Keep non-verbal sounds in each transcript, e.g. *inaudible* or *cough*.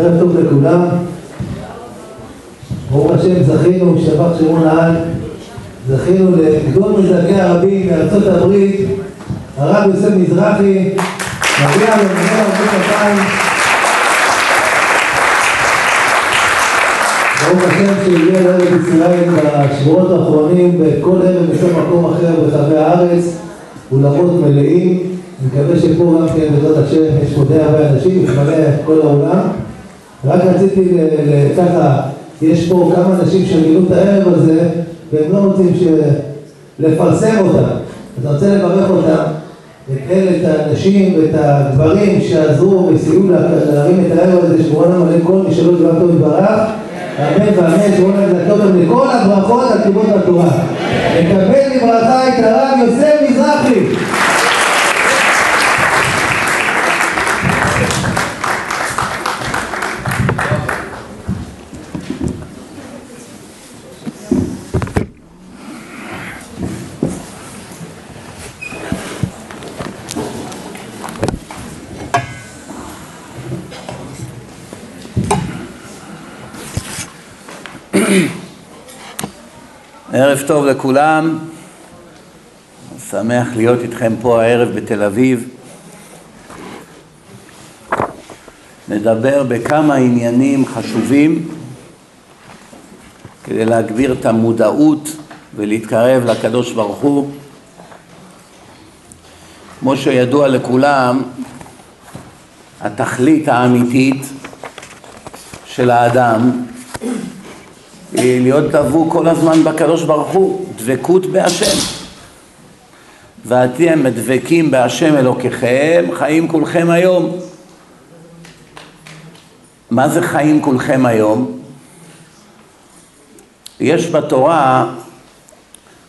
ערב טוב לכולם. ברוך השם זכינו, שבח שמו לעד, זכינו לגדול מזעקי הרבים מארצות הברית, הרב יוסף מזרחי, מגיע לו מגיע כפיים. ברוך השם שהגיע לארץ ישראל בשבועות האחרונים בכל ערב בכל מקום אחר ברחבי הארץ, אולמות מלאים, מקווה שפה גם כן בעזרת השם יש פה די הרבה אנשים, מתמלא כל העולם. רק רציתי ככה, יש פה כמה אנשים שגילו את הערב הזה והם לא רוצים לפרסם אותם. אז אני רוצה לברך אותם, את אלה, את האנשים ואת הגברים שעזרו וסייעו להרים את הערב הזה, לנו עליהם כל מי שלא דבר טוב יתברך. אמן ואמן, שבורא לנו לטוב לכל הברכות על כיבוד התורה. נקבל לברכה את הרב יוסף מזרחי. ערב טוב לכולם, שמח להיות איתכם פה הערב בתל אביב. נדבר בכמה עניינים חשובים כדי להגביר את המודעות ולהתקרב לקדוש ברוך הוא. כמו שידוע לכולם, התכלית האמיתית של האדם להיות דבוק כל הזמן בקדוש ברוך הוא, דבקות בהשם. ואתם דבקים בהשם אלוקיכם, חיים כולכם היום. מה זה חיים כולכם היום? יש בתורה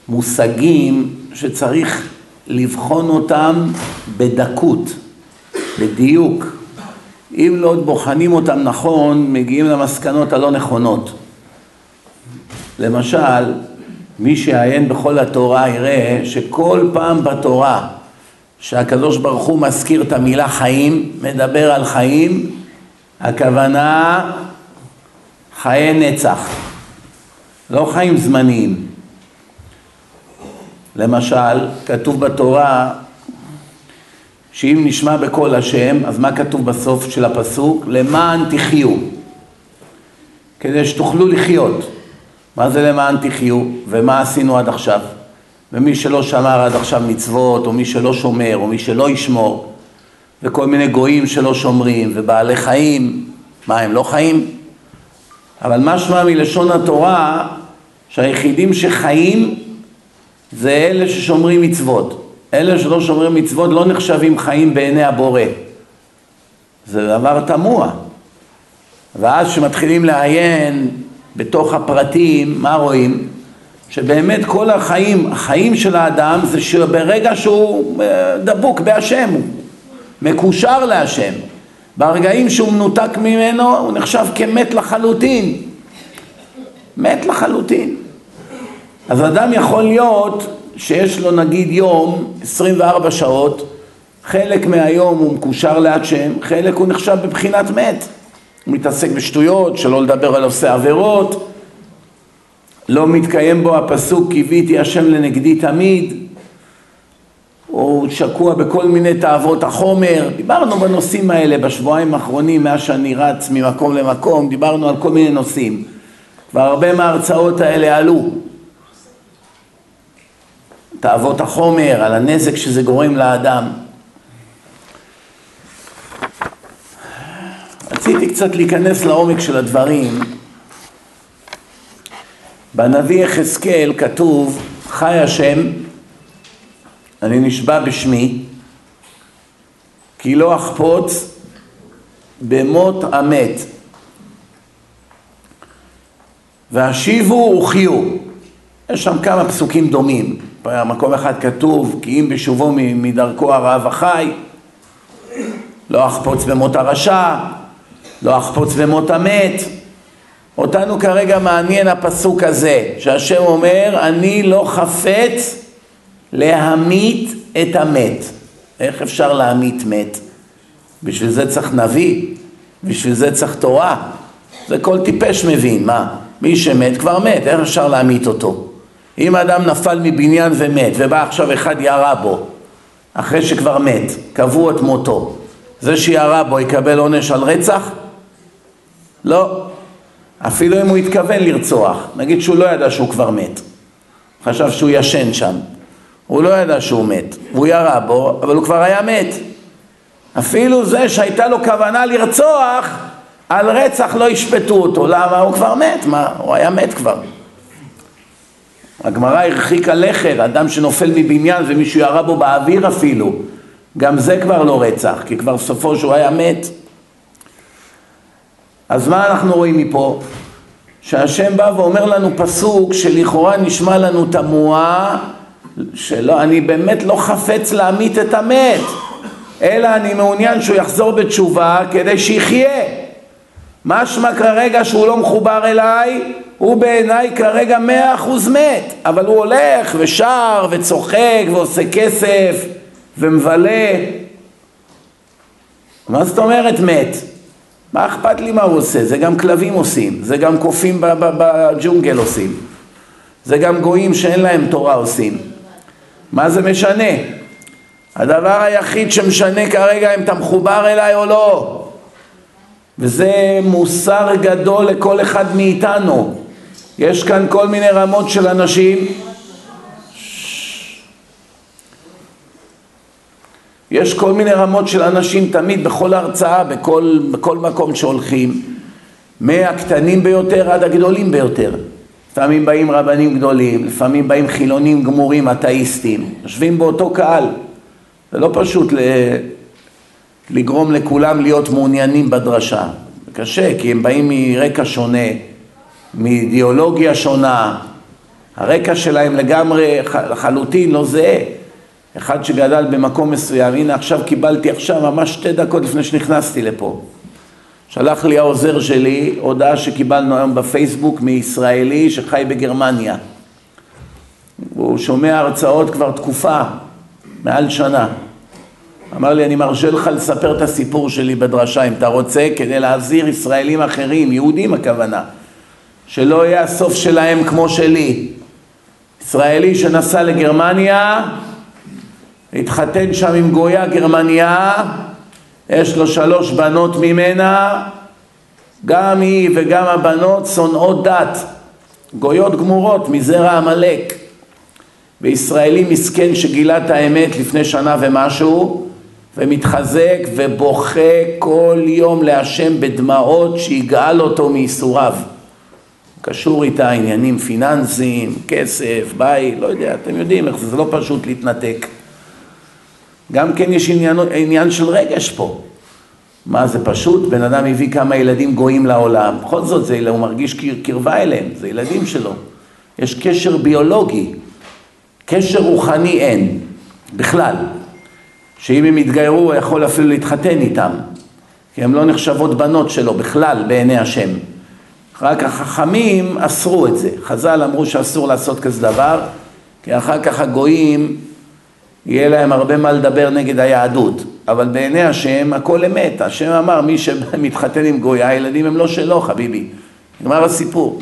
מושגים שצריך לבחון אותם בדקות, בדיוק. אם לא בוחנים אותם נכון, מגיעים למסקנות הלא נכונות. למשל, מי שיעיין בכל התורה יראה שכל פעם בתורה שהקדוש ברוך הוא מזכיר את המילה חיים, מדבר על חיים, הכוונה חיי נצח, לא חיים זמניים. למשל, כתוב בתורה שאם נשמע בקול השם, אז מה כתוב בסוף של הפסוק? למען תחיו, כדי שתוכלו לחיות. מה זה למען תחיו, ומה עשינו עד עכשיו? ומי שלא שמר עד עכשיו מצוות, או מי שלא שומר, או מי שלא ישמור, וכל מיני גויים שלא שומרים, ובעלי חיים, מה הם לא חיים? אבל משמע מלשון התורה שהיחידים שחיים זה אלה ששומרים מצוות. אלה שלא שומרים מצוות לא נחשבים חיים בעיני הבורא. זה דבר תמוה. ואז כשמתחילים לעיין בתוך הפרטים, מה רואים? שבאמת כל החיים, החיים של האדם זה שברגע שהוא אה, דבוק בהשם, הוא מקושר להשם. ברגעים שהוא מנותק ממנו הוא נחשב כמת לחלוטין. מת לחלוטין. אז אדם יכול להיות שיש לו נגיד יום 24 שעות, חלק מהיום הוא מקושר להשם, חלק הוא נחשב בבחינת מת. הוא מתעסק בשטויות, שלא לדבר על עושה עבירות, לא מתקיים בו הפסוק קיוויתי השם לנגדי תמיד, הוא שקוע בכל מיני תאוות החומר, דיברנו בנושאים האלה בשבועיים האחרונים מאז שאני רץ ממקום למקום, דיברנו על כל מיני נושאים, כבר הרבה מההרצאות האלה עלו, תאוות החומר, על הנזק שזה גורם לאדם. רציתי קצת להיכנס לעומק של הדברים. בנביא יחזקאל כתוב, חי השם, אני נשבע בשמי, כי לא אחפוץ במות המת, והשיבו וחיו. יש שם כמה פסוקים דומים. במקום אחד כתוב, כי אם בשובו מדרכו הרעב החי, לא אחפוץ במות הרשע, לא אחפוץ במות המת. אותנו כרגע מעניין הפסוק הזה, שהשם אומר, אני לא חפץ להמית את המת. איך אפשר להמית מת? בשביל זה צריך נביא. בשביל זה צריך תורה. זה כל טיפש מבין, מה? מי שמת כבר מת, איך אפשר להמית אותו? אם אדם נפל מבניין ומת, ובא עכשיו אחד ירה בו, אחרי שכבר מת, קבעו את מותו, זה שירה בו יקבל עונש על רצח? לא. אפילו אם הוא התכוון לרצוח, נגיד שהוא לא ידע שהוא כבר מת, חשב שהוא ישן שם, הוא לא ידע שהוא מת, הוא ירה בו, אבל הוא כבר היה מת. אפילו זה שהייתה לו כוונה לרצוח, על רצח לא ישפטו אותו, למה? הוא כבר מת, מה? הוא היה מת כבר. הגמרא הרחיקה לכת, אדם שנופל מבניין ומישהו ירה בו באוויר אפילו, גם זה כבר לא רצח, כי כבר סופו שהוא היה מת. אז מה אנחנו רואים מפה? שהשם בא ואומר לנו פסוק שלכאורה נשמע לנו תמוה, שלא, אני באמת לא חפץ להמית את המת, אלא אני מעוניין שהוא יחזור בתשובה כדי שיחיה. משמע כרגע שהוא לא מחובר אליי, הוא בעיניי כרגע מאה אחוז מת, אבל הוא הולך ושר וצוחק ועושה כסף ומבלה. מה זאת אומרת מת? מה אכפת לי מה הוא עושה? זה גם כלבים עושים, זה גם קופים בג'ונגל עושים, זה גם גויים שאין להם תורה עושים. מה זה משנה? הדבר היחיד שמשנה כרגע אם אתה מחובר אליי או לא. וזה מוסר גדול לכל אחד מאיתנו. יש כאן כל מיני רמות של אנשים יש כל מיני רמות של אנשים תמיד בכל הרצאה, בכל, בכל מקום שהולכים, מהקטנים ביותר עד הגדולים ביותר. לפעמים באים רבנים גדולים, לפעמים באים חילונים גמורים, אתאיסטים, יושבים באותו קהל. זה לא פשוט ל... לגרום לכולם להיות מעוניינים בדרשה. זה קשה, כי הם באים מרקע שונה, מאידיאולוגיה שונה, הרקע שלהם לגמרי לחלוטין לא זהה. אחד שגדל במקום מסוים, הנה עכשיו קיבלתי עכשיו ממש שתי דקות לפני שנכנסתי לפה. שלח לי העוזר שלי הודעה שקיבלנו היום בפייסבוק מישראלי שחי בגרמניה. הוא שומע הרצאות כבר תקופה, מעל שנה. אמר לי, אני מרשה לך לספר את הסיפור שלי בדרשה אם אתה רוצה, כדי להזהיר ישראלים אחרים, יהודים הכוונה, שלא יהיה הסוף שלהם כמו שלי. ישראלי שנסע לגרמניה, התחתן שם עם גויה גרמניה, יש לו שלוש בנות ממנה, גם היא וגם הבנות שונאות דת, גויות גמורות מזרע עמלק. וישראלי מסכן שגילה את האמת לפני שנה ומשהו, ומתחזק ובוכה כל יום להשם בדמעות שיגאל אותו מייסוריו. קשור איתה עניינים פיננסיים, כסף, בית, לא יודע, אתם יודעים איך זה, זה לא פשוט להתנתק. גם כן יש עניין, עניין של רגש פה. מה זה פשוט? בן אדם הביא כמה ילדים גויים לעולם, בכל זאת זה, הוא מרגיש קרבה אליהם, זה ילדים שלו. יש קשר ביולוגי, קשר רוחני אין, בכלל. שאם הם יתגיירו הוא יכול אפילו להתחתן איתם, כי הן לא נחשבות בנות שלו בכלל בעיני השם. רק החכמים אסרו את זה, חז"ל אמרו שאסור לעשות כזה דבר, כי אחר כך הגויים יהיה להם הרבה מה לדבר נגד היהדות, אבל בעיני השם הכל אמת, השם אמר מי שמתחתן עם גויה, הילדים הם לא שלו חביבי, נגמר הסיפור.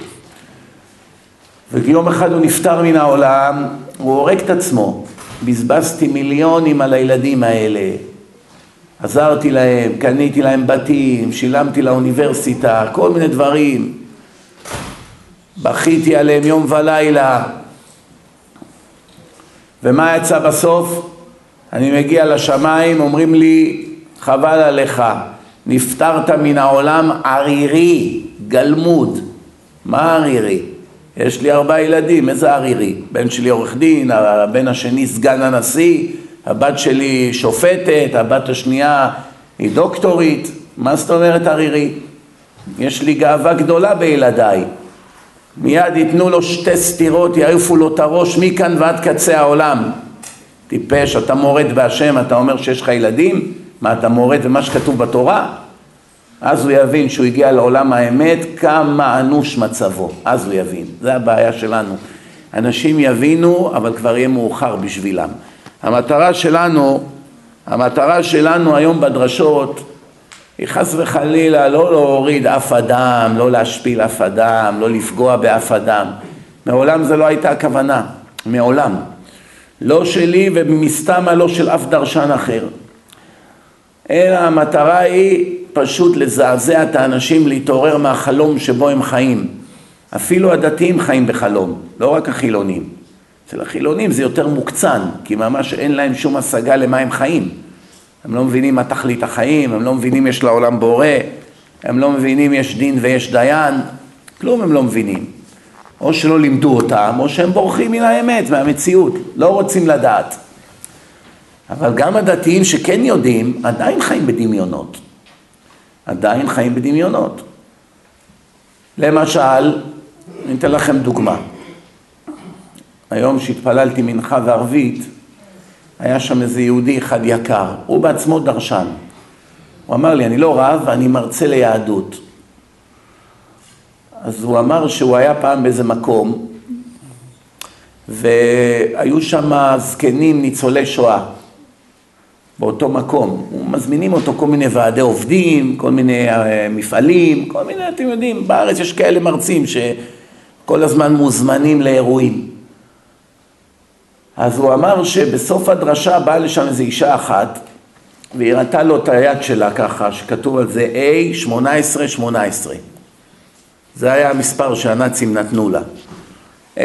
ויום אחד הוא נפטר מן העולם, הוא הורג את עצמו, בזבזתי מיליונים על הילדים האלה, עזרתי להם, קניתי להם בתים, שילמתי לאוניברסיטה, כל מיני דברים, בכיתי עליהם יום ולילה, ומה יצא בסוף? אני מגיע לשמיים, אומרים לי, חבל עליך, נפטרת מן העולם ערירי, גלמוד. מה ערירי? יש לי ארבעה ילדים, איזה ערירי? בן שלי עורך דין, הבן השני סגן הנשיא, הבת שלי שופטת, הבת השנייה היא דוקטורית, מה זאת אומרת ערירי? יש לי גאווה גדולה בילדיי. מיד ייתנו לו שתי סטירות, יעיפו לו את הראש מכאן ועד קצה העולם. טיפש, אתה מורד בהשם, אתה אומר שיש לך ילדים? מה, אתה מורד במה שכתוב בתורה? אז הוא יבין שהוא הגיע לעולם האמת, כמה אנוש מצבו. אז הוא יבין. זה הבעיה שלנו. אנשים יבינו, אבל כבר יהיה מאוחר בשבילם. המטרה שלנו, המטרה שלנו היום בדרשות, חס וחלילה לא להוריד אף אדם, לא להשפיל אף אדם, לא לפגוע באף אדם. מעולם זה לא הייתה הכוונה, מעולם. לא שלי ומסתמה לא של אף דרשן אחר. אלא המטרה היא פשוט לזעזע את האנשים להתעורר מהחלום שבו הם חיים. אפילו הדתיים חיים בחלום, לא רק החילונים. אצל החילונים זה יותר מוקצן, כי ממש אין להם שום השגה למה הם חיים. הם לא מבינים מה תכלית החיים, הם לא מבינים יש לעולם בורא, הם לא מבינים יש דין ויש דיין, כלום הם לא מבינים. או שלא לימדו אותם, או שהם בורחים מן האמת, מהמציאות, לא רוצים לדעת. אבל גם הדתיים שכן יודעים, עדיין חיים בדמיונות. עדיין חיים בדמיונות. למשל, אני אתן לכם דוגמה. היום שהתפללתי מנחה וערבית, היה שם איזה יהודי אחד יקר, הוא בעצמו דרשן. הוא אמר לי, אני לא רב, אני מרצה ליהדות. אז הוא אמר שהוא היה פעם באיזה מקום, והיו שם זקנים ניצולי שואה, באותו מקום. מזמינים אותו כל מיני ועדי עובדים, כל מיני אה, מפעלים, כל מיני, אתם יודעים, בארץ יש כאלה מרצים שכל הזמן מוזמנים לאירועים. אז הוא אמר שבסוף הדרשה באה לשם איזו אישה אחת והיא ראתה לו את היד שלה ככה, שכתוב על זה A1818. זה היה המספר שהנאצים נתנו לה. A1818.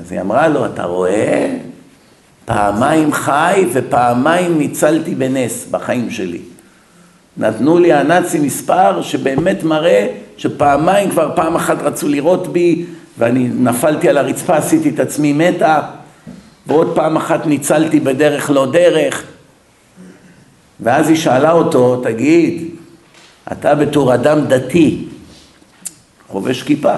אז היא אמרה לו, אתה רואה? פעמיים חי ופעמיים ניצלתי בנס בחיים שלי. נתנו לי הנאצים מספר שבאמת מראה שפעמיים כבר פעם אחת רצו לראות בי ואני נפלתי על הרצפה, עשיתי את עצמי מתה, ועוד פעם אחת ניצלתי בדרך לא דרך. ואז היא שאלה אותו, תגיד, אתה בתור אדם דתי, חובש כיפה,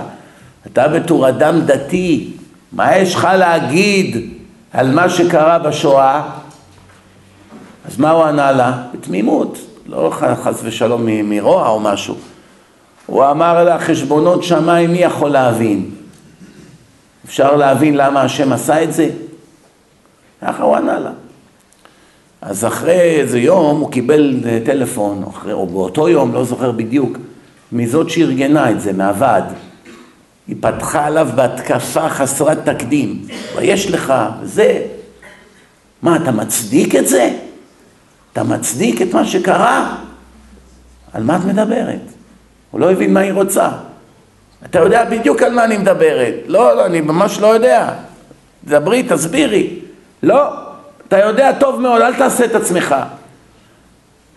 אתה בתור אדם דתי, מה יש לך להגיד על מה שקרה בשואה? אז מה הוא ענה לה? בתמימות, לא חס ושלום מרוע או משהו. הוא אמר לה, חשבונות שמיים מי יכול להבין? אפשר להבין למה השם עשה את זה? ככה הוא ענה לה. אז אחרי איזה יום הוא קיבל טלפון, או, אחרי, או באותו יום, לא זוכר בדיוק, מזאת שארגנה את זה, מהוועד. היא פתחה עליו בהתקפה חסרת תקדים. ויש לך, זה. מה, אתה מצדיק את זה? אתה מצדיק את מה שקרה? על מה את מדברת? הוא לא הבין מה היא רוצה. אתה יודע בדיוק על מה אני מדברת. לא, לא, אני ממש לא יודע. דברי, תסבירי. לא, אתה יודע טוב מאוד, אל תעשה את עצמך.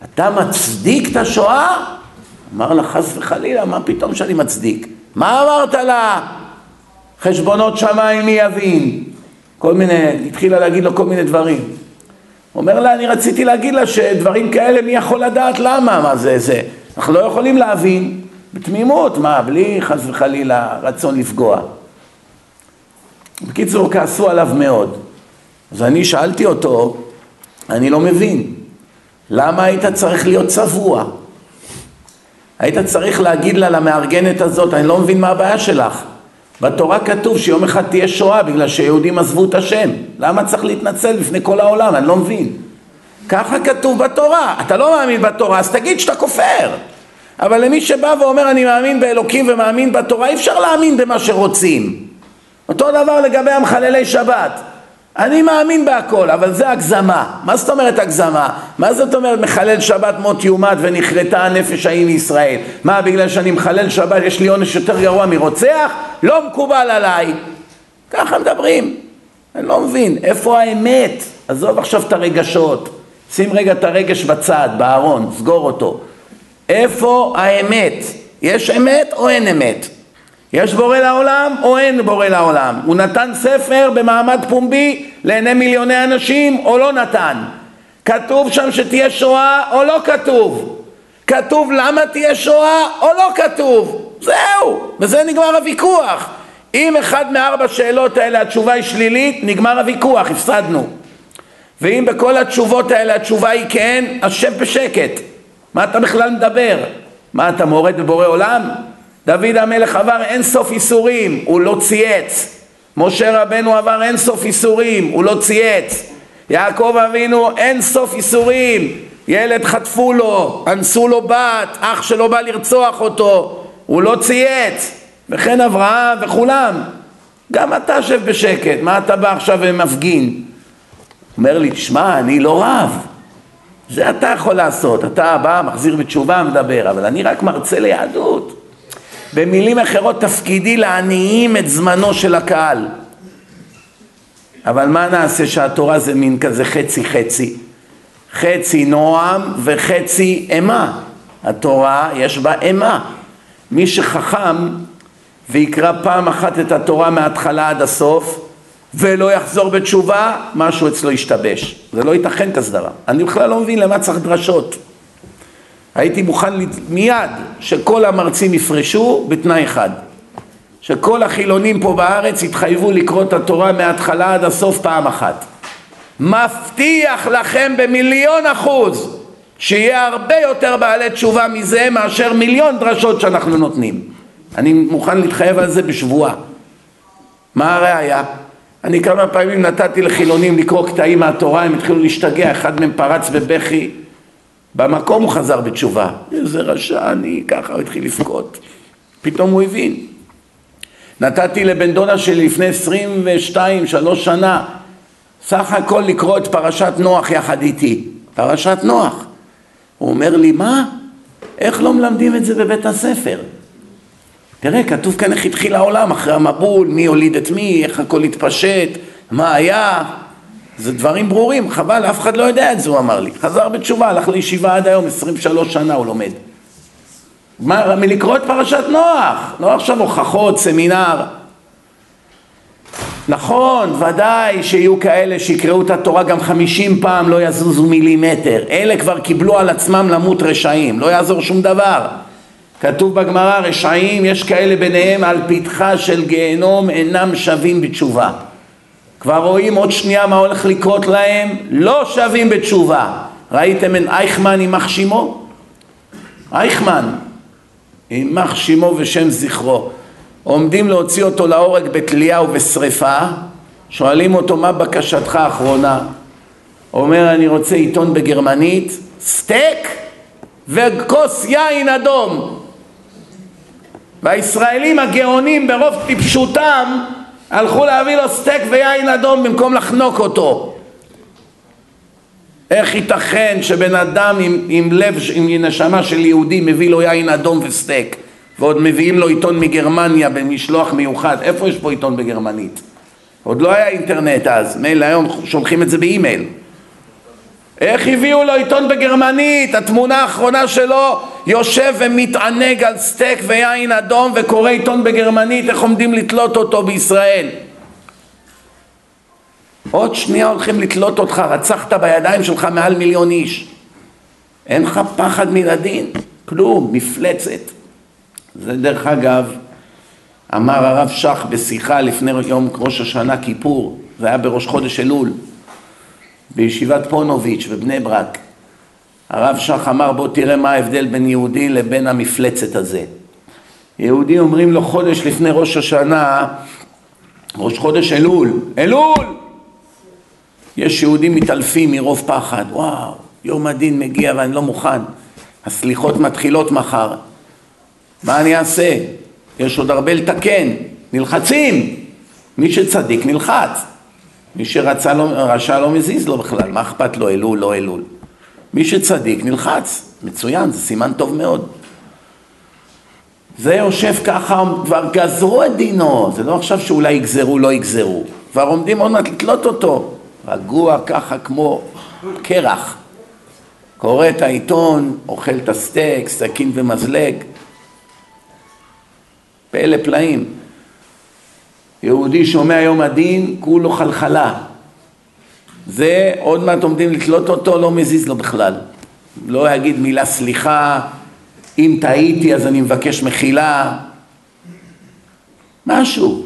אתה מצדיק את השואה? אמר לה, חס וחלילה, מה פתאום שאני מצדיק? מה אמרת לה? חשבונות שמיים מי יבין? כל מיני, התחילה להגיד לו כל מיני דברים. אומר לה, אני רציתי להגיד לה שדברים כאלה, מי יכול לדעת למה? מה זה, זה? אנחנו לא יכולים להבין. בתמימות, מה, בלי חס וחלילה רצון לפגוע. בקיצור, כעסו עליו מאוד. אז אני שאלתי אותו, אני לא מבין, למה היית צריך להיות צבוע? היית צריך להגיד לה, למארגנת הזאת, אני לא מבין מה הבעיה שלך. בתורה כתוב שיום אחד תהיה שואה בגלל שיהודים עזבו את השם. למה צריך להתנצל בפני כל העולם? אני לא מבין. ככה כתוב בתורה. אתה לא מאמין בתורה, אז תגיד שאתה כופר. אבל למי שבא ואומר אני מאמין באלוקים ומאמין בתורה, אי אפשר להאמין במה שרוצים. אותו דבר לגבי המחללי שבת. אני מאמין בהכל, אבל זה הגזמה. מה זאת אומרת הגזמה? מה זאת אומרת מחלל שבת מות יומת ונכרתה הנפש ההיא מישראל? מה, בגלל שאני מחלל שבת יש לי עונש יותר גרוע מרוצח? לא מקובל עליי. ככה מדברים. אני לא מבין, איפה האמת? עזוב עכשיו את הרגשות. שים רגע את הרגש בצד, בארון, סגור אותו. איפה האמת? יש אמת או אין אמת? יש בורא לעולם או אין בורא לעולם? הוא נתן ספר במעמד פומבי לעיני מיליוני אנשים או לא נתן? כתוב שם שתהיה שואה או לא כתוב? כתוב למה תהיה שואה או לא כתוב? זהו, בזה נגמר הוויכוח. אם אחד מארבע שאלות האלה התשובה היא שלילית, נגמר הוויכוח, הפסדנו. ואם בכל התשובות האלה התשובה היא כן, אז שב בשקט. מה אתה בכלל מדבר? מה אתה מורד בבורא עולם? דוד המלך עבר אין סוף איסורים, הוא לא צייץ. משה רבנו עבר אין סוף איסורים, הוא לא צייץ. יעקב אבינו אין סוף איסורים, ילד חטפו לו, אנסו לו בת, אח שלו בא לרצוח אותו, הוא לא צייץ, וכן אברהם וכולם. גם אתה שב בשקט, מה אתה בא עכשיו ומפגין? אומר לי, תשמע, אני לא רב, זה אתה יכול לעשות, אתה בא, מחזיר בתשובה, מדבר, אבל אני רק מרצה ליהדות. במילים אחרות, תפקידי להנעים את זמנו של הקהל. אבל מה נעשה שהתורה זה מין כזה חצי חצי? חצי נועם וחצי אימה. התורה יש בה אימה. מי שחכם ויקרא פעם אחת את התורה מההתחלה עד הסוף ולא יחזור בתשובה, משהו אצלו ישתבש. זה לא ייתכן כסדרה. אני בכלל לא מבין למה צריך דרשות. הייתי מוכן מיד שכל המרצים יפרשו בתנאי אחד. שכל החילונים פה בארץ יתחייבו לקרוא את התורה מההתחלה עד הסוף פעם אחת. מבטיח לכם במיליון אחוז שיהיה הרבה יותר בעלי תשובה מזה מאשר מיליון דרשות שאנחנו נותנים. אני מוכן להתחייב על זה בשבועה. מה הראיה? אני כמה פעמים נתתי לחילונים לקרוא קטעים מהתורה, הם התחילו להשתגע, אחד מהם פרץ בבכי, במקום הוא חזר בתשובה. איזה רשע אני, ככה הוא התחיל לבכות. פתאום הוא הבין. נתתי לבן דודה שלי לפני 22, שלוש שנה, סך הכל לקרוא את פרשת נוח יחד איתי. פרשת נוח. הוא אומר לי, מה? איך לא מלמדים את זה בבית הספר? תראה, כתוב כאן איך התחיל העולם אחרי המבול, מי הוליד את מי, איך הכל התפשט, מה היה, זה דברים ברורים, חבל, אף אחד לא יודע את זה, הוא אמר לי. חזר בתשובה, הלך לישיבה עד היום, 23 שנה הוא לומד. מה, מלקרוא את פרשת נוח, לא עכשיו הוכחות, סמינר. נכון, ודאי שיהיו כאלה שיקראו את התורה גם חמישים פעם לא יזוזו מילימטר. אלה כבר קיבלו על עצמם למות רשעים, לא יעזור שום דבר. כתוב בגמרא, רשעים, יש כאלה ביניהם על פתחה של גיהנום אינם שווים בתשובה. כבר רואים עוד שנייה מה הולך לקרות להם, לא שווים בתשובה. ראיתם את אייכמן יימח שמו? אייכמן, יימח שמו ושם זכרו. עומדים להוציא אותו להורג בתלייה ובשריפה, שואלים אותו מה בקשתך האחרונה? אומר אני רוצה עיתון בגרמנית, סטייק וכוס יין אדום. והישראלים הגאונים ברוב טיפשותם הלכו להביא לו סטייק ויין אדום במקום לחנוק אותו. איך ייתכן שבן אדם עם, עם לב, עם נשמה של יהודי מביא לו יין אדום וסטייק ועוד מביאים לו עיתון מגרמניה במשלוח מיוחד, איפה יש פה עיתון בגרמנית? עוד לא היה אינטרנט אז, מילא היום שולחים את זה באימייל איך הביאו לו עיתון בגרמנית? התמונה האחרונה שלו יושב ומתענג על סטייק ויין אדום וקורא עיתון בגרמנית, איך עומדים לתלות אותו בישראל? עוד שנייה הולכים לתלות אותך, רצחת בידיים שלך מעל מיליון איש. אין לך פחד מן הדין, כלום, מפלצת. זה דרך אגב, אמר הרב שך בשיחה לפני יום ראש השנה כיפור, זה היה בראש חודש אלול. בישיבת פונוביץ' בבני ברק. הרב שך אמר בוא תראה מה ההבדל בין יהודי לבין המפלצת הזה. יהודי אומרים לו חודש לפני ראש השנה, ראש חודש אלול, אלול! יש יהודים מתעלפים מרוב פחד, וואו, יום הדין מגיע ואני לא מוכן, הסליחות מתחילות מחר, מה אני אעשה? יש עוד הרבה לתקן, נלחצים, מי שצדיק נלחץ, מי שרצה לא, רשע לא מזיז לו בכלל, מה אכפת לו אלול לא אלול? מי שצדיק נלחץ, מצוין, זה סימן טוב מאוד. זה יושב ככה, כבר גזרו את דינו, זה לא עכשיו שאולי יגזרו, לא יגזרו. כבר עומדים עוד מעט לתלות אותו, רגוע ככה כמו קרח. קורא את העיתון, אוכל את הסטייק, סכין ומזלג. פלא פלאים. יהודי שומע יום הדין, כולו חלחלה. זה עוד מעט עומדים לתלות אותו, לא מזיז לו בכלל. לא יגיד מילה סליחה, אם טעיתי אז אני מבקש מחילה. משהו.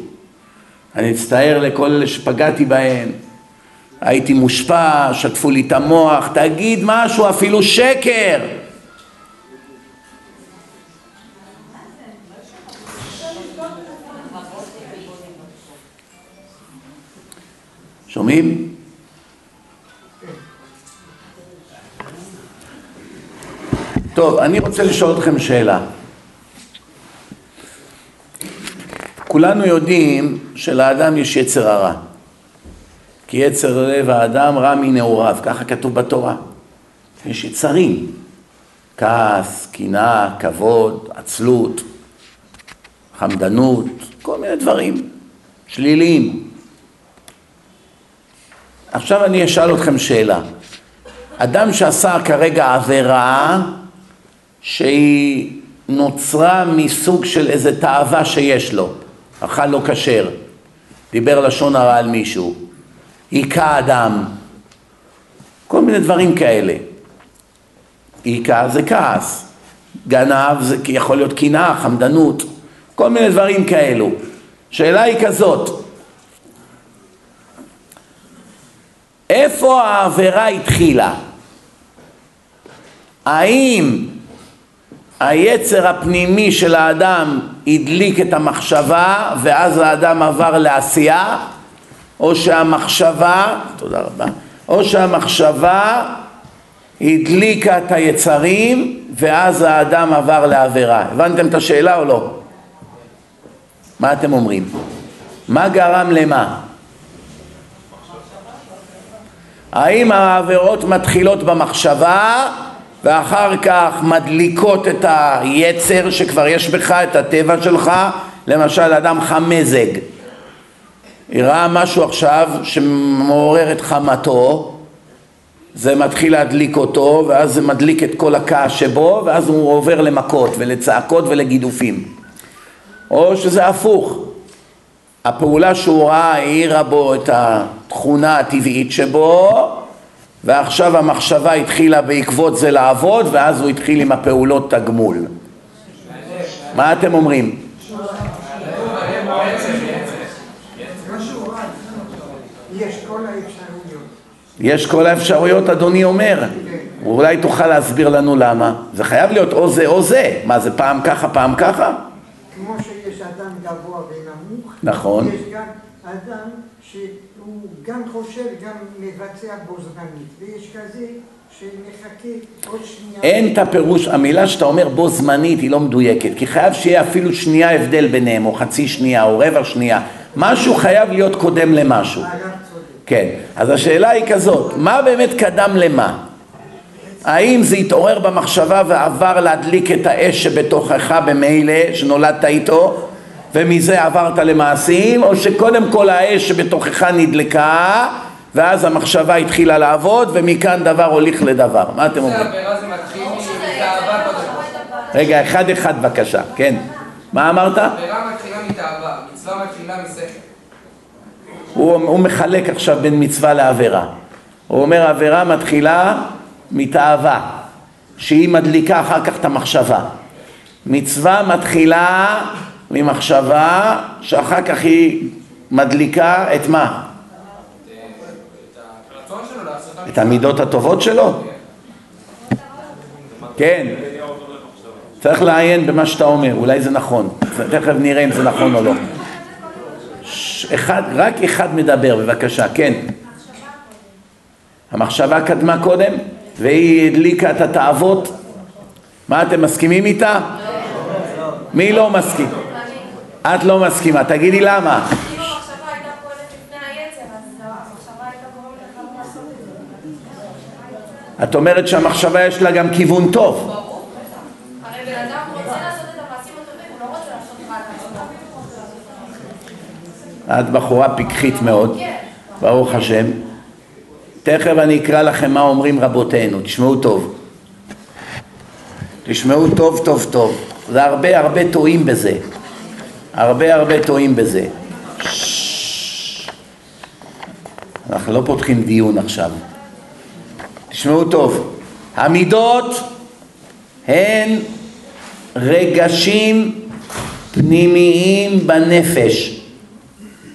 אני מצטער לכל אלה שפגעתי בהם, הייתי מושפע, שטפו לי את המוח, תגיד משהו, אפילו שקר. שומעים? טוב, אני רוצה לשאול אתכם שאלה. כולנו יודעים שלאדם יש יצר הרע. כי יצר לב האדם רע מנעוריו, ככה כתוב בתורה. יש יצרים, כעס, קנאה, כבוד, עצלות, חמדנות, כל מיני דברים שליליים. עכשיו אני אשאל אתכם שאלה. אדם שעשה כרגע עבירה שהיא נוצרה מסוג של איזה תאווה שיש לו, אכל לא כשר, דיבר לשון הרע על מישהו, היכה אדם, כל מיני דברים כאלה. היכה זה כעס, גנב זה יכול להיות קנאה, חמדנות, כל מיני דברים כאלו. שאלה היא כזאת, איפה העבירה התחילה? האם היצר הפנימי של האדם הדליק את המחשבה ואז האדם עבר לעשייה או שהמחשבה, תודה רבה, או שהמחשבה הדליקה את היצרים ואז האדם עבר לעבירה. הבנתם את השאלה או לא? מה אתם אומרים? מה גרם למה? האם העבירות מתחילות במחשבה ואחר כך מדליקות את היצר שכבר יש בך, את הטבע שלך, למשל אדם חם מזג, ראה משהו עכשיו שמעורר את חמתו, זה מתחיל להדליק אותו ואז זה מדליק את כל הכעס שבו ואז הוא עובר למכות ולצעקות ולגידופים. או שזה הפוך הפעולה שהוא ראה העירה בו את התכונה הטבעית שבו ועכשיו המחשבה התחילה בעקבות זה לעבוד ואז הוא התחיל עם הפעולות תגמול. מה אתם אומרים? יש כל האפשרויות, אדוני אומר. אולי תוכל להסביר לנו למה. זה חייב להיות או זה או זה. מה, זה פעם ככה, פעם ככה? כמו שיש אדם גבוה ונמוך, נכון. יש גם אדם שהוא גם חושב, גם מבצע בו זמנית, ויש כזה שמחכה עוד שנייה. אין את הפירוש, המילה שאתה אומר בו זמנית היא לא מדויקת, כי חייב שיהיה אפילו שנייה הבדל ביניהם, או חצי שנייה, או רבע שנייה. משהו חייב להיות קודם למשהו. כן, אז השאלה היא כזאת, מה באמת קדם למה? האם זה התעורר במחשבה ועבר להדליק את האש שבתוכך במילא, שנולדת איתו, ומזה עברת למעשים, או שקודם כל האש שבתוכך נדלקה, ואז המחשבה התחילה לעבוד, ומכאן דבר הוליך לדבר. מה אתם אומרים? רגע, אחד אחד בבקשה, כן. מה אמרת? עבירה מתחילה מתאווה, מצווה מתחילה משכל. הוא, הוא מחלק עכשיו בין מצווה לעבירה. הוא אומר עבירה מתחילה מתאווה, שהיא מדליקה אחר כך את המחשבה. מצווה מתחילה ממחשבה שאחר כך היא מדליקה את מה? את המידות הטובות שלו? כן. צריך לעיין במה שאתה אומר, אולי זה נכון. תכף נראה אם זה נכון או לא. אחד, רק אחד מדבר, בבקשה, כן. המחשבה קדמה קודם, והיא הדליקה את התאוות. מה, אתם מסכימים איתה? מי לא מסכים? את לא מסכימה, תגידי למה. לך לא את אומרת שהמחשבה יש לה גם כיוון טוב. את לא. את בחורה פיקחית מאוד, כן. ברוך השם. תכף אני אקרא לכם מה אומרים רבותינו, תשמעו טוב. תשמעו טוב טוב טוב. זה הרבה הרבה טועים בזה. הרבה הרבה טועים בזה. אנחנו לא פותחים דיון עכשיו. תשמעו טוב. המידות הן רגשים פנימיים בנפש.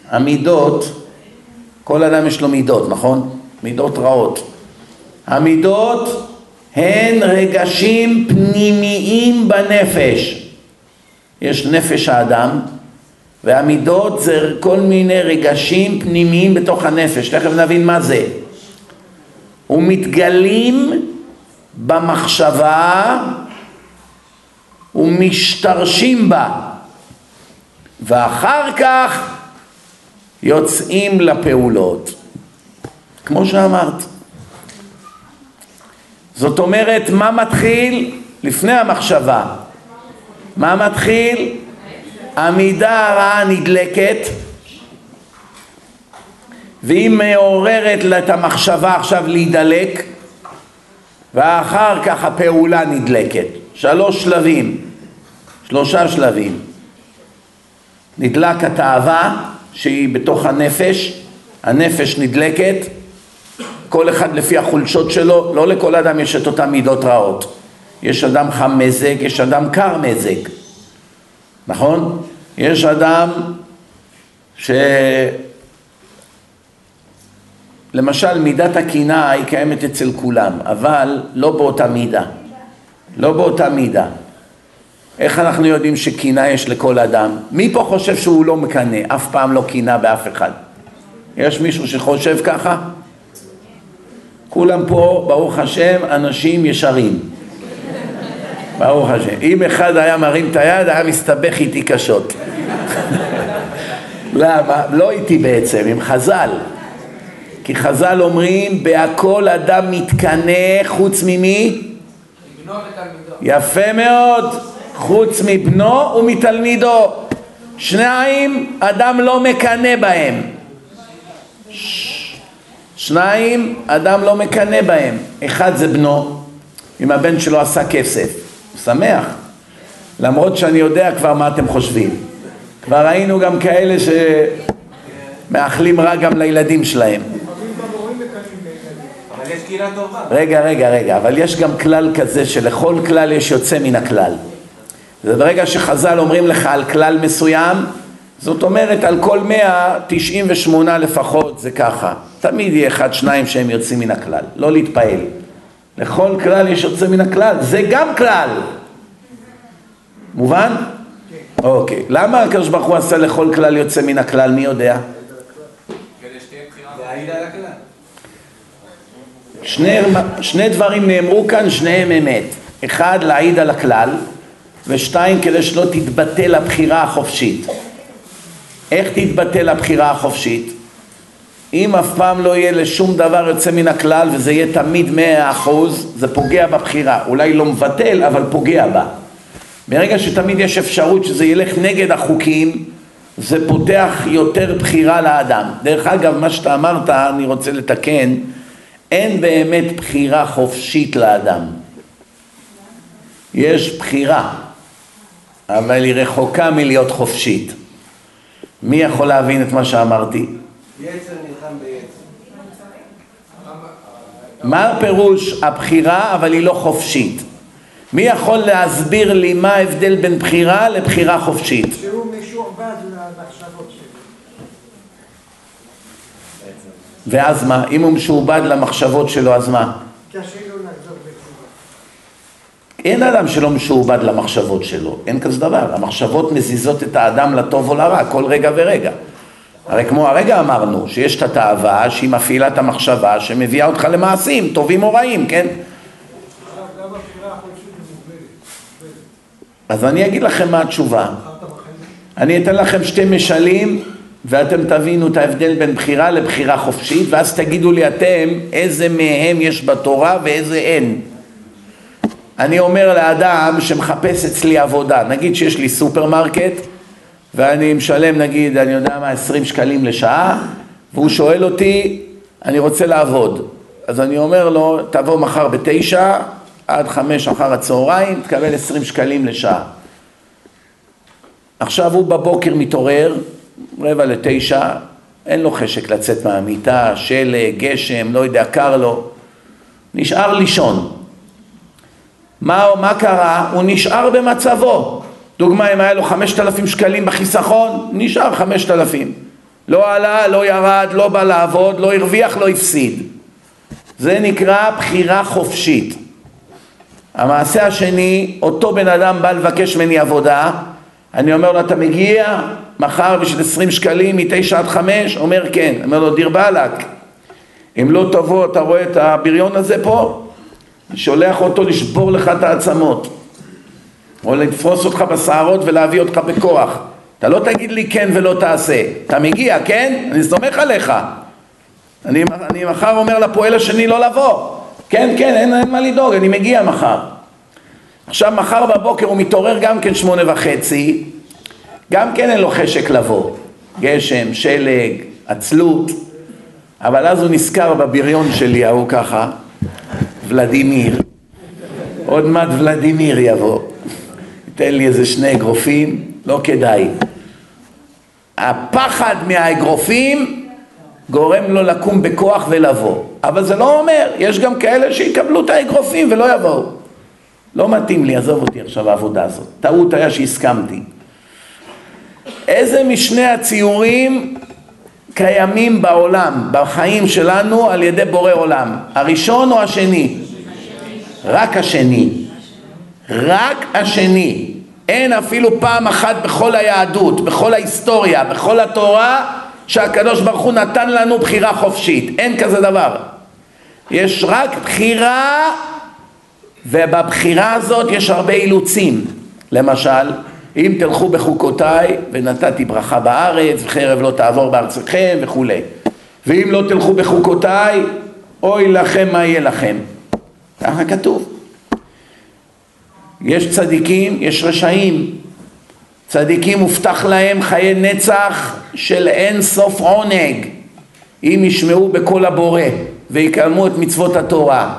המידות, כל אדם יש לו מידות, נכון? מידות רעות. המידות הן רגשים פנימיים בנפש. יש נפש האדם, והמידות זה כל מיני רגשים פנימיים בתוך הנפש. תכף נבין מה זה. ומתגלים במחשבה ומשתרשים בה, ואחר כך יוצאים לפעולות. כמו שאמרת. זאת אומרת, מה מתחיל? לפני המחשבה. מה מתחיל? המידה הרעה נדלקת, והיא מעוררת את המחשבה עכשיו להידלק, ואחר כך הפעולה נדלקת. שלוש שלבים, שלושה שלבים. נדלק התאווה שהיא בתוך הנפש, הנפש נדלקת, כל אחד לפי החולשות שלו, לא לכל אדם יש את אותן מידות רעות. יש אדם חם מזג, יש אדם קר מזג, נכון? יש אדם ש... למשל מידת הקנאה היא קיימת אצל כולם, אבל לא באותה מידה. לא באותה מידה. איך אנחנו יודעים שקנאה יש לכל אדם? מי פה חושב שהוא לא מקנא? אף פעם לא קנאה באף אחד. יש מישהו שחושב ככה? כולם פה, ברוך השם, אנשים ישרים. ברוך השם. אם אחד היה מרים את היד, היה מסתבך איתי קשות. *laughs* למה? לא איתי בעצם, עם חז"ל. כי חז"ל אומרים, בהכל אדם מתקנא חוץ ממי? לבנו ותלמידו. יפה מאוד, חוץ מבנו ומתלמידו. שניים, אדם לא מקנא בהם. שניים, אדם לא מקנא בהם. אחד זה בנו, אם הבן שלו עשה כסף, שמח. למרות שאני יודע כבר מה אתם חושבים. כבר ראינו גם כאלה שמאחלים רע גם לילדים שלהם. רגע, רגע, רגע, אבל יש גם כלל כזה שלכל כלל יש יוצא מן הכלל. זה ברגע שחז"ל אומרים לך על כלל מסוים, זאת אומרת על כל מאה, תשעים ושמונה לפחות זה ככה. תמיד יהיה אחד, שניים שהם יוצאים מן הכלל, לא להתפעל. לכל כלל יש יוצא מן הכלל, זה גם כלל. מובן? אוקיי. למה הקדוש ברוך הוא עשה לכל כלל יוצא מן הכלל, מי יודע? שני, שני דברים נאמרו כאן, שניהם אמת. אחד, להעיד על הכלל, ושתיים, כדי שלא תתבטל הבחירה החופשית. איך תתבטל הבחירה החופשית? אם אף פעם לא יהיה לשום דבר יוצא מן הכלל וזה יהיה תמיד מאה אחוז, זה פוגע בבחירה. אולי לא מבטל, אבל פוגע בה. ברגע שתמיד יש אפשרות שזה ילך נגד החוקים, זה פותח יותר בחירה לאדם. דרך אגב, מה שאתה אמרת, אני רוצה לתקן, אין באמת בחירה חופשית לאדם. יש בחירה, אבל היא רחוקה מלהיות חופשית. מי יכול להבין את מה שאמרתי? יצר נלחם ביצר. מה הפירוש הבחירה אבל היא לא חופשית? מי יכול להסביר לי מה ההבדל בין בחירה לבחירה חופשית? שהוא משועבד למחשבות שלו. ואז מה? אם הוא משועבד למחשבות שלו אז מה? אין אדם שלא משועבד למחשבות שלו, אין כזה דבר. המחשבות מזיזות את האדם לטוב או לרע כל רגע ורגע. הרי כמו הרגע אמרנו, שיש את התאווה שהיא מפעילה את המחשבה שמביאה אותך למעשים, טובים או רעים, כן? אז אני אגיד לכם מה התשובה. אני אתן לכם שתי משלים ואתם תבינו את ההבדל בין בחירה לבחירה חופשית ואז תגידו לי אתם איזה מהם יש בתורה ואיזה אין. אני אומר לאדם שמחפש אצלי עבודה, נגיד שיש לי סופרמרקט ואני משלם נגיד, אני יודע מה, 20 שקלים לשעה והוא שואל אותי, אני רוצה לעבוד. אז אני אומר לו, תבוא מחר בתשע עד חמש אחר הצהריים, תקבל 20 שקלים לשעה. עכשיו הוא בבוקר מתעורר, רבע לתשע, אין לו חשק לצאת מהמיטה, שלג, גשם, לא יודע, קר לו, נשאר לישון. מה, מה קרה? הוא נשאר במצבו. דוגמה, אם היה לו חמשת אלפים שקלים בחיסכון, נשאר חמשת אלפים. לא עלה, לא ירד, לא בא לעבוד, לא הרוויח, לא הפסיד. זה נקרא בחירה חופשית. המעשה השני, אותו בן אדם בא לבקש ממני עבודה, אני אומר לו, אתה מגיע מחר בשביל 20 שקלים מתשע עד חמש? אומר כן. אומר לו, דיר באלק, אם לא תבוא, אתה רואה את הבריון הזה פה? שולח אותו לשבור לך את העצמות. או לתפוס אותך בשערות ולהביא אותך בכוח. אתה לא תגיד לי כן ולא תעשה. אתה מגיע, כן? אני סומך עליך. אני, אני מחר אומר לפועל השני לא לבוא. כן, כן, אין, אין מה לדאוג, אני מגיע מחר. עכשיו מחר בבוקר הוא מתעורר גם כן שמונה וחצי, גם כן אין לו חשק לבוא. גשם, שלג, עצלות, אבל אז הוא נזכר בבריון שלי, ההוא ככה, ולדימיר. עוד מעט ולדימיר יבוא. ייתן לי איזה שני אגרופים, לא כדאי. הפחד מהאגרופים גורם לו לקום בכוח ולבוא. אבל זה לא אומר, יש גם כאלה שיקבלו את האגרופים ולא יבואו. לא מתאים לי, עזוב אותי עכשיו העבודה הזאת. טעות היה שהסכמתי. איזה משני הציורים קיימים בעולם, בחיים שלנו, על ידי בורא עולם? הראשון או השני? רק השני. רק השני. אין אפילו פעם אחת בכל היהדות, בכל ההיסטוריה, בכל התורה, שהקדוש ברוך הוא נתן לנו בחירה חופשית. אין כזה דבר. יש רק בחירה, ובבחירה הזאת יש הרבה אילוצים. למשל, אם תלכו בחוקותיי ונתתי ברכה בארץ וחרב לא תעבור בארצכם וכולי ואם לא תלכו בחוקותיי אוי לכם מה יהיה לכם ככה כתוב יש צדיקים, יש רשעים צדיקים מובטח להם חיי נצח של אין סוף עונג אם ישמעו בקול הבורא ויקיימו את מצוות התורה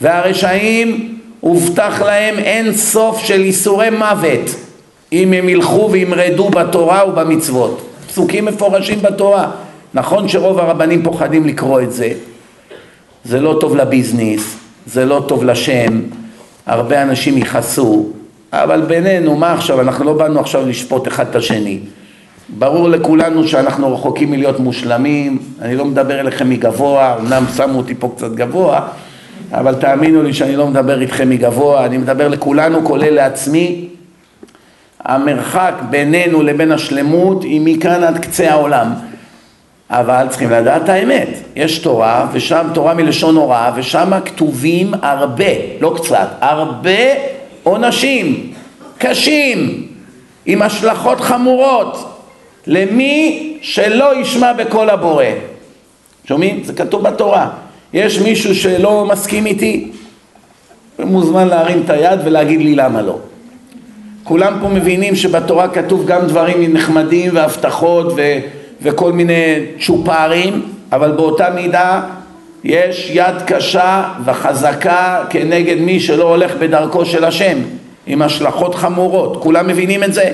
והרשעים הובטח להם אין סוף של איסורי מוות אם הם ילכו וימרדו בתורה ובמצוות. פסוקים מפורשים בתורה. נכון שרוב הרבנים פוחדים לקרוא את זה. זה לא טוב לביזנס, זה לא טוב לשם, הרבה אנשים יכעסו, אבל בינינו, מה עכשיו? אנחנו לא באנו עכשיו לשפוט אחד את השני. ברור לכולנו שאנחנו רחוקים מלהיות מושלמים, אני לא מדבר אליכם מגבוה, אמנם שמו אותי פה קצת גבוה, אבל תאמינו לי שאני לא מדבר איתכם מגבוה, אני מדבר לכולנו, כולל לעצמי, המרחק בינינו לבין השלמות היא מכאן עד קצה העולם. אבל צריכים לדעת את האמת, יש תורה, ושם תורה מלשון הוראה, ושם כתובים הרבה, לא קצת, הרבה עונשים קשים, עם השלכות חמורות, למי שלא ישמע בקול הבורא. שומעים? זה כתוב בתורה. יש מישהו שלא מסכים איתי? מוזמן להרים את היד ולהגיד לי למה לא. כולם פה מבינים שבתורה כתוב גם דברים נחמדים והבטחות ו, וכל מיני צ'ופרים, אבל באותה מידה יש יד קשה וחזקה כנגד מי שלא הולך בדרכו של השם, עם השלכות חמורות. כולם מבינים את זה?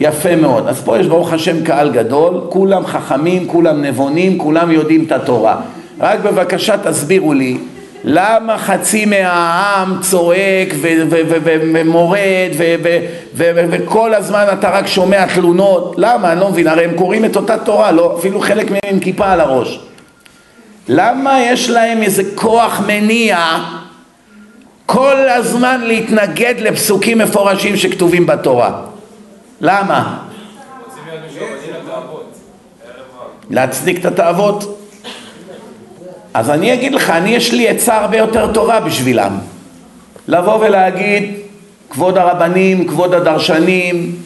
יפה מאוד. אז פה יש ברוך השם קהל גדול, כולם חכמים, כולם נבונים, כולם יודעים את התורה. רק בבקשה תסבירו לי למה חצי מהעם צועק ומורד וכל הזמן אתה רק שומע תלונות? למה? אני לא מבין, הרי הם קוראים את אותה תורה, לא, אפילו חלק מהם עם כיפה על הראש. למה יש להם איזה כוח מניע כל הזמן להתנגד לפסוקים מפורשים שכתובים בתורה? למה? להצדיק את התאוות? אז אני אגיד לך, אני יש לי עצה הרבה יותר טובה בשבילם. לבוא ולהגיד, כבוד הרבנים, כבוד הדרשנים,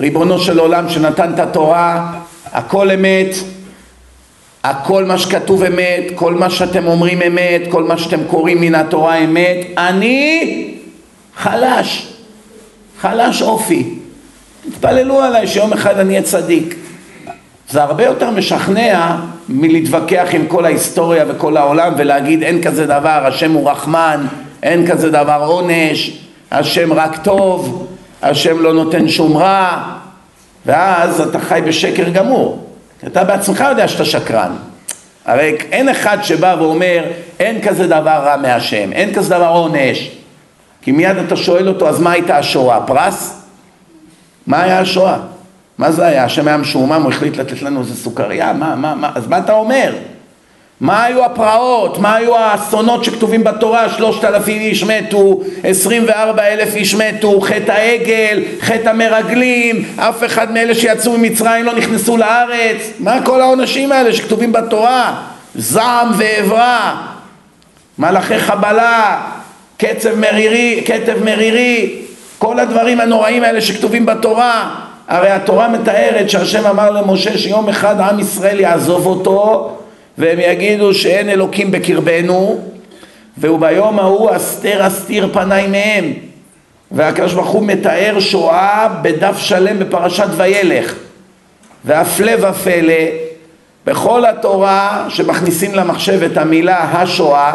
ריבונו של עולם שנתן את התורה, הכל אמת, הכל מה שכתוב אמת, כל מה שאתם אומרים אמת, כל מה שאתם קוראים מן התורה אמת, אני חלש, חלש אופי. תתפללו עליי שיום אחד אני אהיה צדיק. זה הרבה יותר משכנע מלהתווכח עם כל ההיסטוריה וכל העולם ולהגיד אין כזה דבר, השם הוא רחמן, אין כזה דבר עונש, השם רק טוב, השם לא נותן שום רע, ואז אתה חי בשקר גמור. אתה בעצמך יודע שאתה שקרן. הרי אין אחד שבא ואומר אין כזה דבר רע מהשם, אין כזה דבר עונש. כי מיד אתה שואל אותו אז מה הייתה השואה? פרס? מה היה השואה? מה זה היה? השם היה משועמם, הוא החליט לתת לנו איזה סוכריה? מה, מה, מה? אז מה אתה אומר? מה היו הפרעות? מה היו האסונות שכתובים בתורה? שלושת אלפים איש מתו, עשרים וארבע אלף איש מתו, חטא העגל, חטא המרגלים, אף אחד מאלה שיצאו ממצרים לא נכנסו לארץ. מה כל העונשים האלה שכתובים בתורה? זעם ועברה, מלאכי חבלה, קצב מרירי, קטב מרירי, כל הדברים הנוראים האלה שכתובים בתורה, הרי התורה מתארת שהשם אמר למשה שיום אחד עם ישראל יעזוב אותו והם יגידו שאין אלוקים בקרבנו וביום ההוא אסתר אסתיר פניי מהם. והקדוש ברוך הוא מתאר שואה בדף שלם בפרשת וילך. והפלא ופלא בכל התורה שמכניסים למחשב את המילה השואה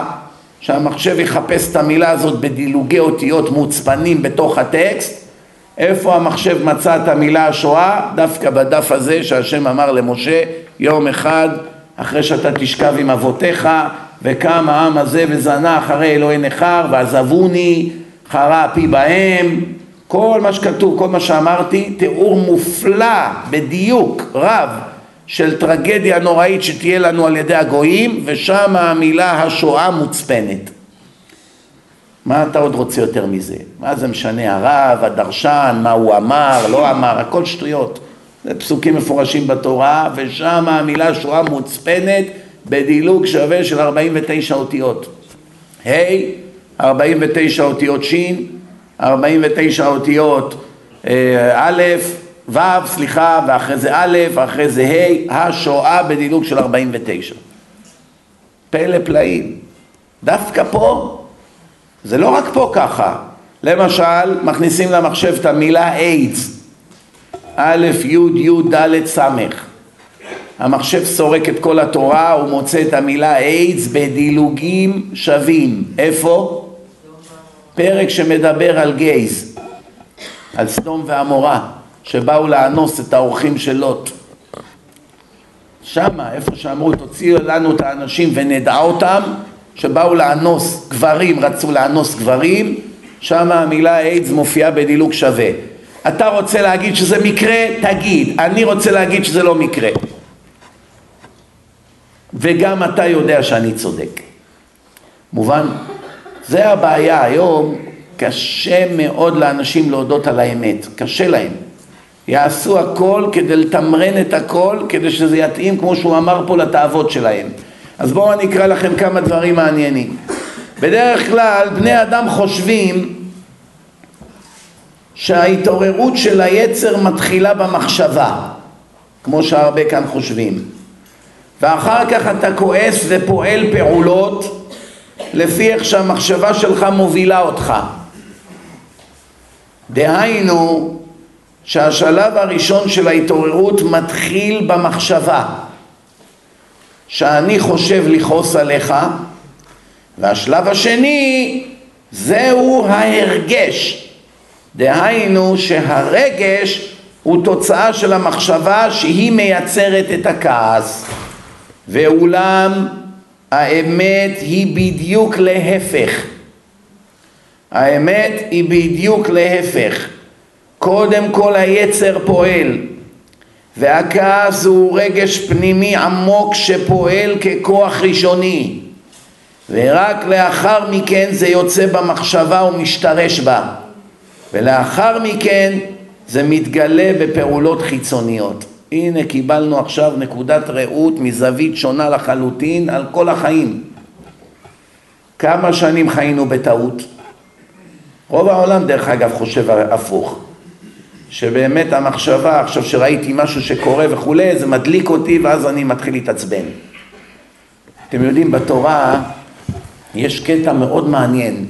שהמחשב יחפש את המילה הזאת בדילוגי אותיות מוצפנים בתוך הטקסט איפה המחשב מצא את המילה השואה? דווקא בדף הזה שהשם אמר למשה יום אחד אחרי שאתה תשכב עם אבותיך וקם העם הזה וזנה אחרי אלוהי נכר ועזבוני חרה פי בהם כל מה שכתוב, כל מה שאמרתי, תיאור מופלא בדיוק רב של טרגדיה נוראית שתהיה לנו על ידי הגויים ושם המילה השואה מוצפנת מה אתה עוד רוצה יותר מזה? מה זה משנה הרב, הדרשן, מה הוא אמר, לא אמר, הכל שטויות. זה פסוקים מפורשים בתורה, ושם המילה שואה מוצפנת בדילוג שווה של 49 אותיות. ה', 49 אותיות ש', 49 אותיות א', ו', סליחה, ואחרי זה א', ואחרי זה ה', השואה בדילוג של 49. פלא פלאים. דווקא פה זה לא רק פה ככה, למשל מכניסים למחשב את המילה איידס, א', י', י', ד', ס', המחשב סורק את כל התורה, הוא מוצא את המילה איידס בדילוגים שווים, איפה? פרק שמדבר על גייז, על סדום ועמורה, שבאו לאנוס את האורחים של לוט. שמה, איפה שאמרו תוציאו לנו את האנשים ונדע אותם, שבאו לאנוס גברים, רצו לאנוס גברים, שם המילה איידס מופיעה בדילוג שווה. אתה רוצה להגיד שזה מקרה? תגיד. אני רוצה להגיד שזה לא מקרה. וגם אתה יודע שאני צודק. מובן? זה הבעיה היום, קשה מאוד לאנשים להודות על האמת, קשה להם. יעשו הכל כדי לתמרן את הכל, כדי שזה יתאים כמו שהוא אמר פה לתאוות שלהם. אז בואו אני אקרא לכם כמה דברים מעניינים. בדרך כלל בני אדם חושבים שההתעוררות של היצר מתחילה במחשבה, כמו שהרבה כאן חושבים. ואחר כך אתה כועס ופועל פעולות לפי איך שהמחשבה שלך מובילה אותך. דהיינו שהשלב הראשון של ההתעוררות מתחיל במחשבה. שאני חושב לכעוס עליך, והשלב השני זהו ההרגש. דהיינו שהרגש הוא תוצאה של המחשבה שהיא מייצרת את הכעס. ואולם האמת היא בדיוק להפך. האמת היא בדיוק להפך. קודם כל היצר פועל, והכעס הוא רגש פנימי עמוק שפועל ככוח ראשוני ורק לאחר מכן זה יוצא במחשבה ומשתרש בה ולאחר מכן זה מתגלה בפעולות חיצוניות. הנה קיבלנו עכשיו נקודת ראות מזווית שונה לחלוטין על כל החיים. כמה שנים חיינו בטעות? רוב העולם דרך אגב חושב הפוך. שבאמת המחשבה, עכשיו שראיתי משהו שקורה וכולי, זה מדליק אותי ואז אני מתחיל להתעצבן. אתם יודעים, בתורה יש קטע מאוד מעניין.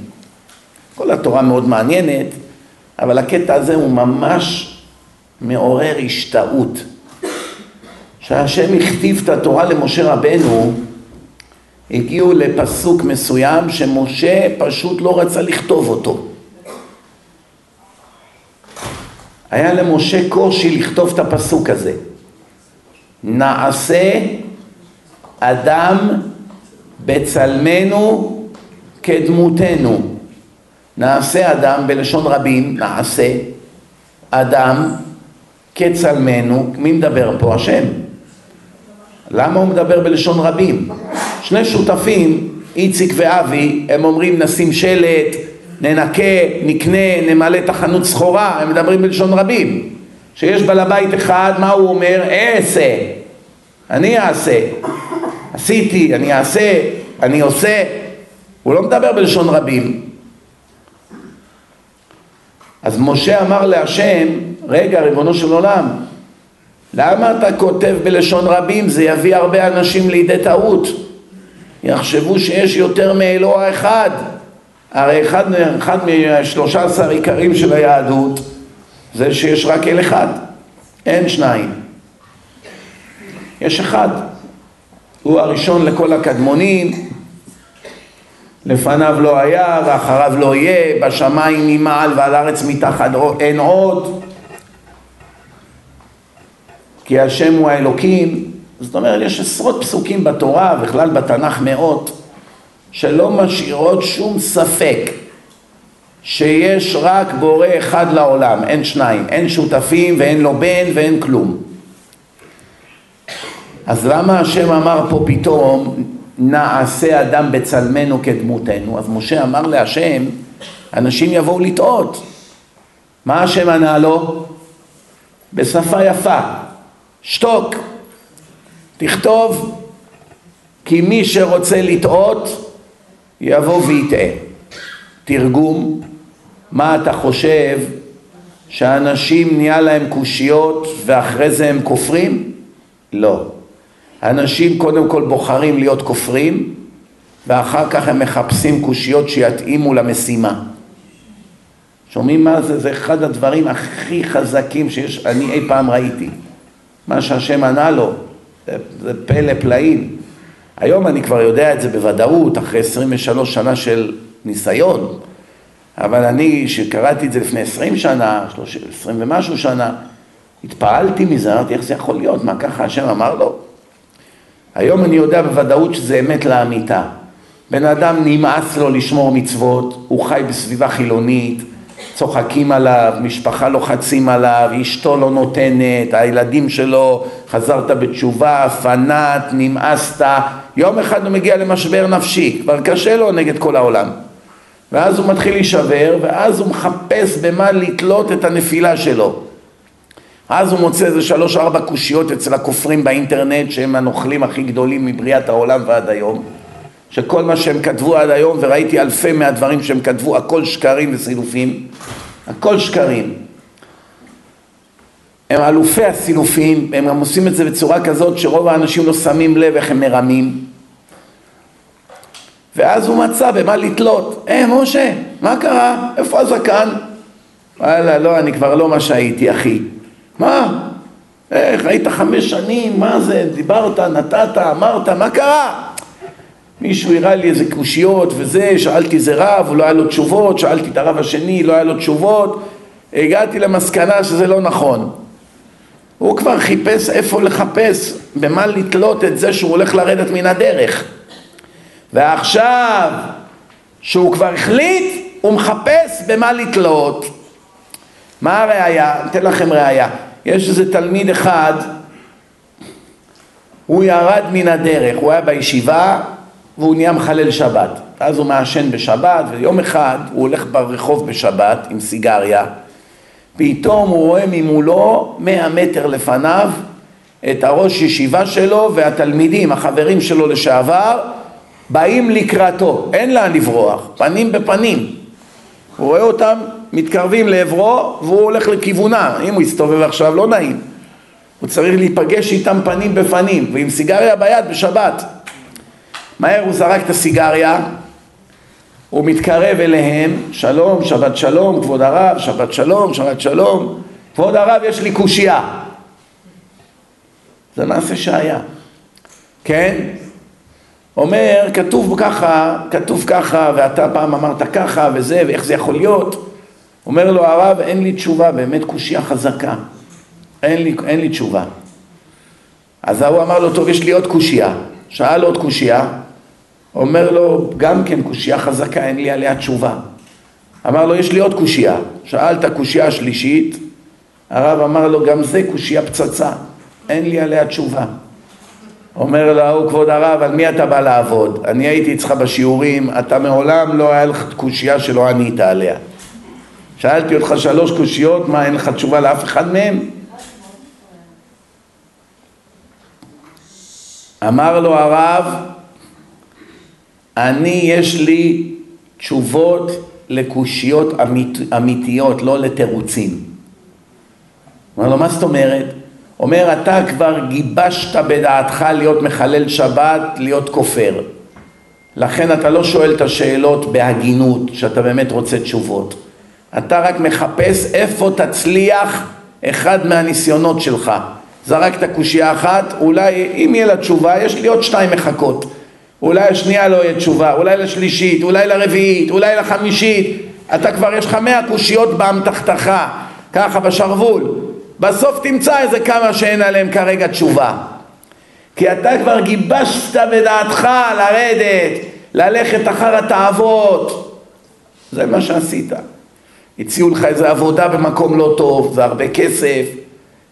כל התורה מאוד מעניינת, אבל הקטע הזה הוא ממש מעורר השתאות. כשהשם הכתיב את התורה למשה רבנו, הגיעו לפסוק מסוים שמשה פשוט לא רצה לכתוב אותו. היה למשה קושי לכתוב את הפסוק הזה. נעשה אדם בצלמנו כדמותנו. נעשה אדם בלשון רבים, נעשה אדם כצלמנו, מי מדבר פה? השם. למה הוא מדבר בלשון רבים? שני שותפים, איציק ואבי, הם אומרים נשים שלט, ננקה, נקנה, נמלא את החנות סחורה, הם מדברים בלשון רבים. שיש בעל הבית אחד, מה הוא אומר? אעשה, אני אעשה, עשיתי, אני אעשה, אני עושה, הוא לא מדבר בלשון רבים. אז משה אמר להשם, רגע, ריבונו של עולם, למה אתה כותב בלשון רבים? זה יביא הרבה אנשים לידי טעות. יחשבו שיש יותר מאלוה אחד. הרי אחד, אחד משלושה עשר עיקרים של היהדות זה שיש רק אל אחד, אין שניים. יש אחד. הוא הראשון לכל הקדמונים, לפניו לא היה ואחריו לא יהיה, בשמיים ממעל ועל הארץ מתחת אין עוד. כי השם הוא האלוקים. זאת אומרת, יש עשרות פסוקים בתורה, בכלל בתנ"ך מאות, שלא משאירות שום ספק שיש רק בורא אחד לעולם, אין שניים, אין שותפים ואין לו בן ואין כלום. אז למה השם אמר פה פתאום נעשה אדם בצלמנו כדמותנו? אז משה אמר להשם, אנשים יבואו לטעות. מה השם ענה לו? בשפה יפה, שתוק, תכתוב כי מי שרוצה לטעות יבוא ויטעה. תרגום, מה אתה חושב שאנשים נהיה להם קושיות ואחרי זה הם כופרים? לא. אנשים קודם כל בוחרים להיות כופרים ואחר כך הם מחפשים קושיות שיתאימו למשימה. שומעים מה זה? זה אחד הדברים הכי חזקים שאני אי פעם ראיתי. מה שהשם ענה לו, זה, זה פלא פלאים. היום אני כבר יודע את זה בוודאות, אחרי 23 שנה של ניסיון, אבל אני, שקראתי את זה לפני 20 שנה, 20 ומשהו שנה, התפעלתי מזה, אמרתי איך זה יכול להיות, מה ככה השם אמר לו? היום אני יודע בוודאות שזה אמת לאמיתה. בן אדם נמאס לו לשמור מצוות, הוא חי בסביבה חילונית, צוחקים עליו, משפחה לוחצים עליו, אשתו לא נותנת, הילדים שלו, חזרת בתשובה, פנאט, נמאסת, יום אחד הוא מגיע למשבר נפשי, כבר קשה לו נגד כל העולם. ואז הוא מתחיל להישבר, ואז הוא מחפש במה לתלות את הנפילה שלו. אז הוא מוצא איזה שלוש ארבע קושיות אצל הכופרים באינטרנט שהם הנוכלים הכי גדולים מבריאת העולם ועד היום שכל מה שהם כתבו עד היום וראיתי אלפי מהדברים שהם כתבו הכל שקרים וסילופים הכל שקרים הם אלופי הסילופים הם גם עושים את זה בצורה כזאת שרוב האנשים לא שמים לב איך הם מרמים. ואז הוא מצא במה לתלות. אה משה מה קרה? איפה הזקן? וואלה לא אני כבר לא מה שהייתי אחי. מה? איך, היית חמש שנים, מה זה, דיברת, נתת, אמרת, מה קרה? מישהו הראה לי איזה קושיות וזה, שאלתי איזה רב, לא היה לו תשובות, שאלתי את הרב השני, לא היה לו תשובות, הגעתי למסקנה שזה לא נכון. הוא כבר חיפש איפה לחפש, במה לתלות את זה שהוא הולך לרדת מן הדרך. ועכשיו, שהוא כבר החליט, הוא מחפש במה לתלות. מה הראייה? אתן לכם ראייה. יש איזה תלמיד אחד, הוא ירד מן הדרך, הוא היה בישיבה והוא נהיה מחלל שבת. אז הוא מעשן בשבת, ויום אחד הוא הולך ברחוב בשבת עם סיגריה, פתאום הוא רואה ממולו, מאה מטר לפניו, את הראש ישיבה שלו והתלמידים, החברים שלו לשעבר, באים לקראתו, אין לאן לברוח, פנים בפנים. הוא רואה אותם מתקרבים לעברו והוא הולך לכיוונה, אם הוא יסתובב עכשיו לא נעים. הוא צריך להיפגש איתם פנים בפנים, ועם סיגריה ביד בשבת. מהר הוא זרק את הסיגריה, הוא מתקרב אליהם, שלום, שבת שלום, כבוד הרב, שבת שלום, שבת שלום, כבוד הרב יש לי קושייה. זה מעשה שהיה, כן? אומר, כתוב ככה, כתוב ככה, ואתה פעם אמרת ככה, וזה, ואיך זה יכול להיות? אומר לו הרב, אין לי תשובה, באמת קושייה חזקה. אין לי, אין לי תשובה. אז ההוא אמר לו, טוב, יש לי עוד קושייה. שאל עוד קושייה, אומר לו, גם כן קושייה חזקה, אין לי עליה תשובה. אמר לו, יש לי עוד קושייה. שאל את הקושייה השלישית, הרב אמר לו, גם זה קושייה פצצה, אין לי עליה תשובה. אומר לו, ההוא, כבוד הרב, על מי אתה בא לעבוד? אני הייתי אצלך בשיעורים, אתה מעולם לא היה לך קושייה שלא ענית עליה. שאלתי אותך שלוש קושיות, מה, אין לך תשובה לאף אחד מהם? אמר לו הרב, אני יש לי תשובות לקושיות אמית, אמיתיות, לא לתירוצים. אומר לו, מה זאת אומרת? אומר, אתה כבר גיבשת בדעתך להיות מחלל שבת, להיות כופר. לכן אתה לא שואל את השאלות בהגינות, שאתה באמת רוצה תשובות. אתה רק מחפש איפה תצליח אחד מהניסיונות שלך. זרקת קושייה אחת, אולי אם יהיה לה תשובה, יש לי עוד שתיים מחכות. אולי השנייה לא יהיה תשובה, אולי לשלישית, אולי לרביעית, אולי לחמישית. אתה כבר יש לך מאה קושיות באמתחתך, ככה בשרוול. בסוף תמצא איזה כמה שאין עליהם כרגע תשובה. כי אתה כבר גיבשת בדעתך לרדת, ללכת אחר התאוות. זה מה שעשית. הציעו לך איזה עבודה במקום לא טוב, זה הרבה כסף,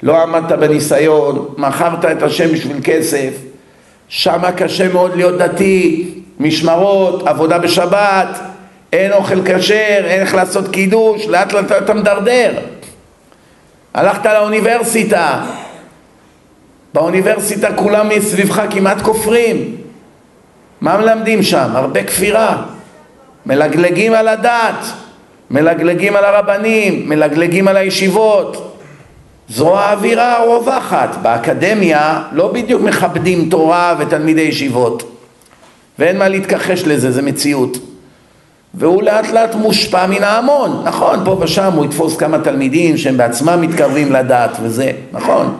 לא עמדת בניסיון, מכרת את השם בשביל כסף, שמה קשה מאוד להיות דתי, משמרות, עבודה בשבת, אין אוכל כשר, אין איך לעשות קידוש, לאט לאט אתה מדרדר. הלכת לאוניברסיטה, באוניברסיטה כולם מסביבך כמעט כופרים. מה מלמדים שם? הרבה כפירה. מלגלגים על הדת, מלגלגים על הרבנים, מלגלגים על הישיבות. זו האווירה הרווחת. באקדמיה לא בדיוק מכבדים תורה ותלמידי ישיבות. ואין מה להתכחש לזה, זה מציאות. והוא לאט לאט מושפע מן ההמון. נכון, פה ושם הוא יתפוס כמה תלמידים שהם בעצמם מתקרבים לדת וזה, נכון.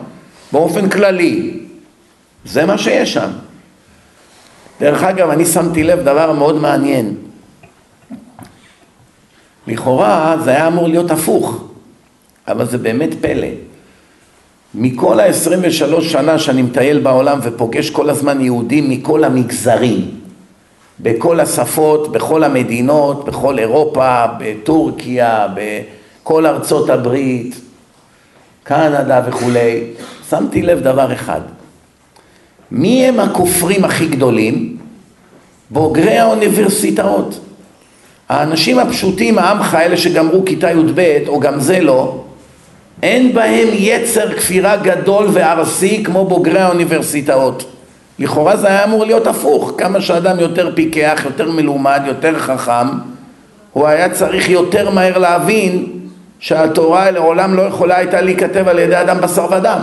באופן כללי. זה מה שיש שם. דרך אגב, אני שמתי לב דבר מאוד מעניין. לכאורה זה היה אמור להיות הפוך, אבל זה באמת פלא. מכל ה-23 שנה שאני מטייל בעולם ופוגש כל הזמן יהודים מכל המגזרים, בכל השפות, בכל המדינות, בכל אירופה, בטורקיה, בכל ארצות הברית, קנדה וכולי, שמתי לב דבר אחד. מי הם הכופרים הכי גדולים? בוגרי האוניברסיטאות. האנשים הפשוטים, העמך, אלה שגמרו כיתה י"ב, או גם זה לא, אין בהם יצר כפירה גדול וארסי כמו בוגרי האוניברסיטאות. לכאורה זה היה אמור להיות הפוך, כמה שאדם יותר פיקח, יותר מלומד, יותר חכם, הוא היה צריך יותר מהר להבין שהתורה לעולם לא יכולה הייתה להיכתב על ידי אדם בשר ודם.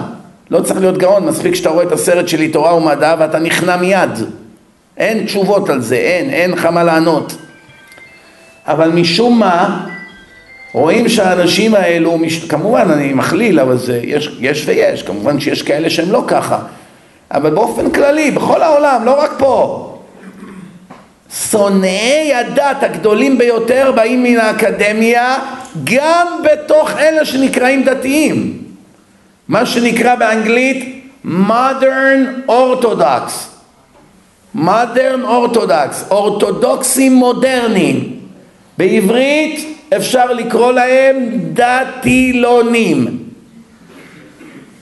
לא צריך להיות גאון, מספיק שאתה רואה את הסרט שלי תורה ומדע ואתה נכנע מיד. אין תשובות על זה, אין, אין לך מה לענות. אבל משום מה, רואים שהאנשים האלו. כמובן אני מכליל, אבל זה, יש, יש ויש, כמובן שיש כאלה שהם לא ככה, אבל באופן כללי, בכל העולם, לא רק פה. שונאי הדת הגדולים ביותר באים מן האקדמיה, גם בתוך אלה שנקראים דתיים. מה שנקרא באנגלית modern orthodox. modern orthodox, אורתודוקסים מודרניים. בעברית אפשר לקרוא להם דתילונים.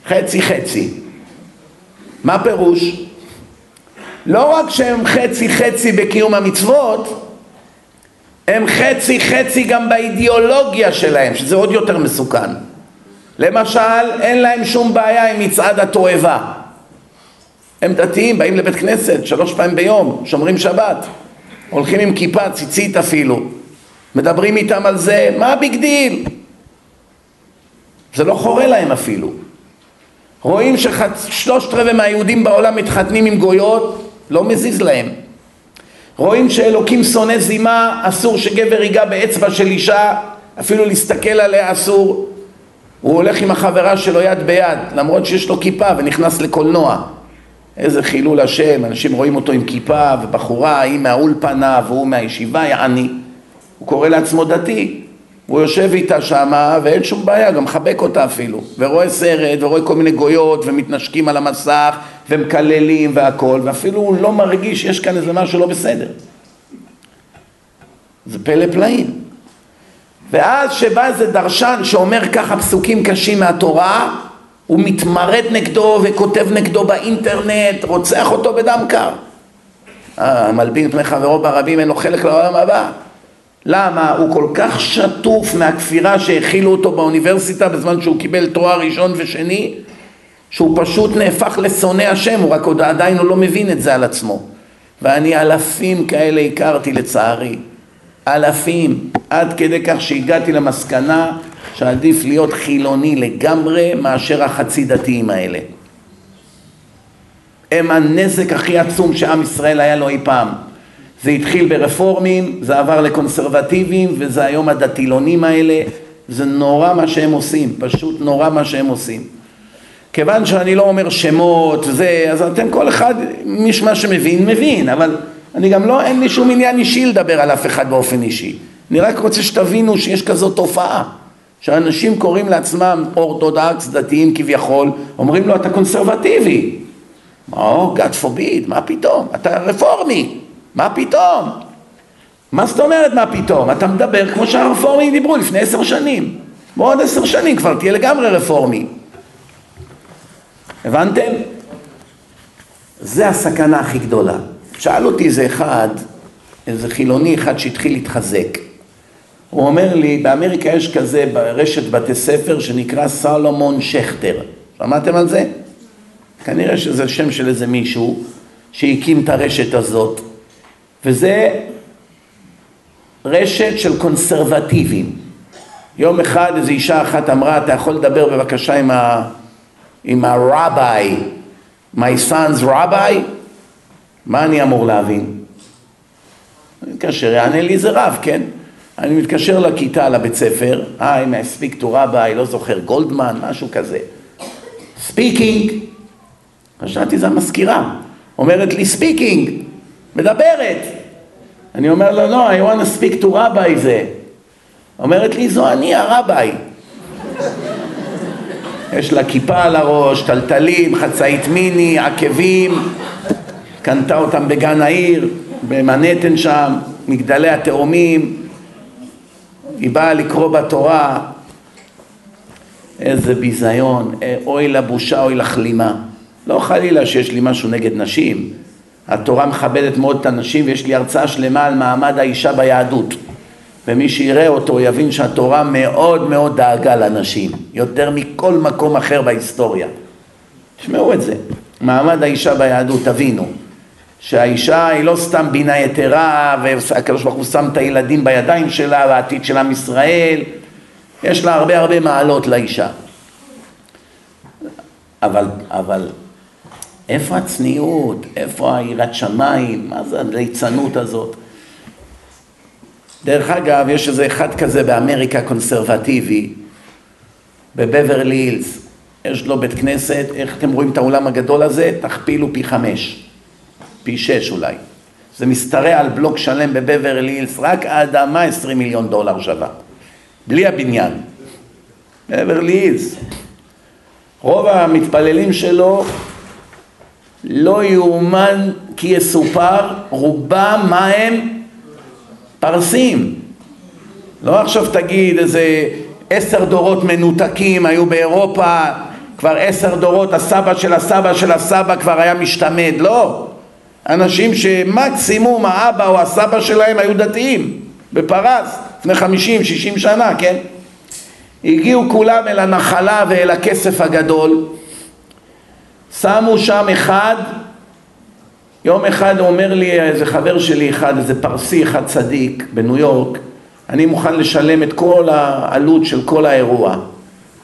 חצי חצי. מה פירוש? לא רק שהם חצי חצי בקיום המצוות, הם חצי חצי גם באידיאולוגיה שלהם, שזה עוד יותר מסוכן. למשל, אין להם שום בעיה עם מצעד התועבה. הם דתיים, באים לבית כנסת שלוש פעמים ביום, שומרים שבת, הולכים עם כיפה, ציצית אפילו, מדברים איתם על זה, מה ה big deal? זה לא חורה להם אפילו. רואים ששלושת רבעי מהיהודים בעולם מתחתנים עם גויות, לא מזיז להם. רואים שאלוקים שונא זימה, אסור שגבר ייגע באצבע של אישה, אפילו להסתכל עליה אסור. הוא הולך עם החברה שלו יד ביד, למרות שיש לו כיפה ונכנס לקולנוע. איזה חילול השם, אנשים רואים אותו עם כיפה ובחורה, היא מהאולפנה והוא מהישיבה, יעני. הוא קורא לעצמו דתי. הוא יושב איתה שמה ואין שום בעיה, גם מחבק אותה אפילו. ורואה סרט ורואה כל מיני גויות ומתנשקים על המסך ומקללים והכל, ואפילו הוא לא מרגיש שיש כאן איזה משהו לא בסדר. זה פלא פלאים. ואז שבא איזה דרשן שאומר ככה פסוקים קשים מהתורה, הוא מתמרד נגדו וכותב נגדו באינטרנט, רוצח אותו בדם קר. אה, מלבין פני חברו ברבים, אין לו חלק לעולם הבא. למה? הוא כל כך שטוף מהכפירה שהכילו אותו באוניברסיטה בזמן שהוא קיבל תואר ראשון ושני, שהוא פשוט נהפך לשונא השם, הוא רק עוד עדיין הוא לא מבין את זה על עצמו. ואני אלפים כאלה הכרתי לצערי. אלפים, עד כדי כך שהגעתי למסקנה שעדיף להיות חילוני לגמרי מאשר החצי דתיים האלה. הם הנזק הכי עצום שעם ישראל היה לו אי פעם. זה התחיל ברפורמים, זה עבר לקונסרבטיבים, וזה היום הדתילונים האלה. זה נורא מה שהם עושים, פשוט נורא מה שהם עושים. כיוון שאני לא אומר שמות, זה, אז אתם כל אחד, מי מה שמבין, מבין, אבל אני גם לא, אין לי שום עניין אישי לדבר על אף אחד באופן אישי. אני רק רוצה שתבינו שיש כזאת תופעה, שאנשים קוראים לעצמם אורתודקס, דתיים כביכול, אומרים לו אתה קונסרבטיבי. או, oh, God forbid, מה פתאום? אתה רפורמי, מה פתאום? מה זאת אומרת מה פתאום? אתה מדבר כמו שהרפורמים דיברו לפני עשר שנים. בעוד עשר שנים כבר תהיה לגמרי רפורמי. הבנתם? זה הסכנה הכי גדולה. שאל אותי איזה אחד, איזה חילוני אחד שהתחיל להתחזק. הוא אומר לי, באמריקה יש כזה ברשת בתי ספר שנקרא סלומון שכטר. שמעתם על זה? כנראה שזה שם של איזה מישהו שהקים את הרשת הזאת. וזה רשת של קונסרבטיבים. יום אחד איזו אישה אחת אמרה, אתה יכול לדבר בבקשה עם, ה... עם הרביי, my son's rabbi? מה אני אמור להבין? אני מתקשר, יענה לי איזה רב, כן? אני מתקשר לכיתה, לבית ספר, היי, I speak to rabbi, לא זוכר, גולדמן, משהו כזה. speaking. חשבתי, זה המזכירה. אומרת לי, speaking, מדברת. אני אומר לו, לא, I want to speak to rabbi זה. אומרת לי, זו אני הרביי. יש לה כיפה על הראש, טלטלים, חצאית מיני, עקבים, קנתה אותם בגן העיר, במנהטן שם, מגדלי התאומים, היא באה לקרוא בתורה, איזה ביזיון, אוי לבושה, אוי לכלימה. לא חלילה שיש לי משהו נגד נשים, התורה מכבדת מאוד את הנשים ויש לי הרצאה שלמה על מעמד האישה ביהדות. ומי שיראה אותו יבין שהתורה מאוד מאוד דאגה לנשים יותר מכל מקום אחר בהיסטוריה. תשמעו את זה. מעמד האישה ביהדות, תבינו שהאישה היא לא סתם בינה יתרה והקדוש ברוך הוא שם את הילדים בידיים שלה והעתיד של עם ישראל. יש לה הרבה הרבה מעלות לאישה. אבל, אבל איפה הצניעות? איפה היראת שמיים? מה זה הליצנות הזאת? דרך אגב, יש איזה אחד כזה באמריקה קונסרבטיבי, בבברלי הילס, יש לו בית כנסת, איך אתם רואים את האולם הגדול הזה? תכפילו פי חמש, פי שש אולי. זה משתרע על בלוק שלם בבברלי הילס, רק האדמה עשרים מיליון דולר שווה, בלי הבניין. בברלי הילס. רוב המתפללים שלו לא יאומן כי יסופר, רובם מה הם? פרסים. לא עכשיו תגיד איזה עשר דורות מנותקים היו באירופה, כבר עשר דורות הסבא של הסבא של הסבא כבר היה משתמד, לא. אנשים שמקסימום האבא או הסבא שלהם היו דתיים, בפרס, לפני חמישים, שישים שנה, כן? הגיעו כולם אל הנחלה ואל הכסף הגדול, שמו שם אחד, יום אחד אומר לי איזה חבר שלי אחד, איזה פרסי אחד צדיק בניו יורק, אני מוכן לשלם את כל העלות של כל האירוע,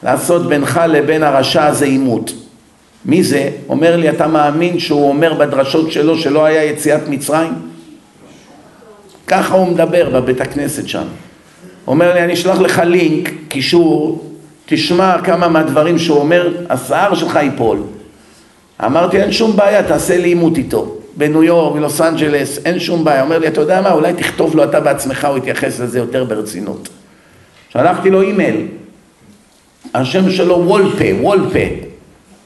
לעשות בינך לבין הרשע הזה עימות. מי זה? אומר לי, אתה מאמין שהוא אומר בדרשות שלו שלא היה יציאת מצרים? ככה הוא מדבר בבית הכנסת שם. אומר לי, אני אשלח לך לינק, קישור, תשמע כמה מהדברים שהוא אומר, השיער שלך ייפול. אמרתי, אין שום בעיה, תעשה לי עימות איתו. בניו יורק, בלוס אנג'לס, אין שום בעיה. אומר לי, אתה יודע מה, אולי תכתוב לו אתה בעצמך, הוא יתייחס לזה יותר ברצינות. שלחתי לו אימייל, השם שלו וולפה, וולפה,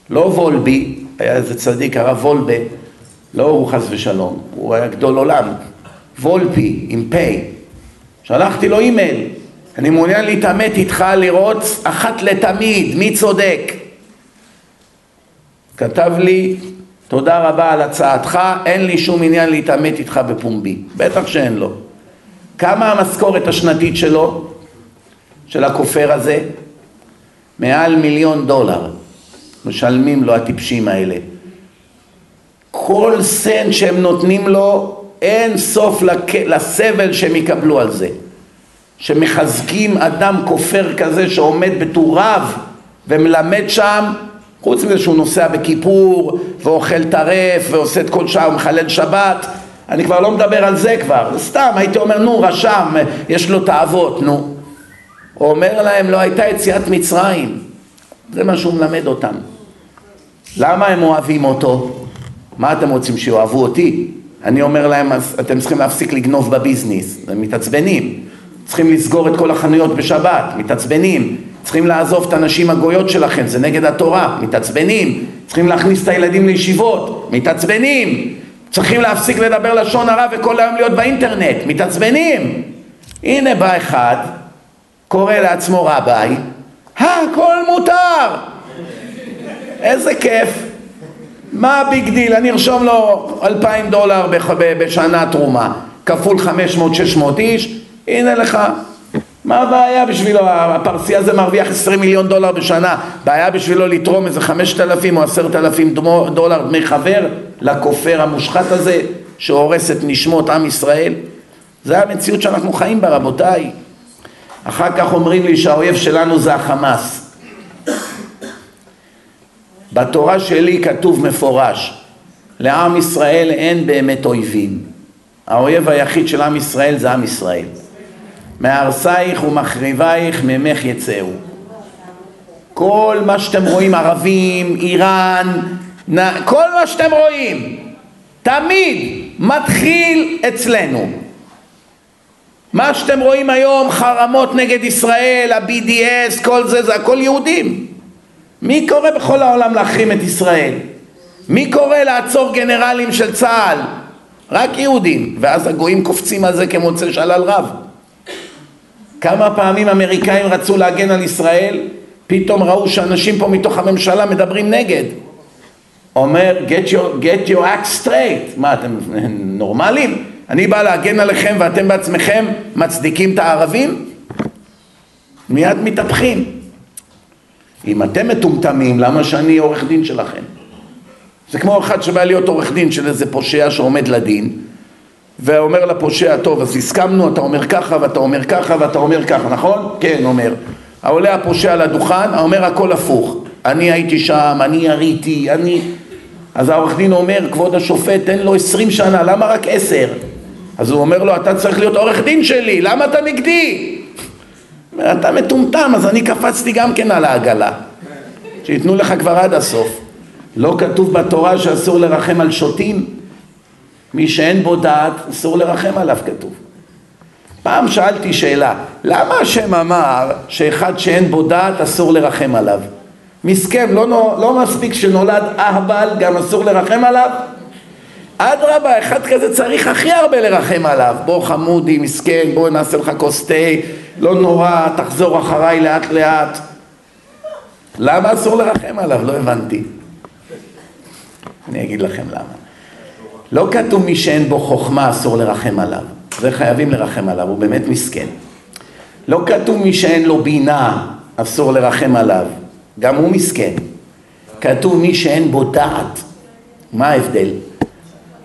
לא וולבי, היה איזה צדיק, הרב וולבה, לא הוא חס ושלום, הוא היה גדול עולם, וולפי, עם פה. שלחתי לו אימייל, אני מעוניין להתעמת איתך, לראות אחת לתמיד, מי צודק. כתב לי, תודה רבה על הצעתך, אין לי שום עניין להתעמת איתך בפומבי. בטח שאין לו. כמה המשכורת השנתית שלו, של הכופר הזה? מעל מיליון דולר. משלמים לו הטיפשים האלה. כל סנט שהם נותנים לו, אין סוף לק... לסבל שהם יקבלו על זה. שמחזקים אדם כופר כזה שעומד בטוריו ומלמד שם, חוץ מזה שהוא נוסע בכיפור ואוכל טרף ועושה את כל שעה ומחלל שבת, אני כבר לא מדבר על זה כבר, סתם הייתי אומר נו רשם, יש לו תאוות, נו. הוא אומר להם לא הייתה יציאת מצרים, זה מה שהוא מלמד אותם. למה הם אוהבים אותו? מה אתם רוצים שיאהבו אותי? אני אומר להם, אז אתם צריכים להפסיק לגנוב בביזנס, הם מתעצבנים. צריכים לסגור את כל החנויות בשבת, מתעצבנים. צריכים לעזוב את הנשים הגויות שלכם, זה נגד התורה, מתעצבנים. צריכים להכניס את הילדים לישיבות, מתעצבנים. צריכים להפסיק לדבר לשון הרע וכל היום להיות באינטרנט, מתעצבנים. הנה בא אחד, קורא לעצמו rabbi, הכל מותר. איזה כיף. מה ה big deal? אני ארשום לו אלפיים דולר בשנה תרומה, כפול חמש מאות, שש מאות איש, הנה לך. מה הבעיה בשבילו? הפרסי הזה מרוויח עשרים מיליון דולר בשנה, בעיה בשבילו לתרום איזה חמשת אלפים או עשרת אלפים דולר דמי חבר לכופר המושחת הזה שהורס את נשמות עם ישראל? זה המציאות שאנחנו חיים בה רבותיי. אחר כך אומרים לי שהאויב שלנו זה החמאס. בתורה שלי כתוב מפורש, לעם ישראל אין באמת אויבים. האויב היחיד של עם ישראל זה עם ישראל. מהרסייך ומחריבייך ממך יצאו. כל מה שאתם רואים, ערבים, איראן, כל מה שאתם רואים, תמיד מתחיל אצלנו. מה שאתם רואים היום, חרמות נגד ישראל, ה-BDS, כל זה, זה הכל יהודים. מי קורא בכל העולם להחרים את ישראל? מי קורא לעצור גנרלים של צה"ל? רק יהודים, ואז הגויים קופצים על זה כמוצא שלל רב. כמה פעמים אמריקאים רצו להגן על ישראל, פתאום ראו שאנשים פה מתוך הממשלה מדברים נגד. אומר, get your, get your act straight. מה, אתם נורמלים? אני בא להגן עליכם ואתם בעצמכם מצדיקים את הערבים? מיד מתהפכים. אם אתם מטומטמים, למה שאני עורך דין שלכם? זה כמו אחד שבא להיות עורך דין של איזה פושע שעומד לדין ואומר לפושע, טוב, אז הסכמנו, אתה אומר ככה ואתה אומר ככה ואתה אומר ככה, נכון? כן, אומר. העולה הפושע לדוכן, אומר הכל הפוך. אני הייתי שם, אני יריתי, אני... אז העורך דין אומר, כבוד השופט, תן לו עשרים שנה, למה רק עשר? אז הוא אומר לו, אתה צריך להיות עורך דין שלי, למה אתה נגדי? אתה מטומטם, אז אני קפצתי גם כן על העגלה. שייתנו לך כבר עד הסוף. לא כתוב בתורה שאסור לרחם על שוטים? מי שאין בו דעת, אסור לרחם עליו כתוב. פעם שאלתי שאלה, למה השם אמר שאחד שאין בו דעת אסור לרחם עליו? מסכם, לא, לא מספיק שנולד אהבל, גם אסור לרחם עליו? אדרבה, אחד כזה צריך הכי הרבה לרחם עליו. בוא חמודי, מסכן, בוא נעשה לך כוס תה, לא נורא, תחזור אחריי לאט לאט. למה אסור לרחם עליו? לא הבנתי. אני אגיד לכם למה. לא כתוב מי שאין בו חוכמה אסור לרחם עליו. זה חייבים לרחם עליו, הוא באמת מסכן. לא כתוב מי שאין לו בינה אסור לרחם עליו, גם הוא מסכן. כתוב מי שאין בו דעת. מה ההבדל?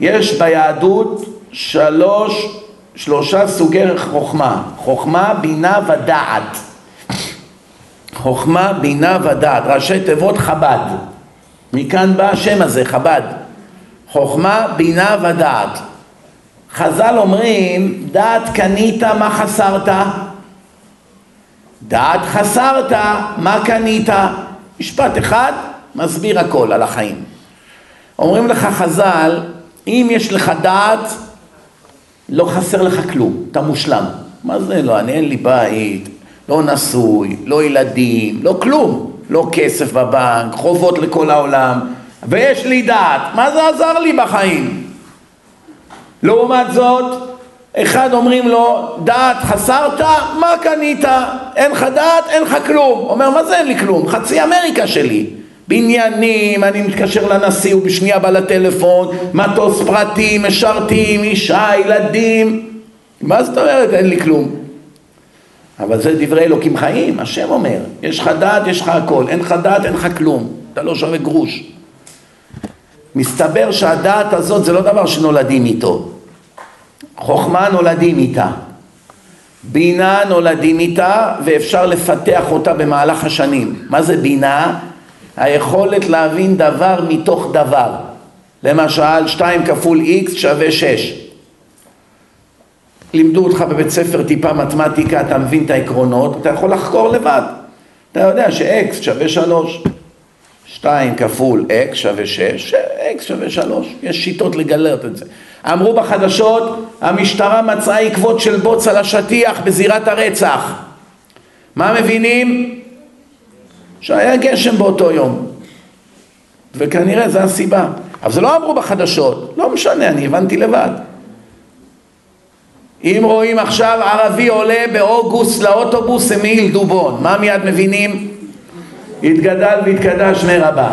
יש ביהדות שלוש, שלושה סוגי חוכמה, חוכמה, בינה ודעת. חוכמה, בינה ודעת, ראשי תיבות חב"ד. מכאן בא השם הזה, חב"ד. חוכמה, בינה ודעת. חז"ל אומרים, דעת קנית, מה חסרת? דעת חסרת, מה קנית? משפט אחד, מסביר הכל על החיים. אומרים לך חז"ל, אם יש לך דעת, לא חסר לך כלום, אתה מושלם. מה זה לא, אני אין לי בית, לא נשוי, לא ילדים, לא כלום. לא כסף בבנק, חובות לכל העולם, ויש לי דעת, מה זה עזר לי בחיים? לעומת זאת, אחד אומרים לו, דעת חסרת, מה קנית? אין לך דעת, אין לך כלום. אומר, מה זה אין לי כלום? חצי אמריקה שלי. בניינים, אני מתקשר לנשיא, הוא בשנייה בא לטלפון, מטוס פרטי, משרתים, אישה, ילדים. מה זאת אומרת אין לי כלום? אבל זה דברי אלוקים חיים, השם אומר, יש לך דעת, יש לך הכל, אין לך דעת, אין לך כלום, אתה לא שווה גרוש. מסתבר שהדעת הזאת זה לא דבר שנולדים איתו. חוכמה נולדים איתה. בינה נולדים איתה ואפשר לפתח אותה במהלך השנים. מה זה בינה? היכולת להבין דבר מתוך דבר. למשל, 2 כפול x שווה 6. לימדו אותך בבית ספר טיפה מתמטיקה, אתה מבין את העקרונות, אתה יכול לחקור לבד. אתה יודע ש-x שווה 3. 2 כפול x שווה 6, x שווה 3. יש שיטות לגלות את זה. אמרו בחדשות, המשטרה מצאה עקבות של בוץ על השטיח בזירת הרצח. מה מבינים? שהיה גשם באותו יום. וכנראה זו הסיבה. אבל זה לא אמרו בחדשות, לא משנה, אני הבנתי לבד. אם רואים עכשיו ערבי עולה באוגוסט לאוטובוס עם מעיל דובון, מה מיד מבינים? התגדל והתקדש מרבה.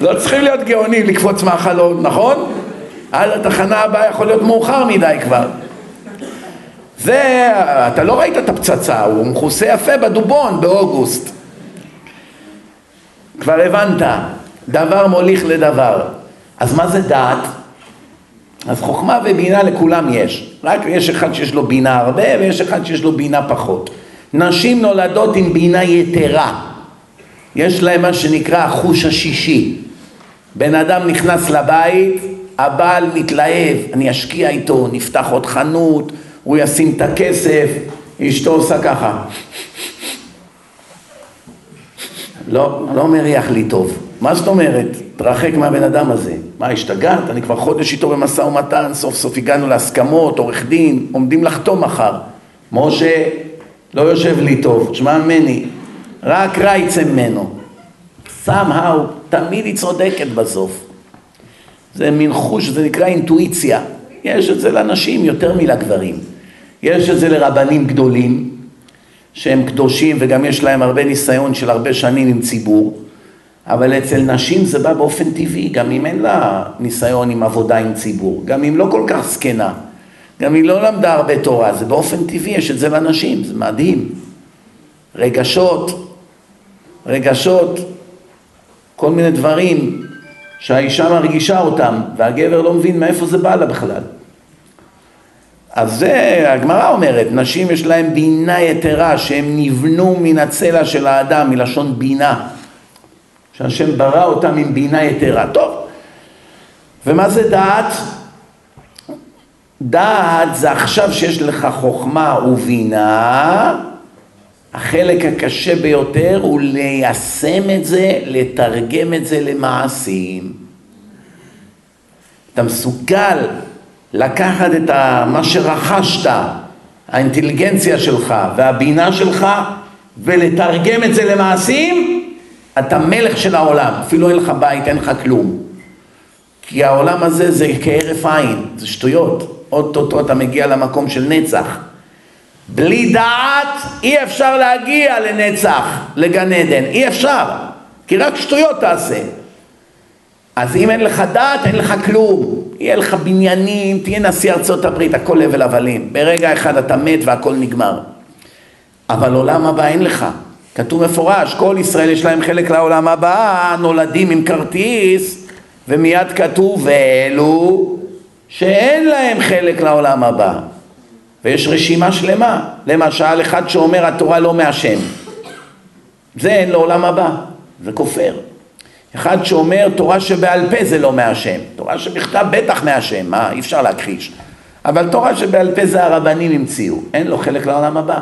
לא צריכים להיות גאונים לקפוץ מהחלון, נכון? עד התחנה הבאה יכול להיות מאוחר מדי כבר. זה, אתה לא ראית את הפצצה, הוא מכוסה יפה בדובון באוגוסט. כבר הבנת, דבר מוליך לדבר. אז מה זה דעת? אז חוכמה ובינה לכולם יש. רק יש אחד שיש לו בינה הרבה ויש אחד שיש לו בינה פחות. נשים נולדות עם בינה יתרה. יש להם מה שנקרא החוש השישי. בן אדם נכנס לבית, הבעל מתלהב, אני אשקיע איתו, נפתח עוד חנות, הוא ישים את הכסף, אשתו עושה ככה. לא, לא מריח לי טוב. מה זאת אומרת? תרחק מהבן אדם הזה. מה, השתגעת? אני כבר חודש איתו במשא ומתן, סוף סוף הגענו להסכמות, עורך דין, עומדים לחתום מחר. משה, לא יושב לי טוב, שמע ממני, רק רע יצא ממנו. somehow, תמיד היא צודקת בסוף. זה מין חוש, זה נקרא אינטואיציה. יש את זה לנשים יותר מלגברים. יש את זה לרבנים גדולים, שהם קדושים וגם יש להם הרבה ניסיון של הרבה שנים עם ציבור, אבל אצל נשים זה בא באופן טבעי, גם אם אין לה ניסיון עם עבודה עם ציבור, גם אם לא כל כך זקנה, גם אם לא למדה הרבה תורה, זה באופן טבעי, יש את זה לנשים, זה מדהים. רגשות, רגשות, כל מיני דברים שהאישה מרגישה אותם והגבר לא מבין מאיפה זה בא לה בכלל. אז זה, הגמרא אומרת, נשים יש להן בינה יתרה, שהם נבנו מן הצלע של האדם, מלשון בינה. שהשם ברא אותם עם בינה יתרה. טוב, ומה זה דעת? דעת זה עכשיו שיש לך חוכמה ובינה, החלק הקשה ביותר הוא ליישם את זה, לתרגם את זה למעשים. אתה מסוגל לקחת את מה שרכשת, האינטליגנציה שלך והבינה שלך, ולתרגם את זה למעשים, אתה מלך של העולם, אפילו אין לך בית, אין לך כלום. כי העולם הזה זה כהרף עין, זה שטויות. אוטוטו אתה מגיע למקום של נצח. בלי דעת אי אפשר להגיע לנצח, לגן עדן, אי אפשר, כי רק שטויות תעשה. אז אם אין לך דעת, אין לך כלום. יהיה לך בניינים, תהיה נשיא ארצות הברית, הכל הבל הבלים. ברגע אחד אתה מת והכל נגמר. אבל עולם הבא אין לך. כתוב מפורש, כל ישראל יש להם חלק לעולם הבא, נולדים עם כרטיס, ומיד כתוב, ואלו שאין להם חלק לעולם הבא. ויש רשימה שלמה. למשל, אחד שאומר התורה לא מהשם. זה אין לעולם הבא, זה כופר. אחד שאומר תורה שבעל פה זה לא מהשם, תורה שבכתב בטח מהשם, מה, אי אפשר להכחיש. אבל תורה שבעל פה זה הרבנים המציאו, אין לו חלק לעולם הבא.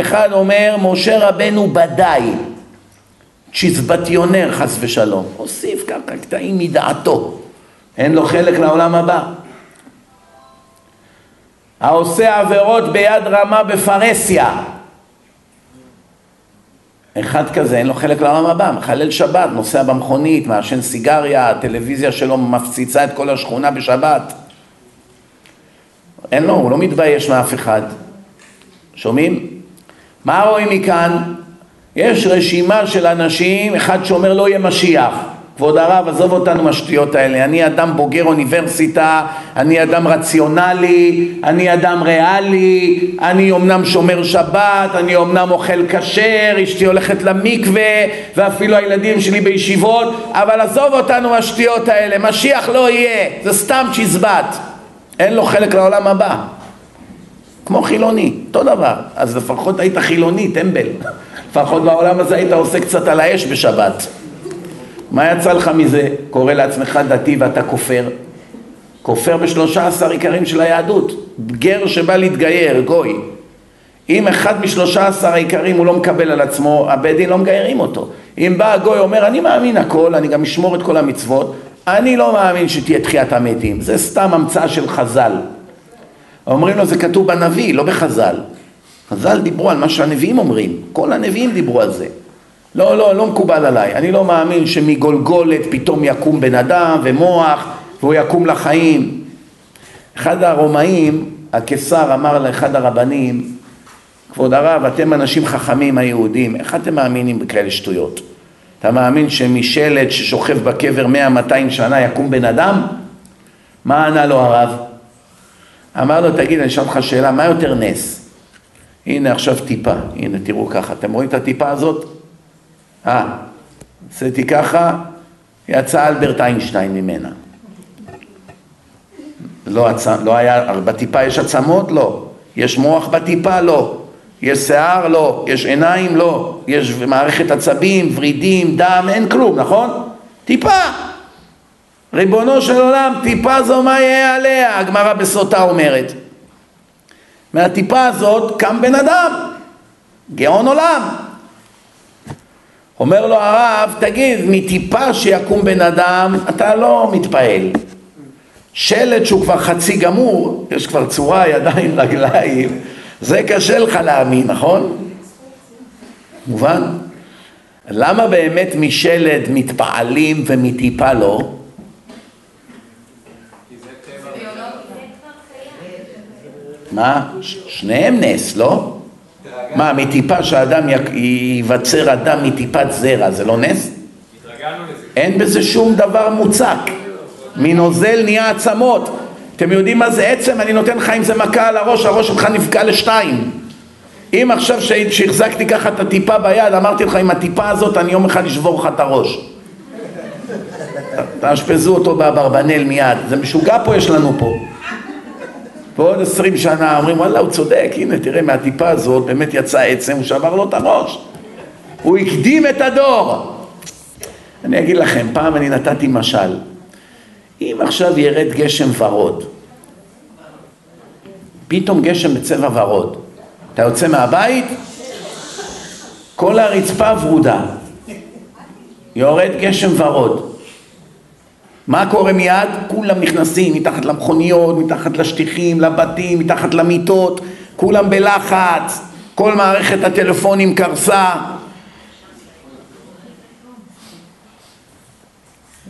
אחד אומר משה רבנו בדאי, צ'יזבטיונר חס ושלום, הוסיף ככה קטעים מדעתו, אין לו חלק לעולם הבא. העושה עבירות ביד רמה בפרהסיה, אחד כזה, אין לו חלק לעולם הבא, מחלל שבת, נוסע במכונית, מעשן סיגריה, הטלוויזיה שלו מפציצה את כל השכונה בשבת. אין לו, הוא לא מתבייש מאף אחד. שומעים? מה רואים מכאן? יש רשימה של אנשים, אחד שאומר לא יהיה משיח, כבוד הרב, עזוב אותנו מהשטויות האלה. אני אדם בוגר אוניברסיטה, אני אדם רציונלי, אני אדם ריאלי, אני אומנם שומר שבת, אני אומנם אוכל כשר, אשתי הולכת למקווה, ואפילו הילדים שלי בישיבות, אבל עזוב אותנו מהשטויות האלה, משיח לא יהיה, זה סתם צ'יזבט. אין לו חלק לעולם הבא. כמו חילוני, אותו דבר. אז לפחות היית חילוני, טמבל. *laughs* לפחות בעולם הזה היית עושה קצת על האש בשבת. מה יצא לך מזה? קורא לעצמך דתי ואתה כופר. כופר בשלושה עשר עיקרים של היהדות. גר שבא להתגייר, גוי. אם אחד משלושה עשר העיקרים הוא לא מקבל על עצמו, הבית דין לא מגיירים אותו. אם בא הגוי אומר, אני מאמין הכל, אני גם אשמור את כל המצוות, אני לא מאמין שתהיה תחיית המתים. זה סתם המצאה של חז"ל. אומרים לו, זה כתוב בנביא, לא בחז"ל. חז"ל דיברו על מה שהנביאים אומרים, כל הנביאים דיברו על זה. לא, לא, לא מקובל עליי. אני לא מאמין שמגולגולת פתאום יקום בן אדם ומוח והוא יקום לחיים. אחד הרומאים, הקיסר אמר לאחד הרבנים, כבוד הרב, אתם אנשים חכמים היהודים, איך אתם מאמינים בכאלה שטויות? אתה מאמין שמשלד ששוכב בקבר מאה, מאתיים שנה יקום בן אדם? מה ענה לו הרב? אמר לו, תגיד, אני אשאל אותך שאלה, מה יותר נס? הנה עכשיו טיפה, הנה תראו ככה, אתם רואים את הטיפה הזאת? אה, עשיתי ככה, יצא אלברט איינשטיין ממנה. לא, עצ... לא היה, בטיפה יש עצמות? לא. יש מוח בטיפה? לא. יש שיער? לא. יש עיניים? לא. יש מערכת עצבים, ורידים, דם, אין כלום, נכון? טיפה. ריבונו של עולם, טיפה זו מה יהיה עליה, הגמרא בסוטה אומרת. מהטיפה הזאת קם בן אדם, גאון עולם. אומר לו הרב, תגיד, מטיפה שיקום בן אדם, אתה לא מתפעל. שלט שהוא כבר חצי גמור, יש כבר צורה, ידיים, רגליים, זה קשה לך להאמין, נכון? מובן? למה באמת משלד מתפעלים ומטיפה לא? מה? שניהם נס, לא? מה, מטיפה שאדם ייווצר אדם מטיפת זרע, זה לא נס? אין בזה שום דבר מוצק. מנוזל נהיה עצמות. אתם יודעים מה זה עצם? אני נותן לך עם זה מכה על הראש, הראש שלך נפגע לשתיים. אם עכשיו שהחזקתי ככה את הטיפה ביד, אמרתי לך עם הטיפה הזאת אני יום אחד אשבור לך את הראש. תאשפזו אותו באברבנל מיד. זה משוגע פה יש לנו פה. ועוד עשרים שנה אומרים וואלה הוא צודק, הנה תראה מהטיפה הזאת באמת יצא עצם, הוא שבר לו את הראש. הוא הקדים את הדור. אני אגיד לכם, פעם אני נתתי משל. אם עכשיו ירד גשם ורוד, פתאום גשם בצבע ורוד, אתה יוצא מהבית, כל הרצפה ורודה, יורד גשם ורוד. מה קורה מיד? כולם נכנסים מתחת למכוניות, מתחת לשטיחים, לבתים, מתחת למיטות, כולם בלחץ, כל מערכת הטלפונים קרסה.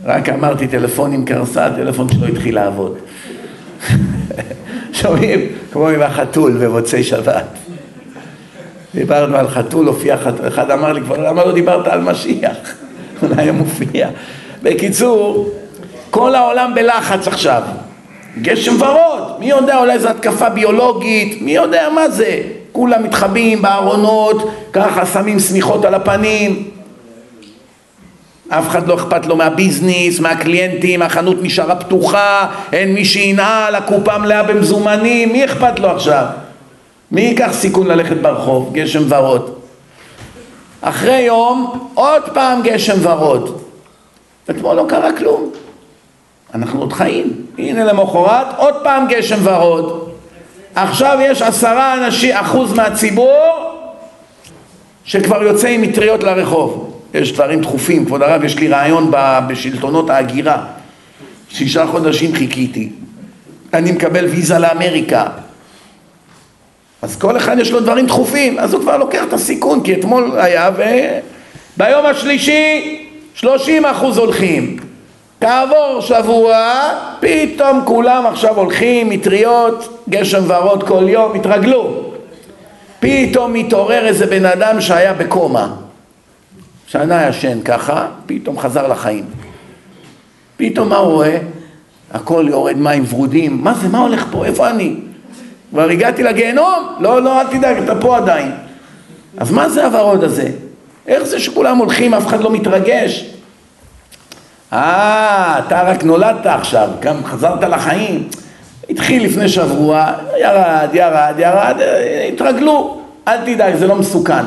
רק אמרתי טלפונים קרסה, הטלפון שלו התחיל לעבוד. שומעים? כמו עם החתול במוצאי שבת. דיברנו על חתול, הופיע חתול, אחד אמר לי, כבר למה לא דיברת על משיח? אולי הוא מופיע. בקיצור, כל העולם בלחץ עכשיו. גשם ורוד, מי יודע, אולי זו התקפה ביולוגית, מי יודע מה זה? כולם מתחבאים בארונות, ככה שמים שמיכות על הפנים. אף אחד לא אכפת לו מהביזנס, מהקליינטים, החנות נשארה פתוחה, אין מי שינעל, הקופה מלאה במזומנים, מי אכפת לו עכשיו? מי ייקח סיכון ללכת ברחוב? גשם ורוד. אחרי יום, עוד פעם גשם ורוד. אתמול לא קרה כלום. אנחנו עוד חיים. הנה למחרת, עוד פעם גשם ורוד. עכשיו יש עשרה אנשים, אחוז מהציבור שכבר יוצא עם מטריות לרחוב. יש דברים דחופים, כבוד הרב, יש לי רעיון בשלטונות ההגירה. שישה חודשים חיכיתי. אני מקבל ויזה לאמריקה. אז כל אחד יש לו דברים דחופים, אז הוא כבר לוקח את הסיכון, כי אתמול היה ו... ביום השלישי 30 אחוז הולכים. כעבור שבוע, פתאום כולם עכשיו הולכים, מטריות, גשם ורוד כל יום, התרגלו. פתאום מתעורר איזה בן אדם שהיה בקומה. שנה ישן ככה, פתאום חזר לחיים. פתאום מה הוא רואה? הכל יורד מים ורודים, מה זה, מה הולך פה, איפה אני? כבר הגעתי לגיהנום? לא, לא, אל תדאג, אתה פה עדיין. אז מה זה הוורוד הזה? איך זה שכולם הולכים, אף אחד לא מתרגש? אה, אתה רק נולדת עכשיו, גם חזרת לחיים. התחיל לפני שבוע, ירד, ירד, ירד, התרגלו. אל תדאג, זה לא מסוכן.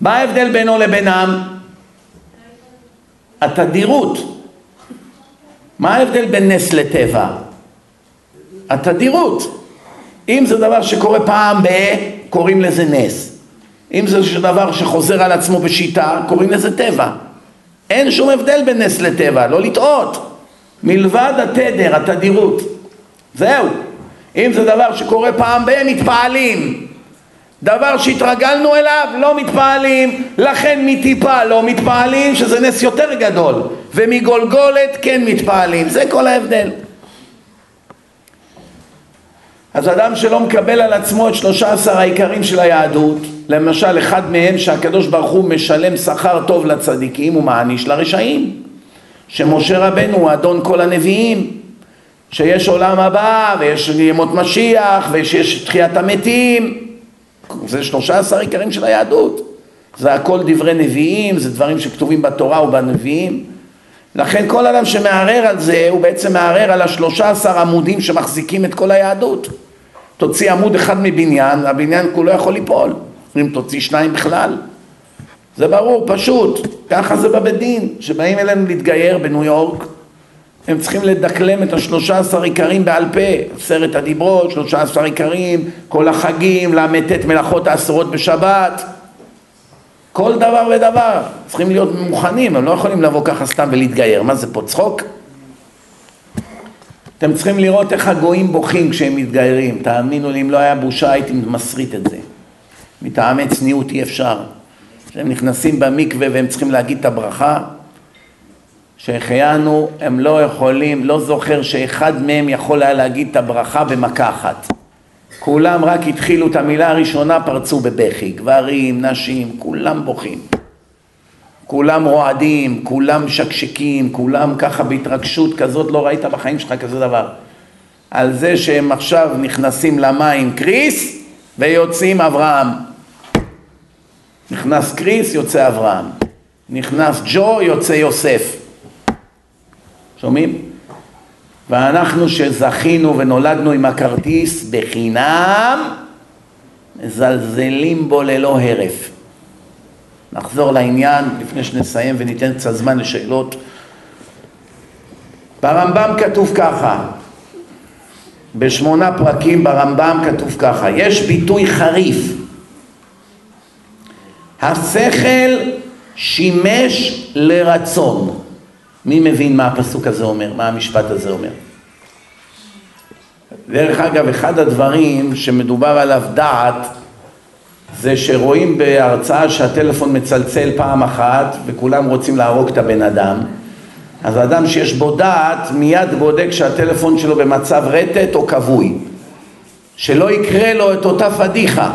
מה ההבדל בינו לבינם? התדירות. מה ההבדל בין נס לטבע? התדירות. אם זה דבר שקורה פעם ב... קוראים לזה נס. אם זה דבר שחוזר על עצמו בשיטה, קוראים לזה טבע. אין שום הבדל בין נס לטבע, לא לטעות. מלבד התדר, התדירות. זהו. אם זה דבר שקורה פעם ב... מתפעלים. דבר שהתרגלנו אליו, לא מתפעלים, לכן מטיפה לא מתפעלים, שזה נס יותר גדול, ומגולגולת כן מתפעלים, זה כל ההבדל. אז אדם שלא מקבל על עצמו את שלושה עשר העיקרים של היהדות, למשל אחד מהם שהקדוש ברוך הוא משלם שכר טוב לצדיקים ומעניש לרשעים, שמשה רבנו הוא אדון כל הנביאים, שיש עולם הבא ויש ימות משיח ושיש תחיית המתים, זה שלושה עשר עיקרים של היהדות, זה הכל דברי נביאים, זה דברים שכתובים בתורה ובנביאים, לכן כל אדם שמערער על זה הוא בעצם מערער על השלושה עשר עמודים שמחזיקים את כל היהדות. תוציא עמוד אחד מבניין, הבניין כולו יכול ליפול, אם תוציא שניים בכלל. זה ברור, פשוט, ככה זה בבית דין, שבאים אלינו להתגייר בניו יורק, הם צריכים לדקלם את השלושה עשר עיקרים בעל פה, עשרת הדיברות, שלושה עשר עיקרים, כל החגים, ל"ט מלאכות האסורות בשבת, כל דבר ודבר, צריכים להיות מוכנים, הם לא יכולים לבוא ככה סתם ולהתגייר, מה זה פה צחוק? אתם צריכים לראות איך הגויים בוכים כשהם מתגיירים, תאמינו לי, אם לא היה בושה הייתי מסריט את זה. מטעמי צניעות אי אפשר. כשהם נכנסים במקווה והם צריכים להגיד את הברכה, שהחיינו, הם לא יכולים, לא זוכר שאחד מהם יכול היה להגיד את הברכה במכה אחת. כולם רק התחילו את המילה הראשונה, פרצו בבכי, גברים, נשים, כולם בוכים. כולם רועדים, כולם משקשקים, כולם ככה בהתרגשות כזאת, לא ראית בחיים שלך כזה דבר. על זה שהם עכשיו נכנסים למים קריס ויוצאים אברהם. נכנס קריס, יוצא אברהם. נכנס ג'ו, יוצא יוסף. שומעים? ואנחנו שזכינו ונולדנו עם הכרטיס בחינם, מזלזלים בו ללא הרף. נחזור לעניין לפני שנסיים וניתן קצת זמן לשאלות. ברמב"ם כתוב ככה, בשמונה פרקים ברמב"ם כתוב ככה, יש ביטוי חריף, השכל שימש לרצון. מי מבין מה הפסוק הזה אומר, מה המשפט הזה אומר? דרך אגב, אחד הדברים שמדובר עליו דעת זה שרואים בהרצאה שהטלפון מצלצל פעם אחת וכולם רוצים להרוג את הבן אדם אז האדם שיש בו דעת מיד בודק שהטלפון שלו במצב רטט או כבוי. שלא יקרה לו את אותה פדיחה.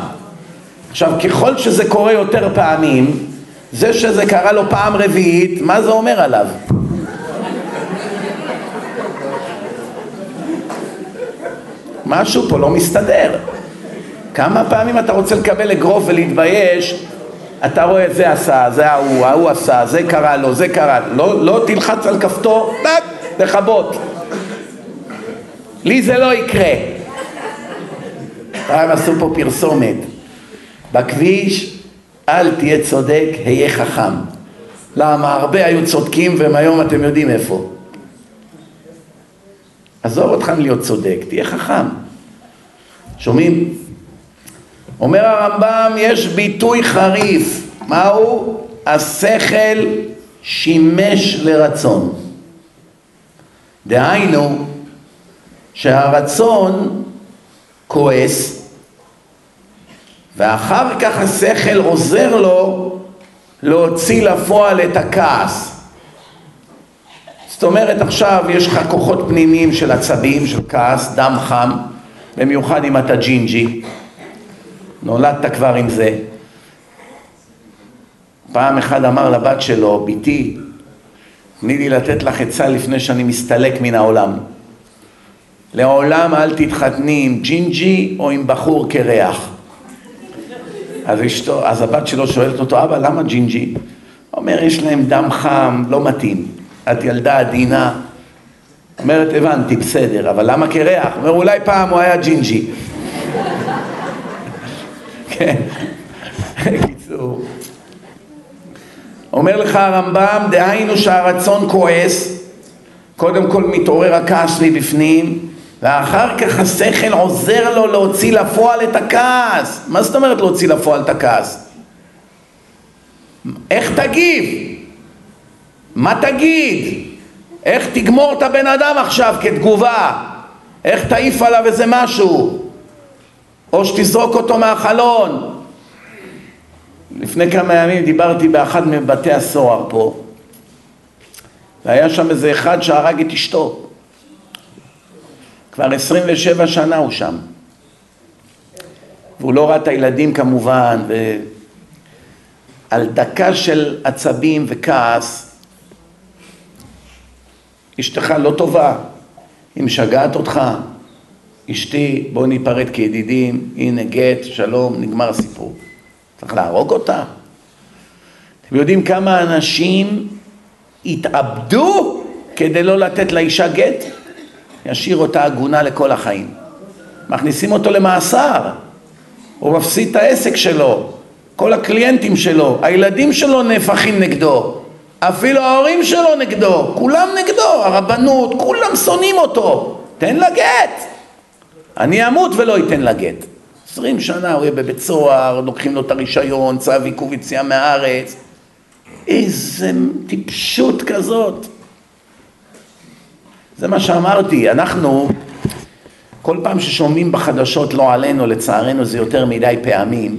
עכשיו ככל שזה קורה יותר פעמים זה שזה קרה לו פעם רביעית מה זה אומר עליו? משהו פה לא מסתדר. כמה פעמים אתה רוצה לקבל אגרוף ולהתבייש, אתה רואה זה עשה, זה ההוא, ההוא עשה, זה קרה לו, זה קרה, לא, לא תלחץ על כפתור, דק, לכבות. לי זה לא יקרה. פעם עשו פה פרסומת. בכביש אל תהיה צודק, היה חכם. למה? הרבה היו צודקים והם היום אתם יודעים איפה. עזוב אותך להיות צודק, תהיה חכם. שומעים? אומר הרמב"ם, יש ביטוי חריף, מהו? השכל שימש לרצון. דהיינו, שהרצון כועס, ואחר כך השכל עוזר לו להוציא לפועל את הכעס. זאת אומרת, עכשיו יש לך כוחות פנימיים של עצבים, של כעס, דם חם, במיוחד אם אתה ג'ינג'י. נולדת כבר עם זה. פעם אחד אמר לבת שלו, בתי, תני לי לתת לך עצה לפני שאני מסתלק מן העולם. לעולם אל תתחתני עם ג'ינג'י או עם בחור קרח. אז, אשתו, אז הבת שלו שואלת אותו, אבא, למה ג'ינג'י? אומר, יש להם דם חם, לא מתאים. את ילדה עדינה. אומרת, הבנתי, בסדר, אבל למה קרח? אומר, אולי פעם הוא היה ג'ינג'י. כן, קיצור. אומר לך הרמב"ם, דהיינו שהרצון כועס, קודם כל מתעורר הכעס מבפנים, ואחר כך השכל עוזר לו להוציא לפועל את הכעס. מה זאת אומרת להוציא לפועל את הכעס? איך תגיב? מה תגיד? איך תגמור את הבן אדם עכשיו כתגובה? איך תעיף עליו איזה משהו? או שתזרוק אותו מהחלון? לפני כמה ימים דיברתי באחד מבתי הסוהר פה והיה שם איזה אחד שהרג את אשתו. כבר 27 שנה הוא שם. והוא לא ראה את הילדים כמובן ועל דקה של עצבים וכעס אשתך לא טובה, היא משגעת אותך אשתי בוא ניפרד כידידים, הנה גט, שלום, נגמר הסיפור צריך להרוג אותה? אתם יודעים כמה אנשים התאבדו כדי לא לתת לאישה גט? ישאיר אותה עגונה לכל החיים. מכניסים אותו למאסר, הוא מפסיד את העסק שלו, כל הקליינטים שלו, הילדים שלו נהפכים נגדו, אפילו ההורים שלו נגדו, כולם נגדו, הרבנות, כולם שונאים אותו, תן לה גט. אני אמות ולא אתן לה גט. עשרים שנה הוא יהיה בבית סוהר, לוקחים לו את הרישיון, צו עיכוב יציאה מהארץ. איזה טיפשות כזאת. זה מה שאמרתי, אנחנו, כל פעם ששומעים בחדשות, לא עלינו, לצערנו זה יותר מדי פעמים,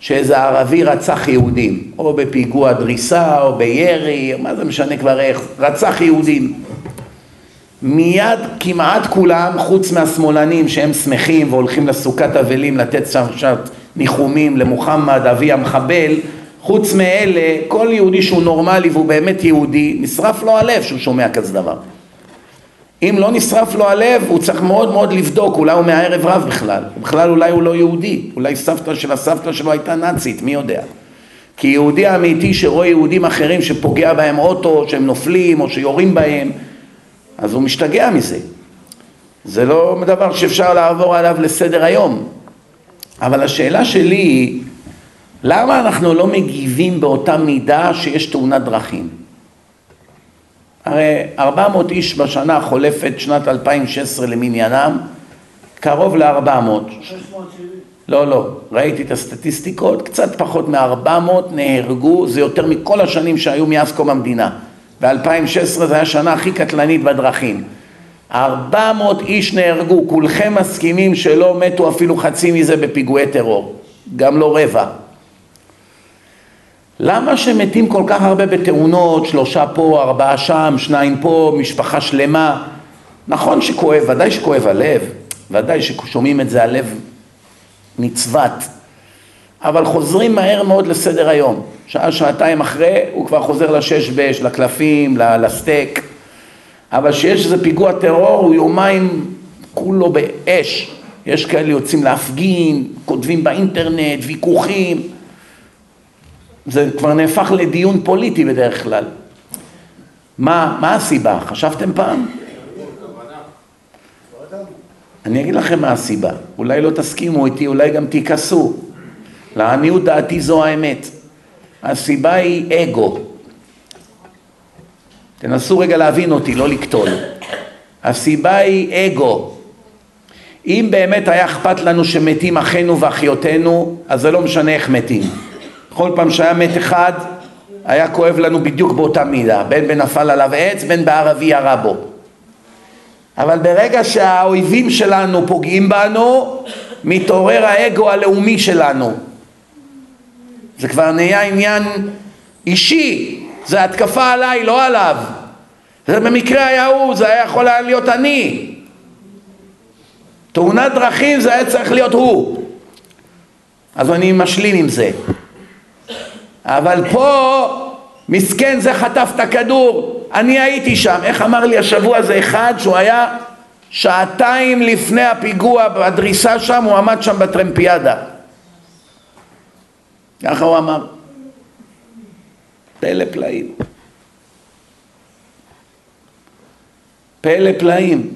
שאיזה ערבי רצח יהודים, או בפיגוע דריסה, או בירי, מה זה משנה כבר איך, רצח יהודים. מיד כמעט כולם, חוץ מהשמאלנים שהם שמחים והולכים לסוכת אבלים לתת שם ניחומים למוחמד, אבי המחבל, חוץ מאלה, כל יהודי שהוא נורמלי והוא באמת יהודי, נשרף לו הלב שהוא שומע כזה דבר. אם לא נשרף לו הלב, הוא צריך מאוד מאוד לבדוק, אולי הוא מהערב רב בכלל, בכלל אולי הוא לא יהודי, אולי סבתא של הסבתא שלו הייתה נאצית, מי יודע. כי יהודי אמיתי שרואה יהודים אחרים שפוגע בהם אוטו, שהם נופלים או שיורים בהם, אז הוא משתגע מזה. זה לא דבר שאפשר לעבור עליו לסדר היום. אבל השאלה שלי היא, למה אנחנו לא מגיבים באותה מידה שיש תאונת דרכים? הרי 400 איש בשנה החולפת, שנת 2016 למניינם, קרוב ל-400. לא, לא, ראיתי את הסטטיסטיקות, קצת פחות מ-400 נהרגו, זה יותר מכל השנים שהיו מאז קום המדינה. ב-2016 זו הייתה השנה הכי קטלנית בדרכים. 400 איש נהרגו, כולכם מסכימים שלא מתו אפילו חצי מזה בפיגועי טרור, גם לא רבע. למה שמתים כל כך הרבה בתאונות, שלושה פה, ארבעה שם, שניים פה, משפחה שלמה? נכון שכואב, ודאי שכואב הלב, ודאי ששומעים את זה הלב נצבת, אבל חוזרים מהר מאוד לסדר היום. שעה, שעתיים אחרי, הוא כבר חוזר לשש בש, לקלפים, לסטייק. אבל כשיש איזה פיגוע טרור, הוא יומיים כולו באש. יש כאלה יוצאים להפגין, כותבים באינטרנט, ויכוחים. זה כבר נהפך לדיון פוליטי בדרך כלל. מה, מה הסיבה? חשבתם פעם? אני אגיד לכם מה הסיבה. אולי לא תסכימו איתי, אולי גם תיכעסו. לעניות דעתי זו האמת. הסיבה היא אגו. תנסו רגע להבין אותי, לא לקטול. הסיבה היא אגו. אם באמת היה אכפת לנו שמתים אחינו ואחיותינו, אז זה לא משנה איך מתים. כל פעם שהיה מת אחד, היה כואב לנו בדיוק באותה מידה, בין בנפל עליו עץ, בין בערבי ירה בו. אבל ברגע שהאויבים שלנו פוגעים בנו, מתעורר האגו הלאומי שלנו. זה כבר נהיה עניין אישי, זה התקפה עליי, לא עליו. זה במקרה היה הוא, זה היה יכול היה להיות אני. תאונת דרכים זה היה צריך להיות הוא. אז אני משלים עם זה. אבל פה, מסכן זה חטף את הכדור, אני הייתי שם, איך אמר לי השבוע הזה אחד שהוא היה שעתיים לפני הפיגוע בדריסה שם, הוא עמד שם בטרמפיאדה. ככה הוא אמר. פלא פלאים. פלא פלאים.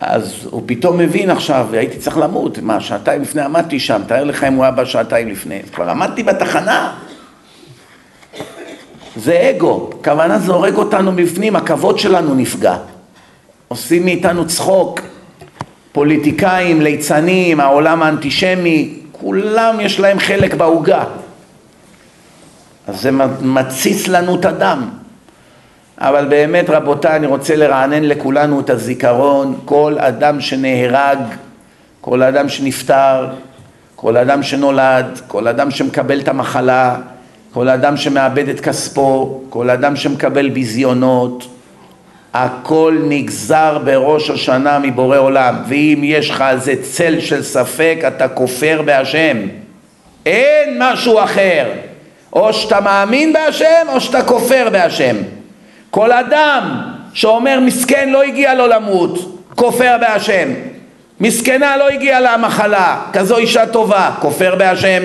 אז הוא פתאום מבין עכשיו, והייתי צריך למות, מה, שעתיים לפני עמדתי שם, תאר לך אם הוא היה בא שעתיים לפני, כבר עמדתי בתחנה. זה אגו, כוונה זה הורג אותנו מבפנים, הכבוד שלנו נפגע. עושים מאיתנו צחוק, פוליטיקאים, ליצנים, העולם האנטישמי, כולם יש להם חלק בעוגה. אז זה מתסיס לנו את הדם. אבל באמת רבותיי, אני רוצה לרענן לכולנו את הזיכרון, כל אדם שנהרג, כל אדם שנפטר, כל אדם שנולד, כל אדם שמקבל את המחלה, כל אדם שמאבד את כספו, כל אדם שמקבל ביזיונות, הכל נגזר בראש השנה מבורא עולם, ואם יש לך איזה צל של ספק, אתה כופר בהשם. אין משהו אחר. או שאתה מאמין בהשם, או שאתה כופר בהשם. כל אדם שאומר מסכן לא הגיע לו למות, כופר בהשם. מסכנה לא הגיעה לה מחלה, כזו אישה טובה, כופר בהשם.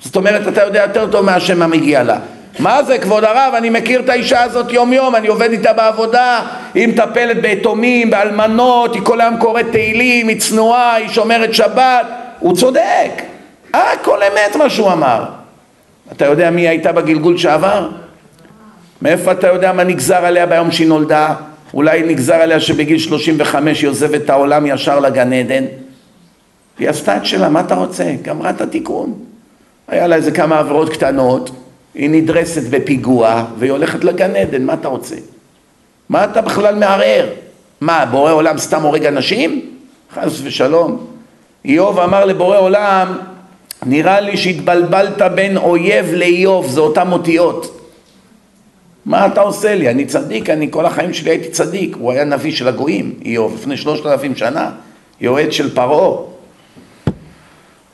זאת אומרת, אתה יודע יותר טוב מהשם מה מגיע לה. מה זה, כבוד הרב, אני מכיר את האישה הזאת יום יום, אני עובד איתה בעבודה, היא מטפלת ביתומים, באלמנות, היא כל היום קוראת תהילים, היא צנועה, היא שומרת שבת. הוא צודק, הכל אמת מה שהוא אמר. אתה יודע מי הייתה בגלגול שעבר? מאיפה אתה יודע מה נגזר עליה ביום שהיא נולדה? אולי נגזר עליה שבגיל 35 היא עוזבת את העולם ישר לגן עדן? היא עשתה את שלה, מה אתה רוצה? גמרה את התיקון. היה לה איזה כמה עבירות קטנות, היא נדרסת בפיגוע והיא הולכת לגן עדן, מה אתה רוצה? מה אתה בכלל מערער? מה, בורא עולם סתם הורג אנשים? חס ושלום. איוב אמר לבורא עולם, נראה לי שהתבלבלת בין אויב לאיוב, זה אותם אותיות. מה אתה עושה לי? אני צדיק, אני כל החיים שלי הייתי צדיק. הוא היה נביא של הגויים, איוב, לפני שלושת אלפים שנה, יועץ של פרעה.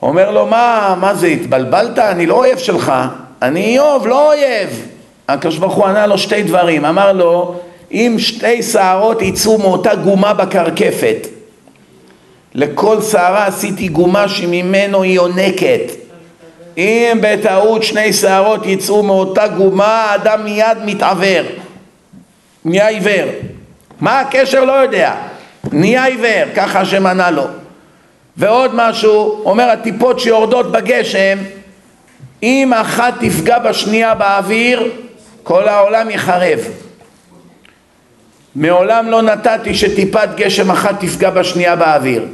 אומר לו, מה, מה זה, התבלבלת? אני לא אויב שלך. אני איוב, לא אויב. הקדוש ברוך הוא ענה לו שתי דברים. אמר לו, אם שתי שערות יצאו מאותה גומה בקרקפת, לכל שערה עשיתי גומה שממנו היא יונקת. אם בטעות שני שערות יצאו מאותה גומה, האדם מיד מתעוור, נהיה עיוור. מה הקשר? לא יודע. נהיה עיוור, ככה השם ענה לו. ועוד משהו, אומר הטיפות שיורדות בגשם, אם אחת תפגע בשנייה באוויר, כל העולם יחרב. מעולם לא נתתי שטיפת גשם אחת תפגע בשנייה באוויר.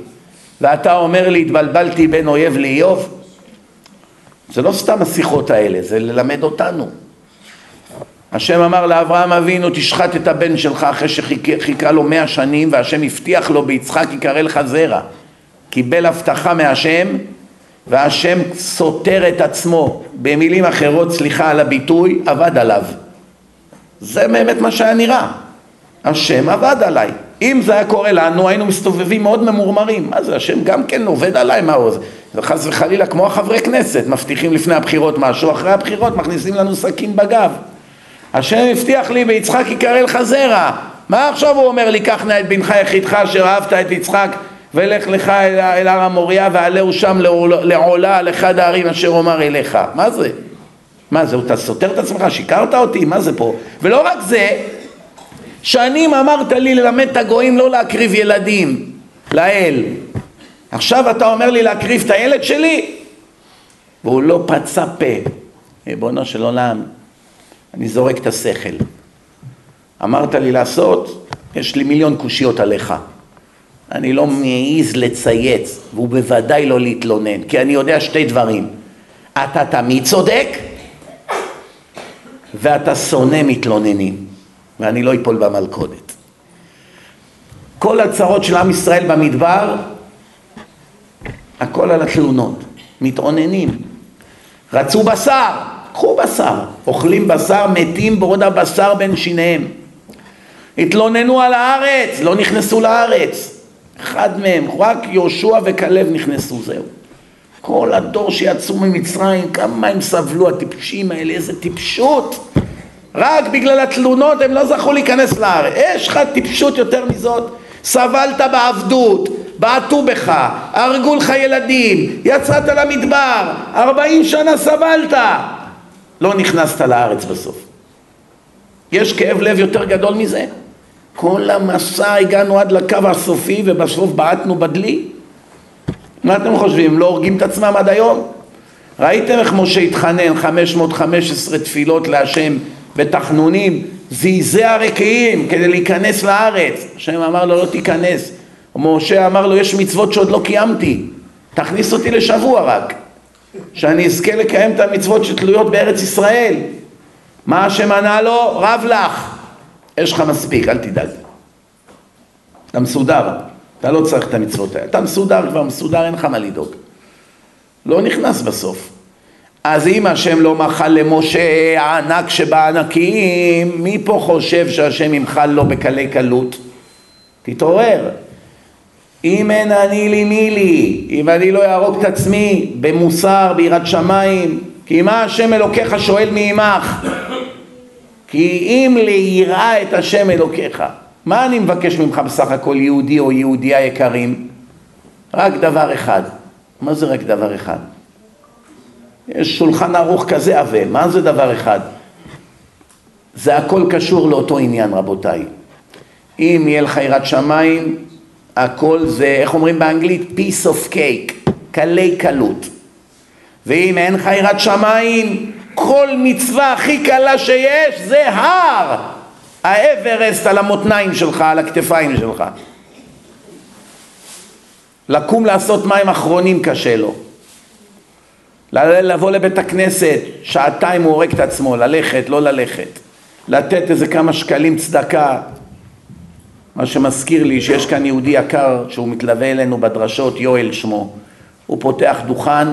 ואתה אומר לי, התבלבלתי בין אויב לאיוב? זה לא סתם השיחות האלה, זה ללמד אותנו. השם אמר לאברהם אבינו, תשחט את הבן שלך אחרי שחיכה לו מאה שנים, והשם הבטיח לו ביצחק יקרא לך זרע. קיבל הבטחה מהשם, והשם סותר את עצמו. במילים אחרות, סליחה על הביטוי, עבד עליו. זה באמת מה שהיה נראה. השם עבד עליי. אם זה היה קורה לנו, היינו מסתובבים מאוד ממורמרים. מה זה, השם גם כן עובד עליי, מה הוא... וחס וחלילה, כמו החברי כנסת, מבטיחים לפני הבחירות משהו, אחרי הבחירות מכניסים לנו סכין בגב. השם הבטיח לי, ביצחק יקרא לך זרע. מה עכשיו הוא אומר לי, קח נא את בנך יחידך אשר אהבת את יצחק, ולך לך אל, אל הר המוריה, ועלהו שם לעולה על אחד הערים אשר אומר אליך. מה זה? מה זה, אתה סותר את עצמך? שיקרת אותי? מה זה פה? ולא רק זה, שנים אמרת לי ללמד את הגויים לא להקריב ילדים לאל. עכשיו אתה אומר לי להקריב את הילד שלי? והוא לא פצה פה. ריבונו של עולם, אני זורק את השכל. אמרת לי לעשות, יש לי מיליון קושיות עליך. אני לא מעז לצייץ, והוא בוודאי לא להתלונן, כי אני יודע שתי דברים. אתה תמיד צודק, ואתה שונא מתלוננים. ואני לא אפול במלכודת. כל הצרות של עם ישראל במדבר, הכל על התלונות, מתאוננים. רצו בשר, קחו בשר, אוכלים בשר, מתים בעוד הבשר בין שיניהם. התלוננו על הארץ, לא נכנסו לארץ. אחד מהם, רק יהושע וכלב נכנסו, זהו. כל הדור שיצאו ממצרים, כמה הם סבלו, הטיפשים האלה, איזה טיפשות. רק בגלל התלונות הם לא זכו להיכנס לארץ. יש לך טיפשות יותר מזאת? סבלת בעבדות, בעטו בך, הרגו לך ילדים, יצאת למדבר, ארבעים שנה סבלת, לא נכנסת לארץ בסוף. יש כאב לב יותר גדול מזה? כל המסע הגענו עד לקו הסופי ובסוף בעטנו בדלי? מה אתם חושבים, לא הורגים את עצמם עד היום? ראיתם איך משה התחנן 515 תפילות להשם בתחנונים, זעזע רקיעים כדי להיכנס לארץ. השם אמר לו לא תיכנס. משה אמר לו יש מצוות שעוד לא קיימתי, תכניס אותי לשבוע רק, שאני אזכה לקיים את המצוות שתלויות בארץ ישראל. מה השם ענה לו? רב לך, יש לך מספיק, אל תדאג. אתה מסודר, אתה לא צריך את המצוות האלה, אתה מסודר כבר, מסודר, אין לך מה לדאוג. לא נכנס בסוף. אז אם השם לא מחל למשה הענק שבענקים, מי פה חושב שהשם ימחל לו בקלי קלות? תתעורר. אם אין אני לי מי לי, אם אני לא אהרוג את עצמי במוסר, ביראת שמיים, כי מה השם אלוקיך שואל מעמך? כי אם ליראה את השם אלוקיך, מה אני מבקש ממך בסך הכל יהודי או יהודייה יקרים? רק דבר אחד. מה זה רק דבר אחד? יש שולחן ערוך כזה עבה, מה זה דבר אחד? זה הכל קשור לאותו עניין רבותיי. אם יהיה לך יראת שמיים, הכל זה, איך אומרים באנגלית? piece of cake, קלי קלות. ואם אין לך יראת שמיים, כל מצווה הכי קלה שיש זה הר, האברסט על המותניים שלך, על הכתפיים שלך. לקום לעשות מים אחרונים קשה לו. לבוא לבית הכנסת, שעתיים הוא הורג את עצמו, ללכת, לא ללכת. לתת איזה כמה שקלים צדקה. מה שמזכיר לי שיש כאן יהודי יקר שהוא מתלווה אלינו בדרשות, יואל שמו. הוא פותח דוכן,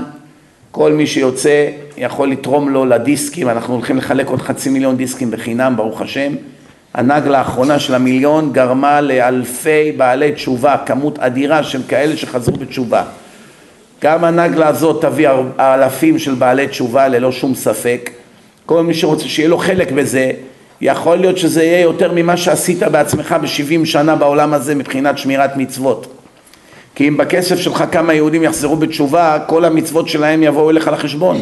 כל מי שיוצא יכול לתרום לו לדיסקים, אנחנו הולכים לחלק עוד חצי מיליון דיסקים בחינם, ברוך השם. הנגלה האחרונה של המיליון גרמה לאלפי בעלי תשובה, כמות אדירה של כאלה שחזרו בתשובה. גם הנגלה הזאת תביא אלפים של בעלי תשובה ללא שום ספק. כל מי שרוצה שיהיה לו חלק בזה, יכול להיות שזה יהיה יותר ממה שעשית בעצמך בשבעים שנה בעולם הזה מבחינת שמירת מצוות. כי אם בכסף שלך כמה יהודים יחזרו בתשובה, כל המצוות שלהם יבואו אליך לחשבון.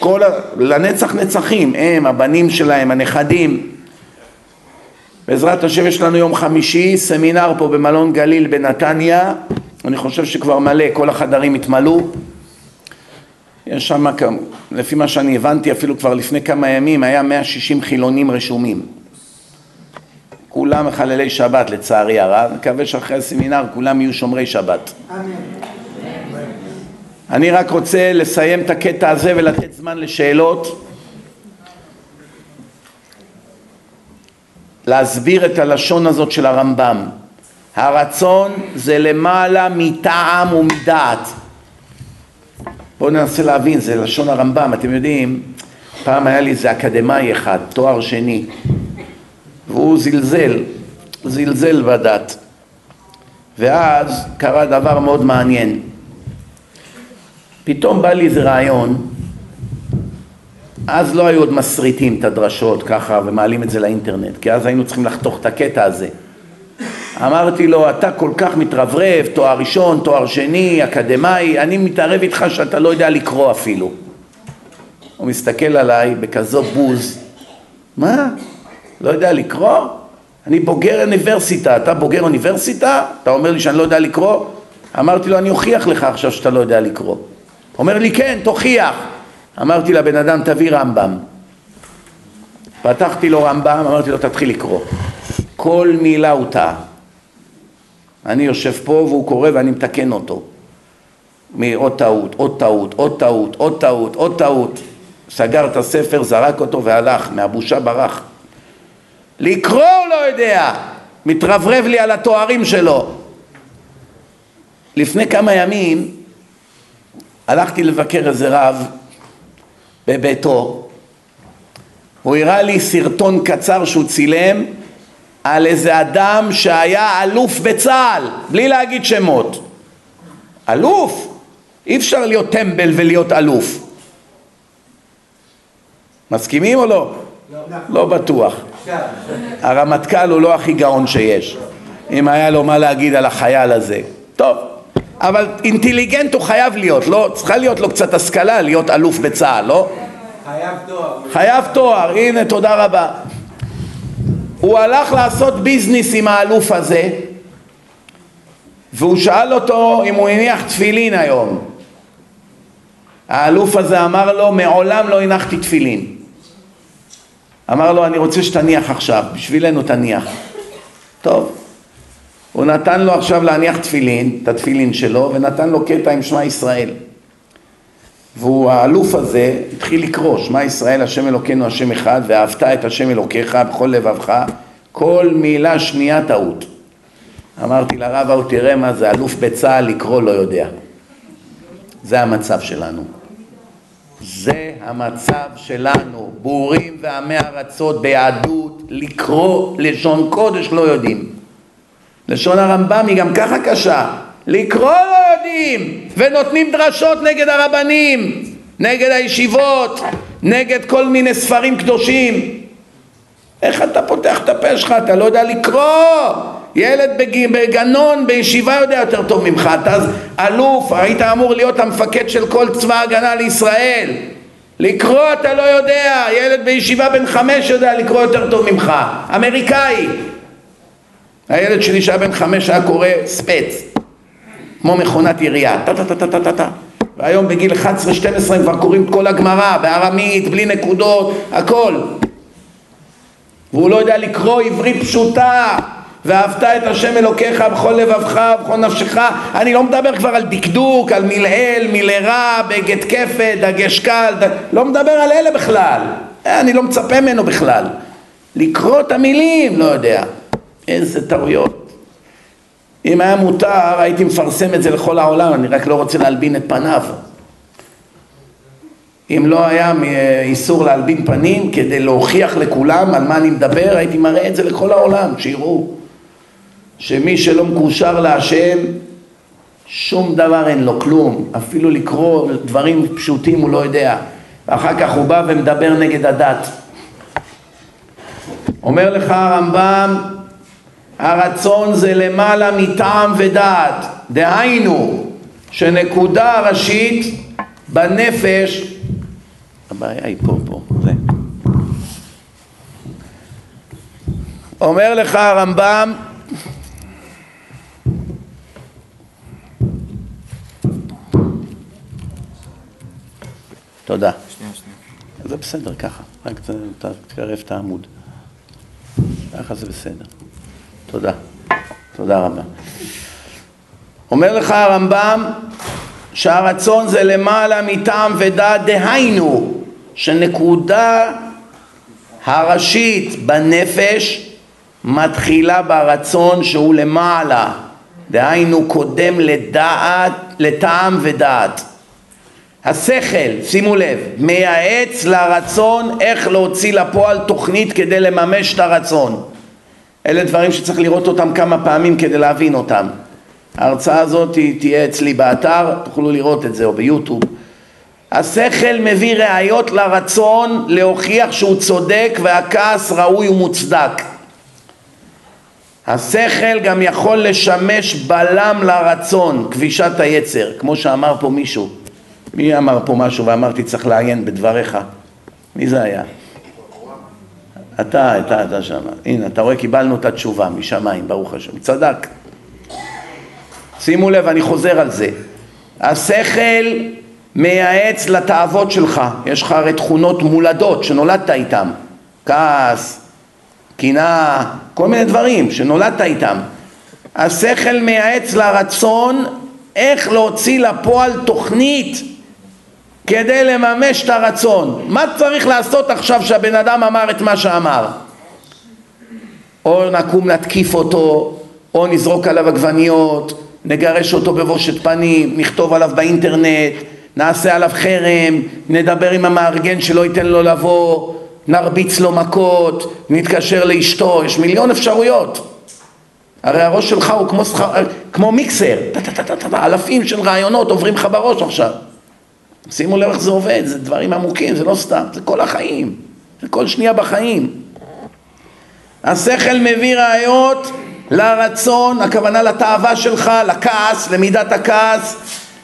כל ה... לנצח נצחים, הם, הבנים שלהם, הנכדים. בעזרת השם יש לנו יום חמישי, סמינר פה במלון גליל בנתניה, אני חושב שכבר מלא, כל החדרים התמלאו. יש שם, לפי מה שאני הבנתי, אפילו כבר לפני כמה ימים, היה 160 חילונים רשומים. כולם מחללי שבת לצערי הרב, מקווה שאחרי הסמינר כולם יהיו שומרי שבת. אמן. אני רק רוצה לסיים את הקטע הזה ולתת זמן לשאלות. להסביר את הלשון הזאת של הרמב"ם. הרצון זה למעלה מטעם ומדעת. בואו ננסה להבין, זה לשון הרמב"ם. אתם יודעים, פעם היה לי איזה אקדמאי אחד, תואר שני, והוא זלזל, זלזל בדת. ואז קרה דבר מאוד מעניין. פתאום בא לי איזה רעיון, אז לא היו עוד מסריטים את הדרשות ככה ומעלים את זה לאינטרנט, כי אז היינו צריכים לחתוך את הקטע הזה. אמרתי לו, אתה כל כך מתרברב, תואר ראשון, תואר שני, אקדמאי, אני מתערב איתך שאתה לא יודע לקרוא אפילו. הוא מסתכל עליי בכזו בוז, מה? לא יודע לקרוא? אני בוגר אוניברסיטה, אתה בוגר אוניברסיטה? אתה אומר לי שאני לא יודע לקרוא? אמרתי לו, אני אוכיח לך עכשיו שאתה לא יודע לקרוא. אומר לי, כן, תוכיח. אמרתי לבן אדם, תביא רמב"ם. פתחתי לו רמב"ם, אמרתי לו, תתחיל לקרוא. כל מילה הוא טעה. אני יושב פה והוא קורא ואני מתקן אותו. מעוד טעות, עוד טעות, עוד טעות, עוד טעות, עוד טעות. סגר את הספר, זרק אותו והלך, מהבושה ברח. לקרוא הוא לא יודע, מתרברב לי על התוארים שלו. לפני כמה ימים הלכתי לבקר איזה רב בביתו, הוא הראה לי סרטון קצר שהוא צילם על איזה אדם שהיה אלוף בצה"ל, בלי להגיד שמות. אלוף? אי אפשר להיות טמבל ולהיות אלוף. מסכימים או לא? לא בטוח. הרמטכ"ל הוא לא הכי גאון שיש. אם היה לו מה להגיד על החייל הזה. טוב, אבל אינטליגנט הוא חייב להיות, לא? צריכה להיות לו קצת השכלה להיות אלוף בצה"ל, לא? חייב תואר. חייב תואר, הנה תודה רבה. הוא הלך לעשות ביזנס עם האלוף הזה והוא שאל אותו אם הוא הניח תפילין היום. האלוף הזה אמר לו מעולם לא הנחתי תפילין. אמר לו אני רוצה שתניח עכשיו, בשבילנו תניח. טוב, הוא נתן לו עכשיו להניח תפילין, את התפילין שלו, ונתן לו קטע עם שמע ישראל. והוא, האלוף הזה, התחיל לקרוא, שמע ישראל השם אלוקינו השם אחד, ואהבת את השם אלוקיך בכל לבבך, כל מילה שנייה טעות. אמרתי לרב ההוא, תראה מה זה, אלוף בצה"ל לקרוא לא יודע. זה המצב שלנו. זה המצב שלנו, בורים ועמי ארצות ביהדות, לקרוא לשון קודש לא יודעים. לשון הרמב"ם היא גם ככה קשה, לקרוא לא יודעים, ונותנים דרשות נגד הרבנים, נגד הישיבות, נגד כל מיני ספרים קדושים. איך אתה פותח את הפה שלך? אתה לא יודע לקרוא. ילד בג... בגנון, בישיבה יודע יותר טוב ממך. אתה אלוף, היית אמור להיות המפקד של כל צבא ההגנה לישראל. לקרוא אתה לא יודע, ילד בישיבה בן חמש יודע לקרוא יותר טוב ממך. אמריקאי. הילד שלי שהיה בן חמש היה קורא ספץ, כמו מכונת ירייה, טה טה טה טה טה טה והיום בגיל 11-12 הם כבר קוראים את כל הגמרא, בארמית, בלי נקודות, הכל והוא לא יודע לקרוא עברית פשוטה ואהבת את השם אלוקיך בכל לבבך ובכל נפשך. אני לא מדבר כבר על דקדוק, על מלעיל, מלערה, בגט כפת, דגש קל, ד... לא מדבר על אלה בכלל. אני לא מצפה ממנו בכלל. לקרוא את המילים, לא יודע. איזה טעויות. אם היה מותר הייתי מפרסם את זה לכל העולם, אני רק לא רוצה להלבין את פניו. אם לא היה איסור להלבין פנים כדי להוכיח לכולם על מה אני מדבר, הייתי מראה את זה לכל העולם, שיראו שמי שלא מקושר להשם, שום דבר אין לו, כלום, אפילו לקרוא דברים פשוטים הוא לא יודע, ואחר כך הוא בא ומדבר נגד הדת. אומר לך הרמב"ם הרצון זה למעלה מטעם ודעת, דהיינו שנקודה ראשית בנפש, הבעיה היא פה, פה, זה. אומר לך הרמב"ם תודה. שנייה, שנייה. זה בסדר, ככה, רק תקרב את העמוד. ככה זה בסדר. תודה. תודה רבה. אומר לך הרמב"ם שהרצון זה למעלה מטעם ודעת דהיינו שנקודה הראשית בנפש מתחילה ברצון שהוא למעלה דהיינו קודם לדעת, לטעם ודעת השכל, שימו לב, מייעץ לרצון איך להוציא לפועל תוכנית כדי לממש את הרצון אלה דברים שצריך לראות אותם כמה פעמים כדי להבין אותם. ההרצאה הזאת תהיה אצלי באתר, תוכלו לראות את זה, או ביוטיוב. השכל מביא ראיות לרצון להוכיח שהוא צודק והכעס ראוי ומוצדק. השכל גם יכול לשמש בלם לרצון, כבישת היצר, כמו שאמר פה מישהו. מי אמר פה משהו ואמרתי צריך לעיין בדבריך? מי זה היה? אתה, אתה, אתה שם. הנה, אתה רואה, קיבלנו את התשובה משמיים, ברוך השם. צדק. שימו לב, אני חוזר על זה. השכל מייעץ לתאוות שלך. יש לך הרי תכונות מולדות שנולדת איתן. כעס, קנאה, כל מיני דברים שנולדת איתם. השכל מייעץ לרצון איך להוציא לפועל תוכנית כדי לממש את הרצון. מה צריך לעשות עכשיו שהבן אדם אמר את מה שאמר? או נקום להתקיף אותו, או נזרוק עליו עגבניות, נגרש אותו בבושת פנים, נכתוב עליו באינטרנט, נעשה עליו חרם, נדבר עם המארגן שלא ייתן לו לבוא, נרביץ לו מכות, נתקשר לאשתו, יש מיליון אפשרויות. הרי הראש שלך הוא כמו, שח... כמו מיקסר, אלפים של רעיונות עוברים לך בראש עכשיו. שימו לב איך זה עובד, זה דברים עמוקים, זה לא סתם, זה כל החיים, זה כל שנייה בחיים. השכל מביא ראיות לרצון, הכוונה לתאווה שלך, לכעס, למידת הכעס,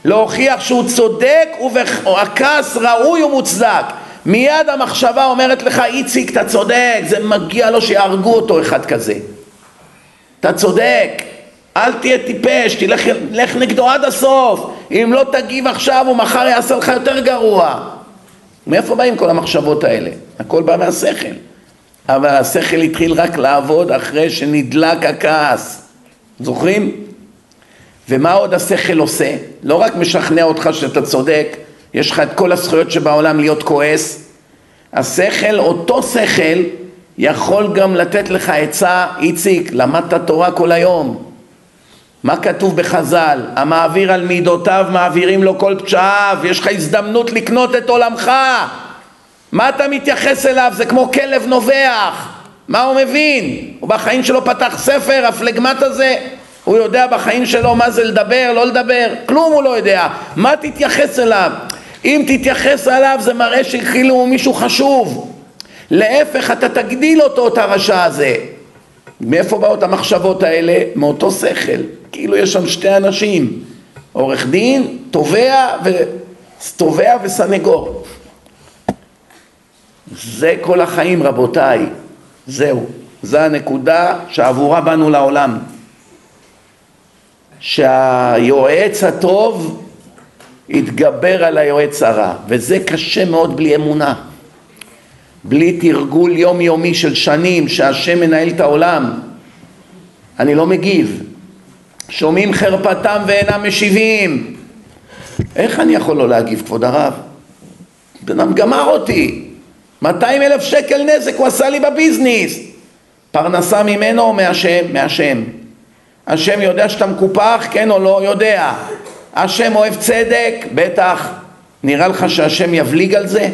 להוכיח שהוא צודק והכעס ראוי ומוצדק. מיד המחשבה אומרת לך, איציק, אתה צודק, זה מגיע לו שיהרגו אותו אחד כזה. אתה צודק, אל תהיה טיפש, תלך לך נגדו עד הסוף. אם לא תגיב עכשיו, הוא מחר יעשה לך יותר גרוע. מאיפה באים כל המחשבות האלה? הכל בא מהשכל. אבל השכל התחיל רק לעבוד אחרי שנדלק הכעס. זוכרים? ומה עוד השכל עושה? לא רק משכנע אותך שאתה צודק, יש לך את כל הזכויות שבעולם להיות כועס. השכל, אותו שכל, יכול גם לתת לך עצה, איציק, למדת תורה כל היום. מה כתוב בחז"ל? המעביר על מידותיו מעבירים לו כל פשעיו, יש לך הזדמנות לקנות את עולמך. מה אתה מתייחס אליו? זה כמו כלב נובח. מה הוא מבין? הוא בחיים שלו פתח ספר, הפלגמט הזה, הוא יודע בחיים שלו מה זה לדבר, לא לדבר, כלום הוא לא יודע. מה תתייחס אליו? אם תתייחס אליו זה מראה שכאילו הוא מישהו חשוב. להפך, אתה תגדיל אותו, את הרשע הזה. מאיפה באות המחשבות האלה? מאותו שכל. כאילו יש שם שתי אנשים, עורך דין, תובע, ו... תובע וסנגור. זה כל החיים רבותיי, זהו, זה הנקודה שעבורה באנו לעולם. שהיועץ הטוב יתגבר על היועץ הרע, וזה קשה מאוד בלי אמונה. בלי תרגול יומיומי של שנים שהשם מנהל את העולם. אני לא מגיב. שומעים חרפתם ואינם משיבים. איך אני יכול לא להגיב, כבוד הרב? בן אדם גמר אותי. 200 אלף שקל נזק הוא עשה לי בביזנס. פרנסה ממנו או מהשם? מהשם. השם יודע שאתה מקופח, כן או לא? יודע. השם אוהב צדק? בטח. נראה לך שהשם יבליג על זה?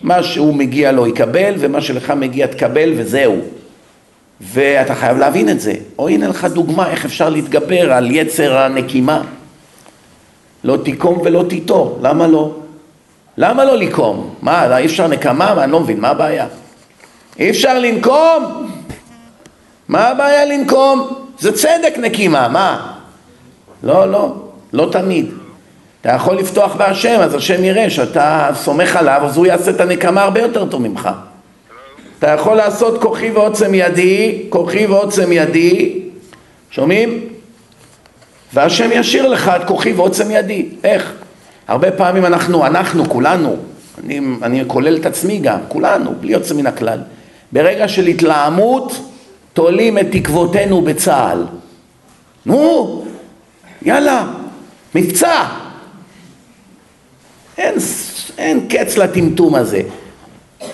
מה שהוא מגיע לו יקבל, ומה שלך מגיע תקבל, וזהו. ואתה חייב להבין את זה. או הנה לך דוגמה איך אפשר להתגבר על יצר הנקימה. לא תיקום ולא תיטור, למה לא? למה לא לקום? מה, אי אפשר נקמה? מה, אני לא מבין, מה הבעיה? אי אפשר לנקום? מה הבעיה לנקום? זה צדק נקימה, מה? לא, לא, לא תמיד. אתה יכול לפתוח בהשם, אז השם יראה שאתה סומך עליו, אז הוא יעשה את הנקמה הרבה יותר טוב ממך. אתה יכול לעשות כוחי ועוצם ידי, כוחי ועוצם ידי, שומעים? והשם ישאיר לך את כוחי ועוצם ידי. איך? הרבה פעמים אנחנו, אנחנו, כולנו, אני, אני כולל את עצמי גם, כולנו, בלי יוצא מן הכלל. ברגע של התלהמות, תולים את תקוותינו בצה"ל. נו, יאללה, מבצע. אין, אין קץ לטמטום הזה.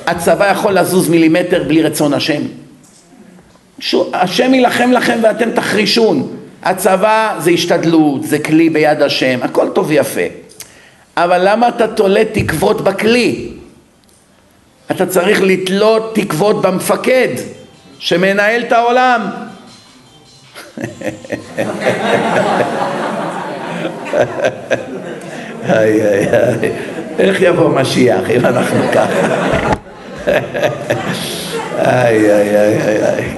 הצבא יכול לזוז מילימטר בלי רצון השם. השם יילחם לכם ואתם תחרישון. הצבא זה השתדלות, זה כלי ביד השם, הכל טוב ויפה. אבל למה אתה תולה תקוות בכלי? אתה צריך לתלות תקוות במפקד שמנהל את העולם. *laughs* איי איי איי, איך יבוא משיח אם אנחנו ככה? איי איי איי איי איי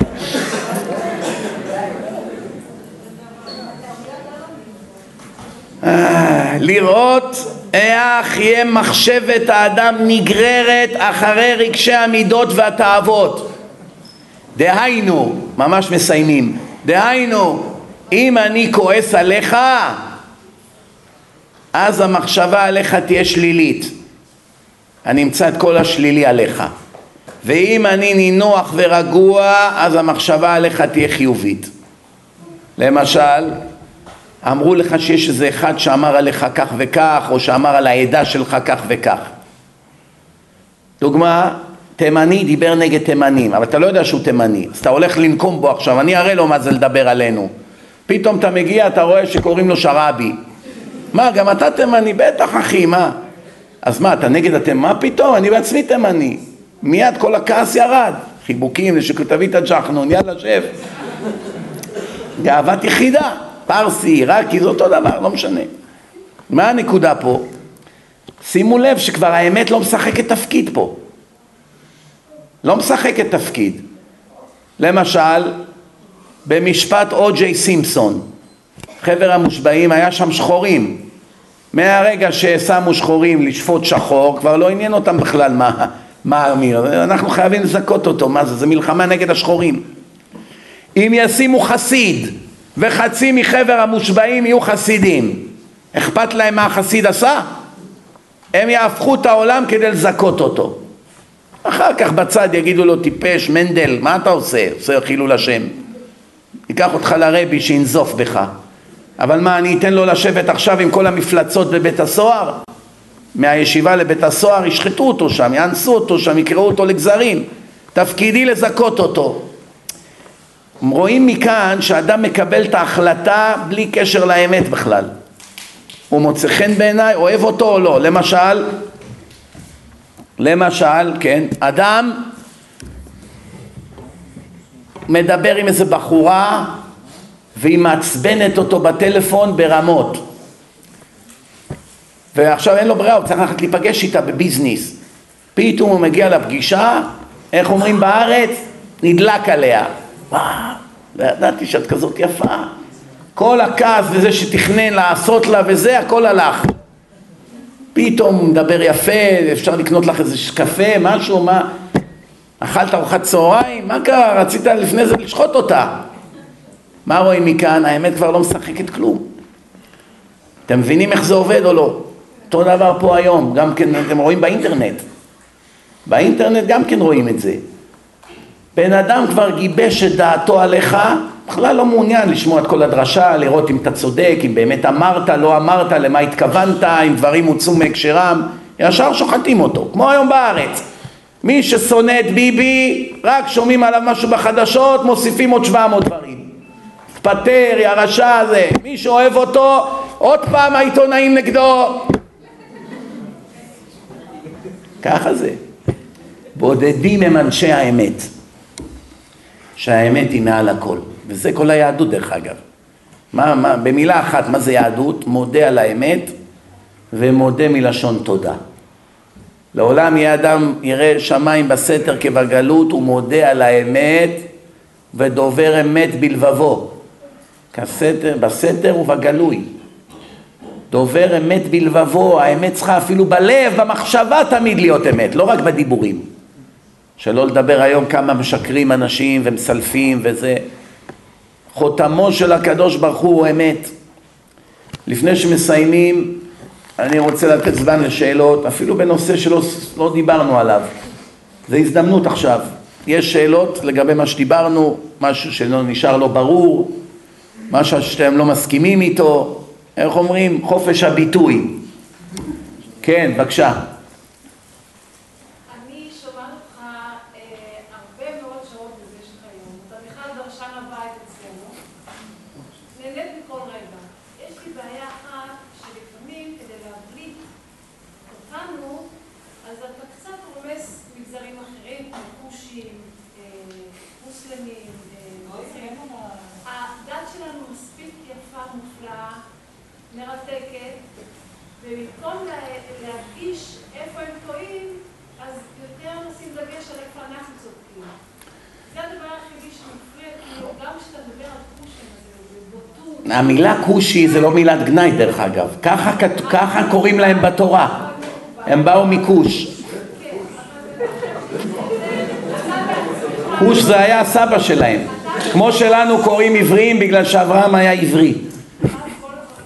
אה, לראות איך יהיה מחשבת האדם נגררת אחרי רגשי המידות והתאוות. דהיינו, ממש מסיימים, דהיינו, אם אני כועס עליך, אז המחשבה עליך תהיה שלילית. אני אמצא את כל השלילי עליך. ואם אני נינוח ורגוע, אז המחשבה עליך תהיה חיובית. למשל, אמרו לך שיש איזה אחד שאמר עליך כך וכך, או שאמר על העדה שלך כך וכך. דוגמה, תימני דיבר נגד תימנים, אבל אתה לא יודע שהוא תימני, אז אתה הולך לנקום בו עכשיו, אני אראה לו מה זה לדבר עלינו. פתאום אתה מגיע, אתה רואה שקוראים לו שרעבי. מה, גם אתה תימני? בטח אחי, מה? אז מה, אתה נגד התימני? מה פתאום? אני בעצמי תימני. מיד כל הכעס ירד. חיבוקים לשכתבית הג'חנון, יאללה שב. גאוות יחידה. פרסי, עיראקי, זה אותו דבר, לא משנה. מה הנקודה פה? שימו לב שכבר האמת לא משחקת תפקיד פה. לא משחקת תפקיד. למשל, במשפט או.ג'יי סימפסון, חבר המושבעים, היה שם שחורים. מהרגע ששמו שחורים לשפוט שחור, כבר לא עניין אותם בכלל מה, מה מי, אנחנו חייבים לזכות אותו, מה זה, זה מלחמה נגד השחורים. אם ישימו חסיד וחצי מחבר המושבעים יהיו חסידים, אכפת להם מה החסיד עשה? הם יהפכו את העולם כדי לזכות אותו. אחר כך בצד יגידו לו טיפש, מנדל, מה אתה עושה? עושה חילול השם. ייקח אותך לרבי שינזוף בך. אבל מה, אני אתן לו לשבת עכשיו עם כל המפלצות בבית הסוהר? מהישיבה לבית הסוהר ישחטו אותו שם, יאנסו אותו שם, יקראו אותו לגזרים. תפקידי לזכות אותו. רואים מכאן שאדם מקבל את ההחלטה בלי קשר לאמת בכלל. הוא מוצא חן בעיניי, אוהב אותו או לא. למשל, למשל, כן, אדם מדבר עם איזה בחורה והיא מעצבנת אותו בטלפון ברמות ועכשיו אין לו ברירה, הוא צריך ללכת להיפגש איתה בביזנס פתאום הוא מגיע לפגישה, איך אומרים בארץ? נדלק עליה וואו, לא ידעתי שאת כזאת יפה כל הכעס וזה שתכנן לעשות לה וזה, הכל הלך פתאום מדבר יפה, אפשר לקנות לך איזה קפה, משהו, מה? אכלת ארוחת צהריים? מה קרה? רצית לפני זה לשחוט אותה. מה רואים מכאן? האמת כבר לא משחקת כלום. אתם מבינים איך זה עובד או לא? אותו דבר פה היום, גם כן אתם רואים באינטרנט. באינטרנט גם כן רואים את זה. בן אדם כבר גיבש את דעתו עליך, בכלל לא מעוניין לשמוע את כל הדרשה, לראות אם אתה צודק, אם באמת אמרת, לא אמרת, למה התכוונת, אם דברים הוצאו מהקשרם, ישר שוחטים אותו, כמו היום בארץ. מי ששונא את ביבי, רק שומעים עליו משהו בחדשות, מוסיפים עוד 700 דברים. התפטר, יא רשע הזה. מי שאוהב אותו, עוד פעם העיתונאים נגדו. ככה זה. בודדים הם אנשי האמת. שהאמת היא מעל הכל. וזה כל היהדות דרך אגב. מה, מה, במילה אחת, מה זה יהדות? מודה על האמת ומודה מלשון תודה. לעולם יהיה אדם ירא שמיים בסתר כבגלות ומודה על האמת ודובר אמת בלבבו. כסתר, בסתר ובגלוי. דובר אמת בלבבו, האמת צריכה אפילו בלב, במחשבה תמיד להיות אמת, לא רק בדיבורים. שלא לדבר היום כמה משקרים אנשים ומסלפים וזה. חותמו של הקדוש ברוך הוא אמת. לפני שמסיימים, אני רוצה לתת זמן לשאלות, אפילו בנושא שלא לא דיברנו עליו. זו הזדמנות עכשיו. יש שאלות לגבי מה שדיברנו, משהו שלא נשאר לא ברור, משהו שאתם לא מסכימים איתו, איך אומרים? חופש הביטוי. כן, בבקשה. אני שומעת אותך אה, הרבה מאוד שעות במשך היום. אתה בכלל דרשן הבית אצלנו. נהנית מכל רגע. יש לי בעיה אחת, שלפעמים כדי להבליט אותנו, אז אתה קצת רומס מגזרים אחרים, כמו כושים, אה, מוסלמים, אה, נוצרים. הדת שלנו מספיק יפה, מופלאה, מרתקת, ובמקום לה- להדגיש איפה הם טועים, אז יותר נשים דגש על איפה אנחנו צודקים. זה הדבר היחידי שמפריע, כאילו, גם כשאתה מדבר על כושים, אז זה בוטות. המילה כושי זה לא מילת גנאי דרך אגב, ככה, ככה קוראים להם בתורה, הם באו מכוש. כוש זה היה הסבא שלהם, כמו שלנו קוראים עבריים בגלל שאברהם היה עברי. אז כל לעצמך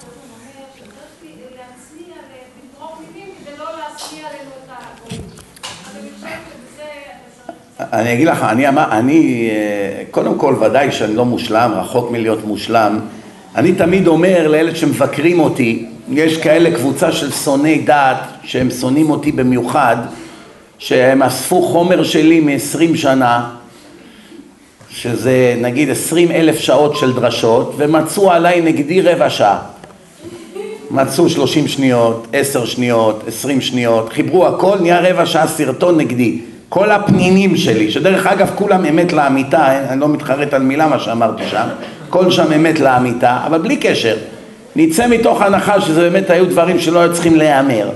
כל הזמן אומר שצריך להצניע, לטרוק מילים כדי לא להשניע עלינו את הגויים. אז אני חושבת שבזה אתה צריך... אני אגיד לך, אני, אמר, אני אה, קודם כל ודאי שאני לא מושלם, רחוק מלהיות מושלם. אני תמיד אומר לאלה שמבקרים אותי, יש כאלה קבוצה של שונאי דת, שהם שונאים אותי במיוחד, שהם אספו חומר שלי מ-20 שנה, שזה נגיד 20 אלף שעות של דרשות, ומצאו עליי נגדי רבע שעה. מצאו 30 שניות, 10 שניות, 20 שניות, חיברו הכל, נהיה רבע שעה סרטון נגדי. כל הפנינים שלי, שדרך אגב כולם אמת לאמיתה, אני לא מתחרט על מילה מה שאמרתי שם, כל שם אמת לאמיתה, אבל בלי קשר. נצא מתוך הנחה שזה באמת היו דברים שלא היו צריכים להיאמר.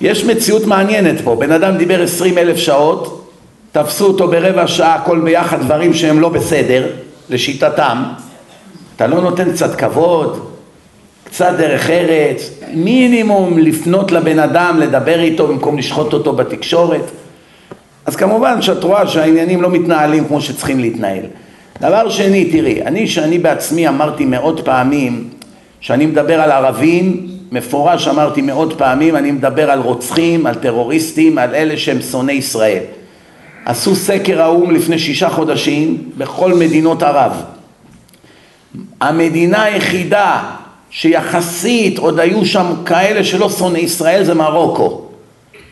יש מציאות מעניינת פה, בן אדם דיבר עשרים אלף שעות, תפסו אותו ברבע שעה הכל ביחד דברים שהם לא בסדר, לשיטתם, אתה לא נותן קצת כבוד, קצת דרך ארץ, מינימום לפנות לבן אדם, לדבר איתו במקום לשחוט אותו בתקשורת. אז כמובן שאת רואה שהעניינים לא מתנהלים כמו שצריכים להתנהל. דבר שני, תראי, אני שאני בעצמי אמרתי מאות פעמים שאני מדבר על ערבים, מפורש אמרתי מאות פעמים, אני מדבר על רוצחים, על טרוריסטים, על אלה שהם שונאי ישראל. עשו סקר האו"ם לפני שישה חודשים בכל מדינות ערב. המדינה היחידה שיחסית עוד היו שם כאלה שלא שונאי ישראל זה מרוקו.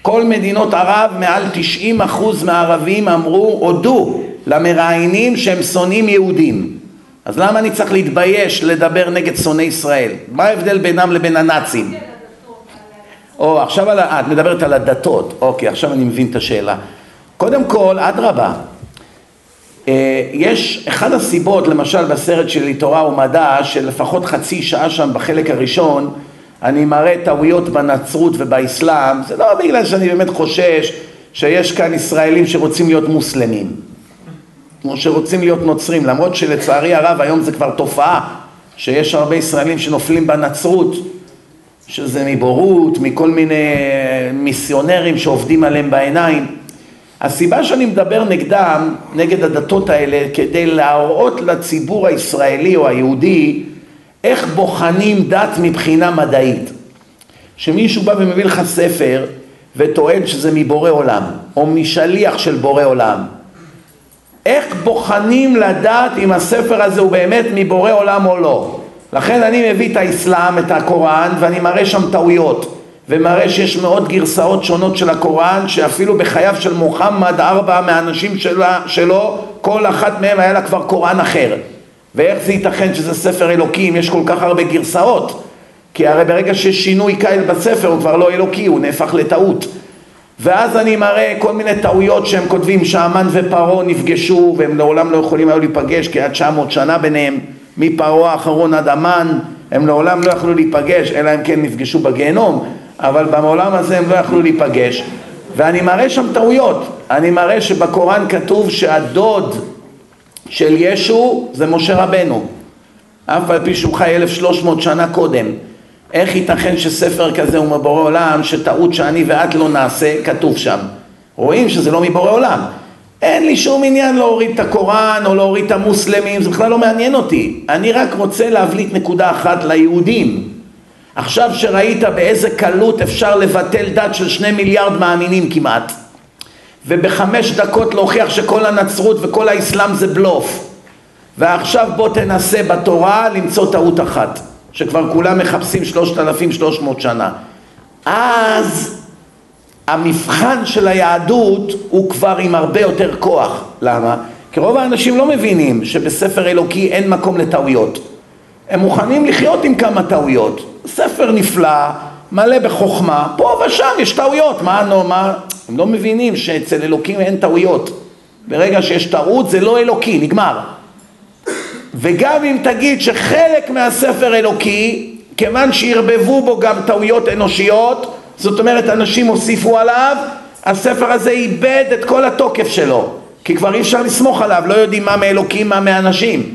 כל מדינות ערב, מעל 90 אחוז מהערבים אמרו, הודו למראיינים שהם שונאים יהודים. אז למה אני צריך להתבייש לדבר נגד שונאי ישראל? מה ההבדל בינם לבין הנאצים? או עכשיו על ה... את מדברת על הדתות, אוקיי, עכשיו אני מבין את השאלה. קודם כל, אדרבה, אה, יש אחד הסיבות, למשל בסרט שלי תורה ומדע, שלפחות חצי שעה שם בחלק הראשון, אני מראה טעויות בנצרות ובאסלאם, זה לא בגלל שאני באמת חושש שיש כאן ישראלים שרוצים להיות מוסלמים, כמו שרוצים להיות נוצרים, למרות שלצערי הרב היום זה כבר תופעה, שיש הרבה ישראלים שנופלים בנצרות, שזה מבורות, מכל מיני מיסיונרים שעובדים עליהם בעיניים. הסיבה שאני מדבר נגדם, נגד הדתות האלה, כדי להראות לציבור הישראלי או היהודי איך בוחנים דת מבחינה מדעית. שמישהו בא ומביא לך ספר וטוען שזה מבורא עולם, או משליח של בורא עולם. איך בוחנים לדעת אם הספר הזה הוא באמת מבורא עולם או לא. לכן אני מביא את האסלאם, את הקוראן, ואני מראה שם טעויות. ומראה שיש מאות גרסאות שונות של הקוראן, שאפילו בחייו של מוחמד, ארבע מהאנשים שלו, כל אחת מהם היה לה כבר קוראן אחר. ואיך זה ייתכן שזה ספר אלוקי אם יש כל כך הרבה גרסאות? כי הרי ברגע שיש שינוי קייל בספר הוא כבר לא אלוקי, הוא נהפך לטעות. ואז אני מראה כל מיני טעויות שהם כותבים שהמן ופרעה נפגשו והם לעולם לא יכולים היו להיפגש כי היה 900 שנה ביניהם מפרעה האחרון עד המן הם לעולם לא יכלו להיפגש אלא אם כן נפגשו בגיהנום אבל בעולם הזה הם לא יכלו להיפגש ואני מראה שם טעויות אני מראה שבקוראן כתוב שהדוד של ישו זה משה רבנו אף על פי שהוא חי 1300 שנה קודם איך ייתכן שספר כזה הוא מבורא עולם שטעות שאני ואת לא נעשה כתוב שם רואים שזה לא מבורא עולם אין לי שום עניין להוריד את הקוראן או להוריד את המוסלמים, זה בכלל לא מעניין אותי. אני רק רוצה להבליט נקודה אחת ליהודים. עכשיו שראית באיזה קלות אפשר לבטל דת של שני מיליארד מאמינים כמעט, ובחמש דקות להוכיח שכל הנצרות וכל האסלאם זה בלוף, ועכשיו בוא תנסה בתורה למצוא טעות אחת, שכבר כולם מחפשים שלושת אלפים שלוש מאות שנה. אז המבחן של היהדות הוא כבר עם הרבה יותר כוח. למה? כי רוב האנשים לא מבינים שבספר אלוקי אין מקום לטעויות. הם מוכנים לחיות עם כמה טעויות. ספר נפלא, מלא בחוכמה, פה ושם יש טעויות. מה, נו, מה? הם לא מבינים שאצל אלוקים אין טעויות. ברגע שיש טעות זה לא אלוקי, נגמר. וגם אם תגיד שחלק מהספר אלוקי, כיוון שערבבו בו גם טעויות אנושיות, זאת אומרת אנשים הוסיפו עליו, הספר הזה איבד את כל התוקף שלו, כי כבר אי אפשר לסמוך עליו, לא יודעים מה מאלוקים, מה מאנשים.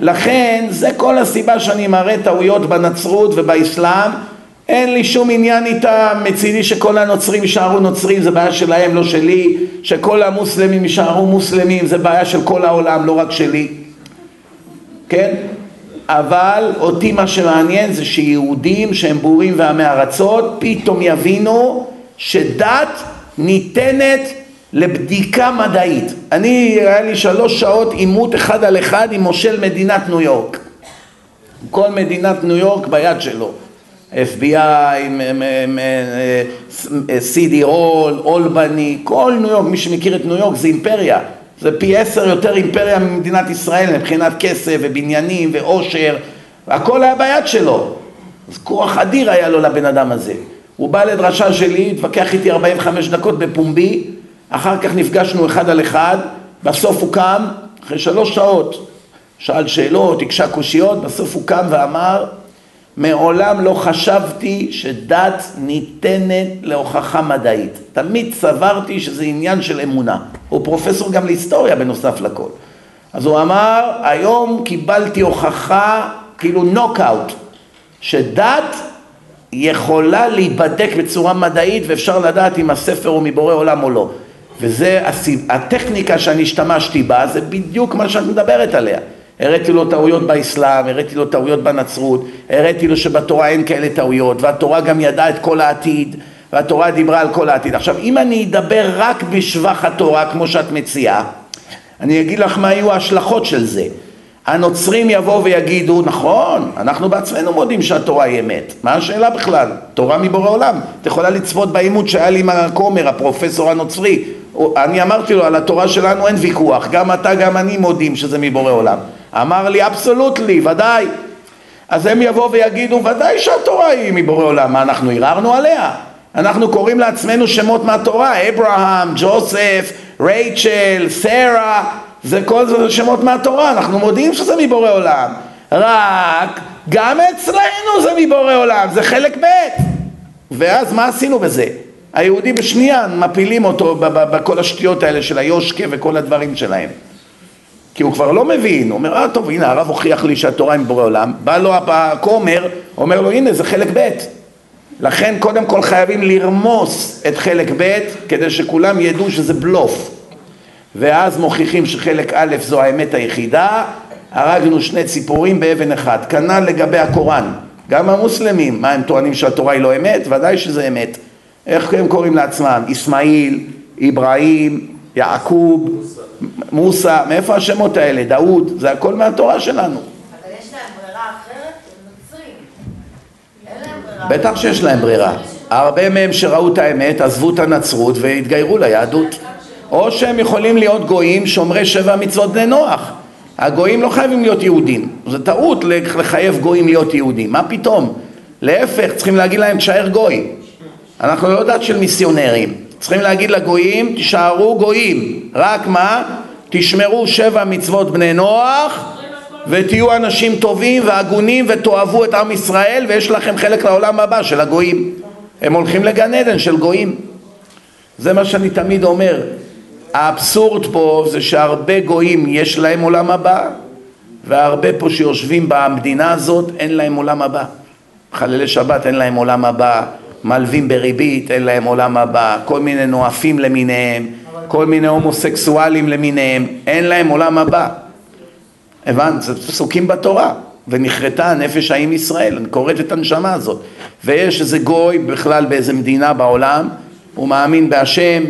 לכן זה כל הסיבה שאני מראה טעויות בנצרות ובאסלאם, אין לי שום עניין איתם, מצידי שכל הנוצרים יישארו נוצרים, זה בעיה שלהם, לא שלי, שכל המוסלמים יישארו מוסלמים, זה בעיה של כל העולם, לא רק שלי. כן? אבל אותי מה שמעניין זה שיהודים שהם בורים ועמי ארצות פתאום יבינו שדת ניתנת לבדיקה מדעית. אני, היה לי שלוש שעות עימות אחד על אחד עם מושל מדינת ניו יורק. כל מדינת ניו יורק ביד שלו. FBI, סידי הול, אולבני, כל ניו יורק, מי שמכיר את ניו יורק זה אימפריה. זה פי עשר יותר אימפריה ממדינת ישראל מבחינת כסף ובניינים ועושר, הכל היה ביד שלו. אז כוח אדיר היה לו לבן אדם הזה. הוא בא לדרשה שלי, התווכח איתי 45 דקות בפומבי, אחר כך נפגשנו אחד על אחד, בסוף הוא קם, אחרי שלוש שעות, שאל שאלות, הקשה קושיות, בסוף הוא קם ואמר, מעולם לא חשבתי שדת ניתנת להוכחה מדעית. תמיד סברתי שזה עניין של אמונה. הוא פרופסור גם להיסטוריה בנוסף לכל. אז הוא אמר, היום קיבלתי הוכחה, כאילו נוקאוט, שדת יכולה להיבדק בצורה מדעית ואפשר לדעת אם הספר הוא מבורא עולם או לא. וזה הטכניקה שאני השתמשתי בה, זה בדיוק מה שאת מדברת עליה. הראיתי לו טעויות באסלאם, הראיתי לו טעויות בנצרות, הראיתי לו שבתורה אין כאלה טעויות, והתורה גם ידעה את כל העתיד, והתורה דיברה על כל העתיד. עכשיו, אם אני אדבר רק בשבח התורה, כמו שאת מציעה, אני אגיד לך מה יהיו ההשלכות של זה. הנוצרים יבואו ויגידו, נכון, אנחנו בעצמנו מודים שהתורה היא אמת. מה השאלה בכלל? תורה מבורא עולם. את יכולה לצפות בעימות שהיה לי עם הכומר, הפרופסור הנוצרי. אני אמרתי לו, על התורה שלנו אין ויכוח. גם אתה, גם אני מודים שזה מבורא עולם. אמר לי, אבסולוטלי, ודאי. אז הם יבואו ויגידו, ודאי שהתורה היא מבורא עולם. מה, אנחנו ערערנו עליה? אנחנו קוראים לעצמנו שמות מהתורה, אברהם, ג'וסף, רייצ'ל, סרה, זה כל זה שמות מהתורה, אנחנו מודים שזה מבורא עולם. רק גם אצלנו זה מבורא עולם, זה חלק ב'. ואז מה עשינו בזה? היהודי בשנייה מפילים אותו בכל השטויות האלה של היושקה וכל הדברים שלהם. כי הוא כבר לא מבין, הוא אומר, אה טוב, הנה הרב הוכיח לי שהתורה היא מבורא עולם, בא לו הכומר, אומר לו, הנה זה חלק ב'. לכן קודם כל חייבים לרמוס את חלק ב' כדי שכולם ידעו שזה בלוף. ואז מוכיחים שחלק א' זו האמת היחידה, הרגנו שני ציפורים באבן אחת. כנ"ל לגבי הקוראן. גם המוסלמים, מה הם טוענים שהתורה היא לא אמת? ודאי שזה אמת. איך הם קוראים לעצמם? אסמאעיל, אברהים, יעקוב, מוסא, מאיפה השמות האלה? דאוד, זה הכל מהתורה שלנו. אבל יש להם ברירה אחרת? הם נוצרים. בטח שיש להם ברירה. הרבה מהם שראו את האמת עזבו את הנצרות והתגיירו ליהדות. או שהם יכולים להיות גויים שומרי שבע מצוות בני נוח. הגויים לא חייבים להיות יהודים. זו טעות לחייב גויים להיות יהודים. מה פתאום? להפך, צריכים להגיד להם תשאר גוי. אנחנו לא דת של מיסיונרים. צריכים להגיד לגויים, תישארו גויים. רק מה? תשמרו שבע מצוות בני נוח ותהיו אנשים טובים והגונים ותאהבו את עם ישראל ויש לכם חלק לעולם הבא של הגויים. הם הולכים לגן עדן של גויים. זה מה שאני תמיד אומר. האבסורד פה זה שהרבה גויים יש להם עולם הבא והרבה פה שיושבים במדינה הזאת אין להם עולם הבא. חללי שבת אין להם עולם הבא, מלווים בריבית אין להם עולם הבא, כל מיני נואפים למיניהם, כל מיני הומוסקסואלים למיניהם, אין להם עולם הבא. הבנת? זה פסוקים בתורה. ונכרתה הנפש האם ישראל, אני קוראת את הנשמה הזאת. ויש איזה גוי בכלל באיזה מדינה בעולם, הוא מאמין בהשם,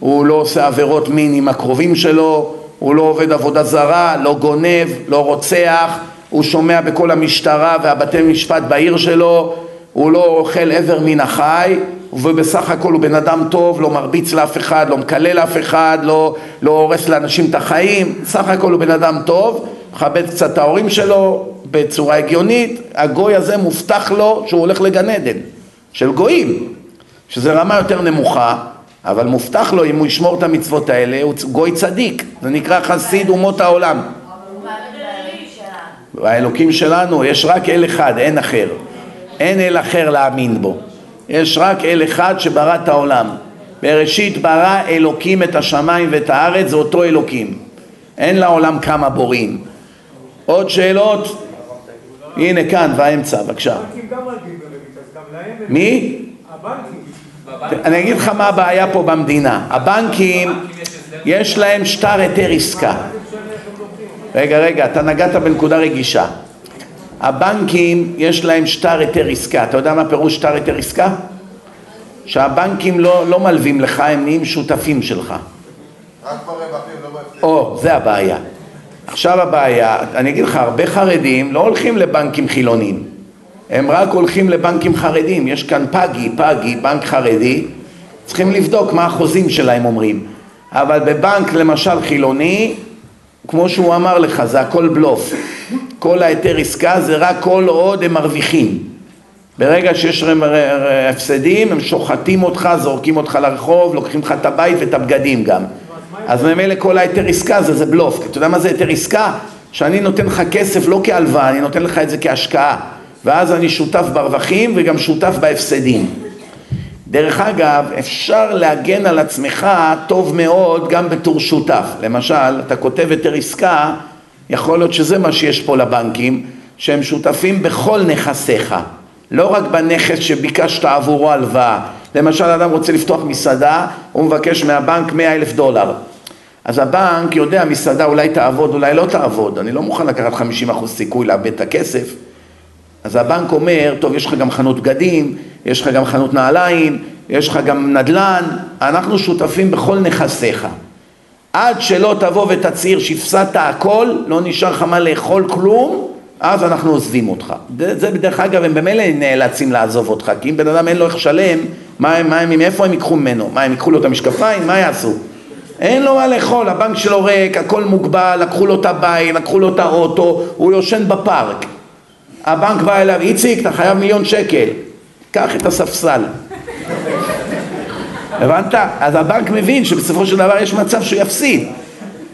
הוא לא עושה עבירות מין עם הקרובים שלו, הוא לא עובד עבודה זרה, לא גונב, לא רוצח, הוא שומע בכל המשטרה והבתי משפט בעיר שלו, הוא לא אוכל איבר מן החי, ובסך הכל הוא בן אדם טוב, לא מרביץ לאף אחד, לא מקלל לאף אחד, לא, לא הורס לאנשים את החיים, סך הכל הוא בן אדם טוב, מכבד קצת את ההורים שלו בצורה הגיונית, הגוי הזה מובטח לו שהוא הולך לגן עדן, של גויים, שזה רמה יותר נמוכה, אבל מובטח לו אם הוא ישמור את המצוות האלה, הוא גוי צדיק, זה נקרא חסיד אומות העולם. אבל הוא מאמין באלוהים שלנו. האלוקים שלנו, יש רק אל אחד, אין אחר. אין אל אחר להאמין בו. יש רק אל אחד שברא את העולם. בראשית ברא אלוקים את השמיים ואת הארץ, זה אותו אלוקים. אין לעולם כמה בורים. עוד שאלות? הנה כאן, באמצע, בבקשה. מי? אני אגיד לך מה הבעיה פה במדינה. הבנקים, יש להם שטר היתר עסקה. רגע, רגע, אתה נגעת בנקודה רגישה. הבנקים, יש להם שטר היתר עסקה. אתה יודע מה פירוש שטר היתר עסקה? שהבנקים לא, לא מלווים לך, הם נהיים שותפים שלך. רק ברווחים, לא בהפסד. או, זה הבעיה. עכשיו הבעיה, אני אגיד לך, הרבה חרדים לא הולכים לבנקים חילונים. הם רק הולכים לבנקים חרדים. יש כאן פגי, פגי, בנק חרדי. צריכים לבדוק מה החוזים שלהם אומרים. אבל בבנק למשל חילוני, כמו שהוא אמר לך, זה הכל בלוף. כל ההיתר עסקה זה רק כל עוד הם מרוויחים. ברגע שיש ר- הפסדים, הם שוחטים אותך, זורקים אותך לרחוב, לוקחים לך את הבית ואת הבגדים גם. אז ממילא כל ההיתר עסקה זה, זה בלוף. אתה יודע מה זה היתר עסקה? שאני נותן לך כסף לא כהלוואה, אני נותן לך את זה כהשקעה. ואז אני שותף ברווחים וגם שותף בהפסדים. דרך אגב, אפשר להגן על עצמך טוב מאוד גם בתור שותף. למשל, אתה כותב היתר עסקה, יכול להיות שזה מה שיש פה לבנקים, שהם שותפים בכל נכסיך, לא רק בנכס שביקשת עבורו הלוואה. למשל, אדם רוצה לפתוח מסעדה, הוא מבקש מהבנק 100 אלף דולר. אז הבנק יודע, מסעדה אולי תעבוד, אולי לא תעבוד, אני לא מוכן לקחת 50% סיכוי לאבד את הכסף. אז הבנק אומר, טוב, יש לך גם חנות בגדים, יש לך גם חנות נעליים, יש לך גם נדל"ן, אנחנו שותפים בכל נכסיך. עד שלא תבוא ותצהיר שהפסדת הכל, לא נשאר לך מה לאכול כלום, אז אנחנו עוזבים אותך. זה, בדרך אגב, הם במילא נאלצים לעזוב אותך, כי אם בן אדם אין לו איך לשלם, מה, מה, מאיפה הם ייקחו ממנו? מה, הם ייקחו לו את המשקפיים? מה יעשו? אין לו מה לאכול, הבנק שלו ריק, הכל מוגבל, לקחו לו את הבית, לקחו לו את האוטו, הוא יושן בפארק. הבנק בא אליו, איציק, אתה חייב מיליון שקל, קח את הספסל. הבנת? אז הבנק מבין שבסופו של דבר יש מצב שהוא יפסיד.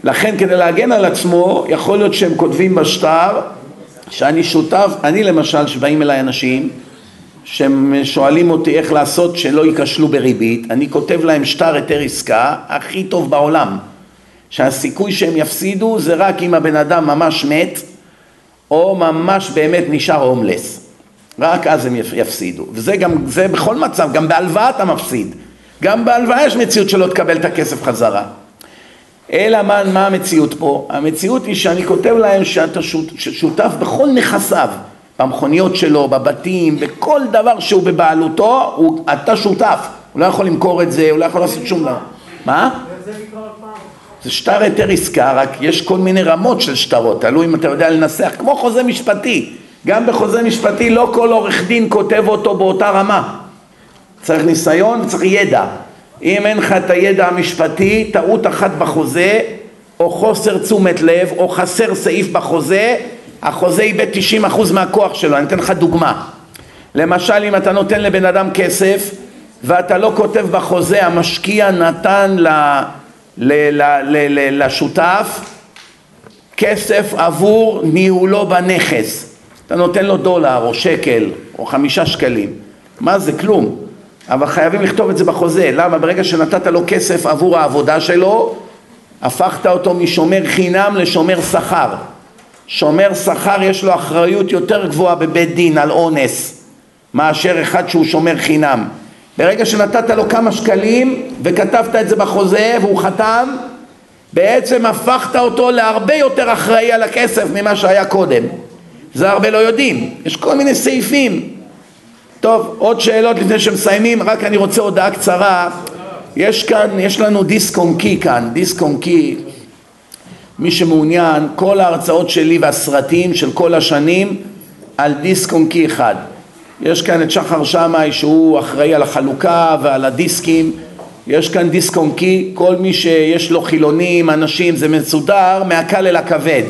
לכן כדי להגן על עצמו, יכול להיות שהם כותבים בשטר שאני שותף, אני למשל, שבאים אליי אנשים שהם שואלים אותי איך לעשות שלא ייכשלו בריבית, אני כותב להם שטר היתר עסקה הכי טוב בעולם, שהסיכוי שהם יפסידו זה רק אם הבן אדם ממש מת או ממש באמת נשאר הומלס, רק אז הם יפסידו, וזה גם, זה בכל מצב, גם בהלוואה אתה מפסיד, גם בהלוואה יש מציאות שלא תקבל את הכסף חזרה. אלא מה, מה המציאות פה? המציאות היא שאני כותב להם שאתה שותף בכל נכסיו, במכוניות שלו, בבתים, בכל דבר שהוא בבעלותו, הוא, אתה שותף. הוא לא יכול למכור את זה, הוא לא יכול לעשות שום דבר. מה? זה שטר היתר עסקה, רק יש כל מיני רמות של שטרות, תלוי אם אתה יודע לנסח, כמו חוזה משפטי. גם בחוזה משפטי לא כל עורך דין כותב אותו באותה רמה. צריך ניסיון וצריך ידע. אם אין לך את הידע המשפטי, טעות אחת בחוזה, או חוסר תשומת לב, או חסר סעיף בחוזה, החוזה איבד 90% מהכוח שלו. אני אתן לך דוגמה. למשל, אם אתה נותן לבן אדם כסף, ואתה לא כותב בחוזה, המשקיע נתן ל, ל, ל, ל, ל, לשותף כסף עבור ניהולו בנכס. אתה נותן לו דולר, או שקל, או חמישה שקלים. מה זה? כלום. אבל חייבים לכתוב את זה בחוזה. למה? ברגע שנתת לו כסף עבור העבודה שלו, הפכת אותו משומר חינם לשומר שכר. שומר שכר יש לו אחריות יותר גבוהה בבית דין על אונס מאשר אחד שהוא שומר חינם. ברגע שנתת לו כמה שקלים וכתבת את זה בחוזה והוא חתם, בעצם הפכת אותו להרבה יותר אחראי על הכסף ממה שהיה קודם. זה הרבה לא יודעים. יש כל מיני סעיפים. טוב, עוד שאלות לפני שמסיימים, רק אני רוצה הודעה קצרה. יש כאן, יש לנו דיסק און קי כאן, דיסק און קי. מי שמעוניין, כל ההרצאות שלי והסרטים של כל השנים על דיסק און קי אחד. יש כאן את שחר שמאי שהוא אחראי על החלוקה ועל הדיסקים. יש כאן דיסק און קי, כל מי שיש לו חילונים, אנשים, זה מסודר מהקל אל הכבד.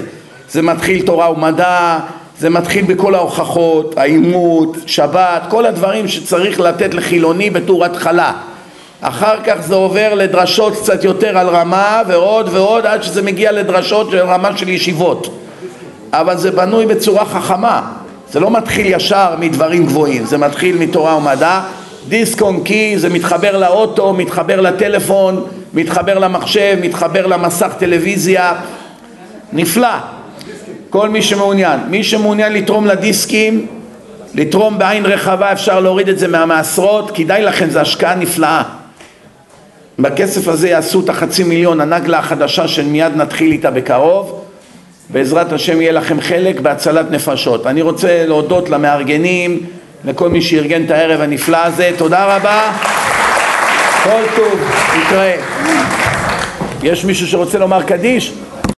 זה מתחיל תורה ומדע, זה מתחיל בכל ההוכחות, העימות, שבת, כל הדברים שצריך לתת לחילוני בתור התחלה. אחר כך זה עובר לדרשות קצת יותר על רמה ועוד ועוד עד שזה מגיע לדרשות של רמה של ישיבות. אבל זה בנוי בצורה חכמה. זה לא מתחיל ישר מדברים גבוהים, זה מתחיל מתורה ומדע. דיסק און קי זה מתחבר לאוטו, מתחבר לטלפון, מתחבר למחשב, מתחבר למסך טלוויזיה. נפלא. כל מי שמעוניין. מי שמעוניין לתרום לדיסקים, לתרום בעין רחבה, אפשר להוריד את זה מהמעשרות, כדאי לכם, זו השקעה נפלאה. בכסף הזה יעשו את החצי מיליון, הנגלה החדשה שמיד נתחיל איתה בקרוב. בעזרת השם יהיה לכם חלק בהצלת נפשות. אני רוצה להודות למארגנים, לכל מי שארגן את הערב הנפלא הזה. תודה רבה. כל טוב, נתראה. יש מישהו שרוצה לומר קדיש?